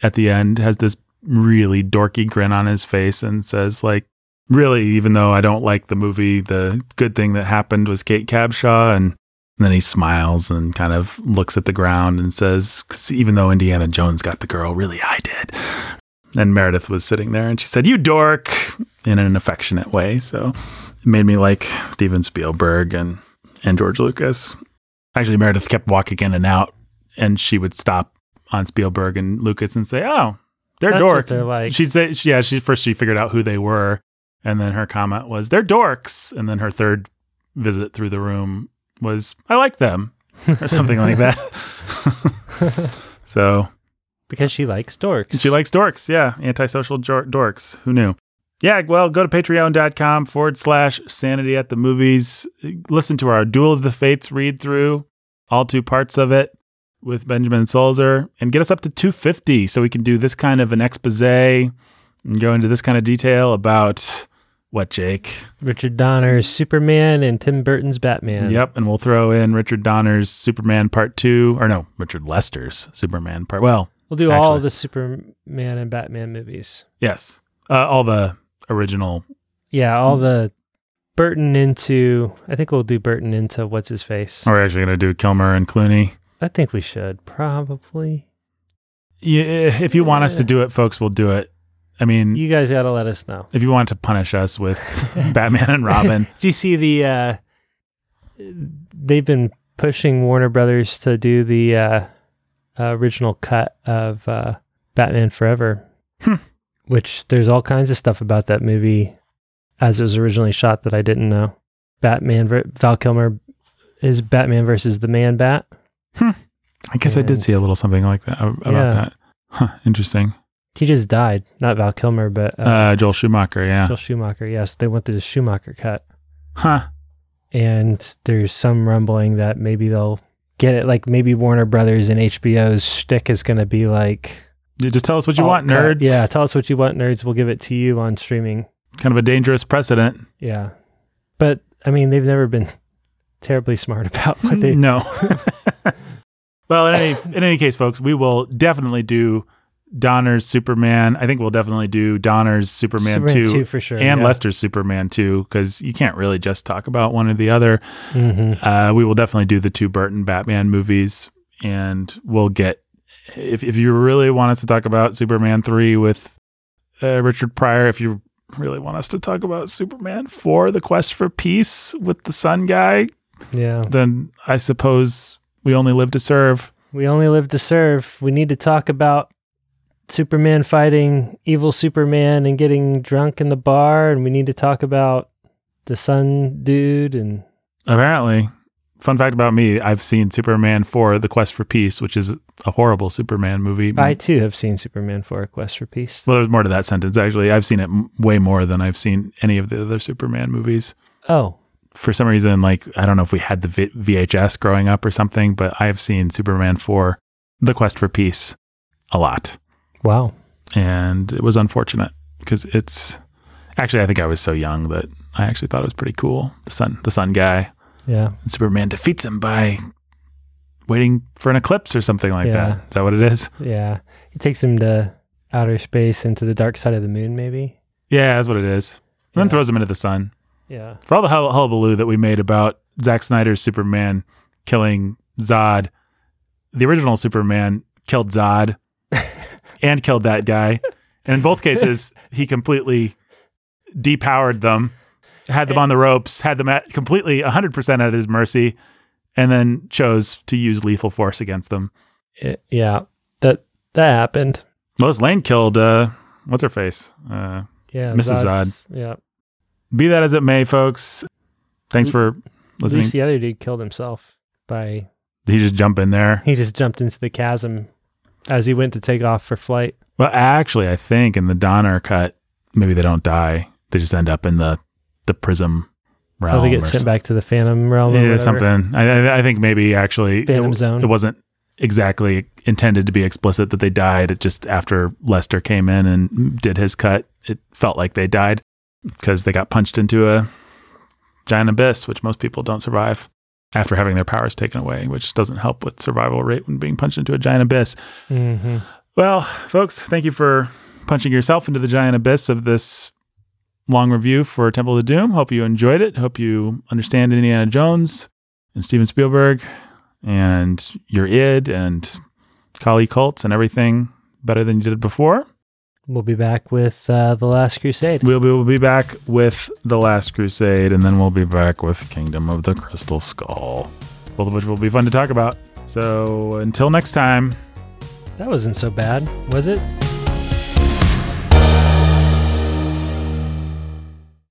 at the end has this really dorky grin on his face and says like really even though I don't like the movie the good thing that happened was Kate Capshaw and then he smiles and kind of looks at the ground and says, even though Indiana Jones got the girl, really I did. And Meredith was sitting there and she said, You dork, in an affectionate way. So it made me like Steven Spielberg and, and George Lucas. Actually, Meredith kept walking in and out and she would stop on Spielberg and Lucas and say, Oh, they're That's what dork. they're like. She'd say, Yeah, she first she figured out who they were. And then her comment was, They're dorks. And then her third visit through the room was, I like them, or something like that. so because she likes dorks. she likes dorks. Yeah. Antisocial jor- dorks. Who knew? Yeah. Well, go to patreon.com forward slash sanity at the movies. Listen to our Duel of the Fates read through, all two parts of it with Benjamin Solzer, and get us up to 250 so we can do this kind of an expose and go into this kind of detail about what, Jake? Richard Donner's Superman and Tim Burton's Batman. Yep. And we'll throw in Richard Donner's Superman Part 2, or no, Richard Lester's Superman Part. Well, We'll do all the Superman and Batman movies. yes. Uh, all the original Yeah, all the Burton into. I think we'll do Burton into what's his face. We're actually going to do Kilmer and Clooney. I think we should probably. Yeah, if you want us to do it, folks, we'll do it. I mean, You guys got to let us know. if you want to punish us with Batman and Robin, Do you see the? uh They've been pushing Warner Brothers to do the uh, uh, original cut of uh, Batman Forever, Hmm. which there's all kinds of stuff about that movie as it was originally shot that I didn't know. Batman, Val Kilmer is Batman versus the Man Bat. I guess I did see a little something like that about Yeah. that. Huh, interesting. He just died, not Val Kilmer, but uh, Uh, Joel Schumacher, yeah. Joel Schumacher. Yes, they went to the Schumacher cut. Huh. and there's some rumbling that maybe they'll get it. Like maybe Warner Brothers and HBO's shtick is going to be like, You just tell us what you want, cut. nerds. Yeah, tell us what you want, nerds. We'll give it to you on streaming. Kind of a dangerous precedent. Yeah, but I mean, they've never been terribly smart about what they. no. well, in any in any case, folks, we will definitely do Donner's Superman. I think we'll definitely do Donner's Superman, Superman 2, 2 for sure. and yeah. Lester's Superman 2 because you can't really just talk about one or the other. Mhm. Uh, we will definitely do the two Burton Batman movies, and we'll get if if you really want us to talk about Superman three with uh, Richard Pryor, if you really want us to talk about Superman four, The Quest for Peace with the Sun Guy, Yeah, then I suppose we only live to serve. we only live to serve. We need to talk about Superman fighting evil Superman and getting drunk in the bar, and we need to talk about the Sun Dude and Apparently, fun fact about me: I've seen Superman four, The Quest for Peace, which is a horrible Superman movie. I too have seen Superman for a Quest for Peace. well, there's more to that sentence. Actually, I've seen it m- way more than I've seen any of the other Superman movies. Oh, for some reason, like I don't know if we had the v- VHS growing up or something, but I have seen Superman 4, The Quest for Peace, a lot. wow. And it was unfortunate because it's actually, I think I was so young that I actually thought it was pretty cool. The sun, the sun guy, Yeah. and Superman defeats him by waiting for an eclipse or something like Yeah. that. Is that what it is? Yeah. He takes him to outer space into the dark side of the moon, maybe. Yeah, that's what it is. And then throws him into the sun. Yeah. For all the hull- hullabaloo that we made about Zack Snyder's Superman killing Zod, the original Superman killed Zod and killed that guy. And in both cases, he completely depowered them, had them on the ropes, had them at completely 100% at his mercy, and then chose to use lethal force against them. It- yeah. That that happened. Lois Lane killed, uh, what's her face? Uh, Yeah. Mrs. Zod's- Yeah. Be that as it may, folks. Thanks for listening. At least the other dude killed himself by Did he just jump in there? he just jumped into the chasm as he went to take off for flight. Well, actually, I think in the Donner cut, maybe they don't die. They just end up in the the prism realm. Oh, they get sent back to the Phantom realm. or Yeah, something. I, I- I think maybe actually Phantom it, Zone. it wasn't exactly intended to be explicit that they died. It just after Lester came in and did his cut, it felt like they died because they got punched into a giant abyss, which most people don't survive after having their powers taken away, which doesn't help with survival rate when being punched into a giant abyss. Mhm. Well, folks, thank you for punching yourself into the giant abyss of this long review for Temple of Doom. Hope you enjoyed it. Hope you understand Indiana Jones and Steven Spielberg and your id and Kali cults and everything better than you did before. We'll be back with uh, the Last Crusade. We'll be, we'll be back with The Last Crusade and then we'll be back with Kingdom of the Crystal Skull, both of which will be fun to talk about. So until next time. That wasn't so bad, was it?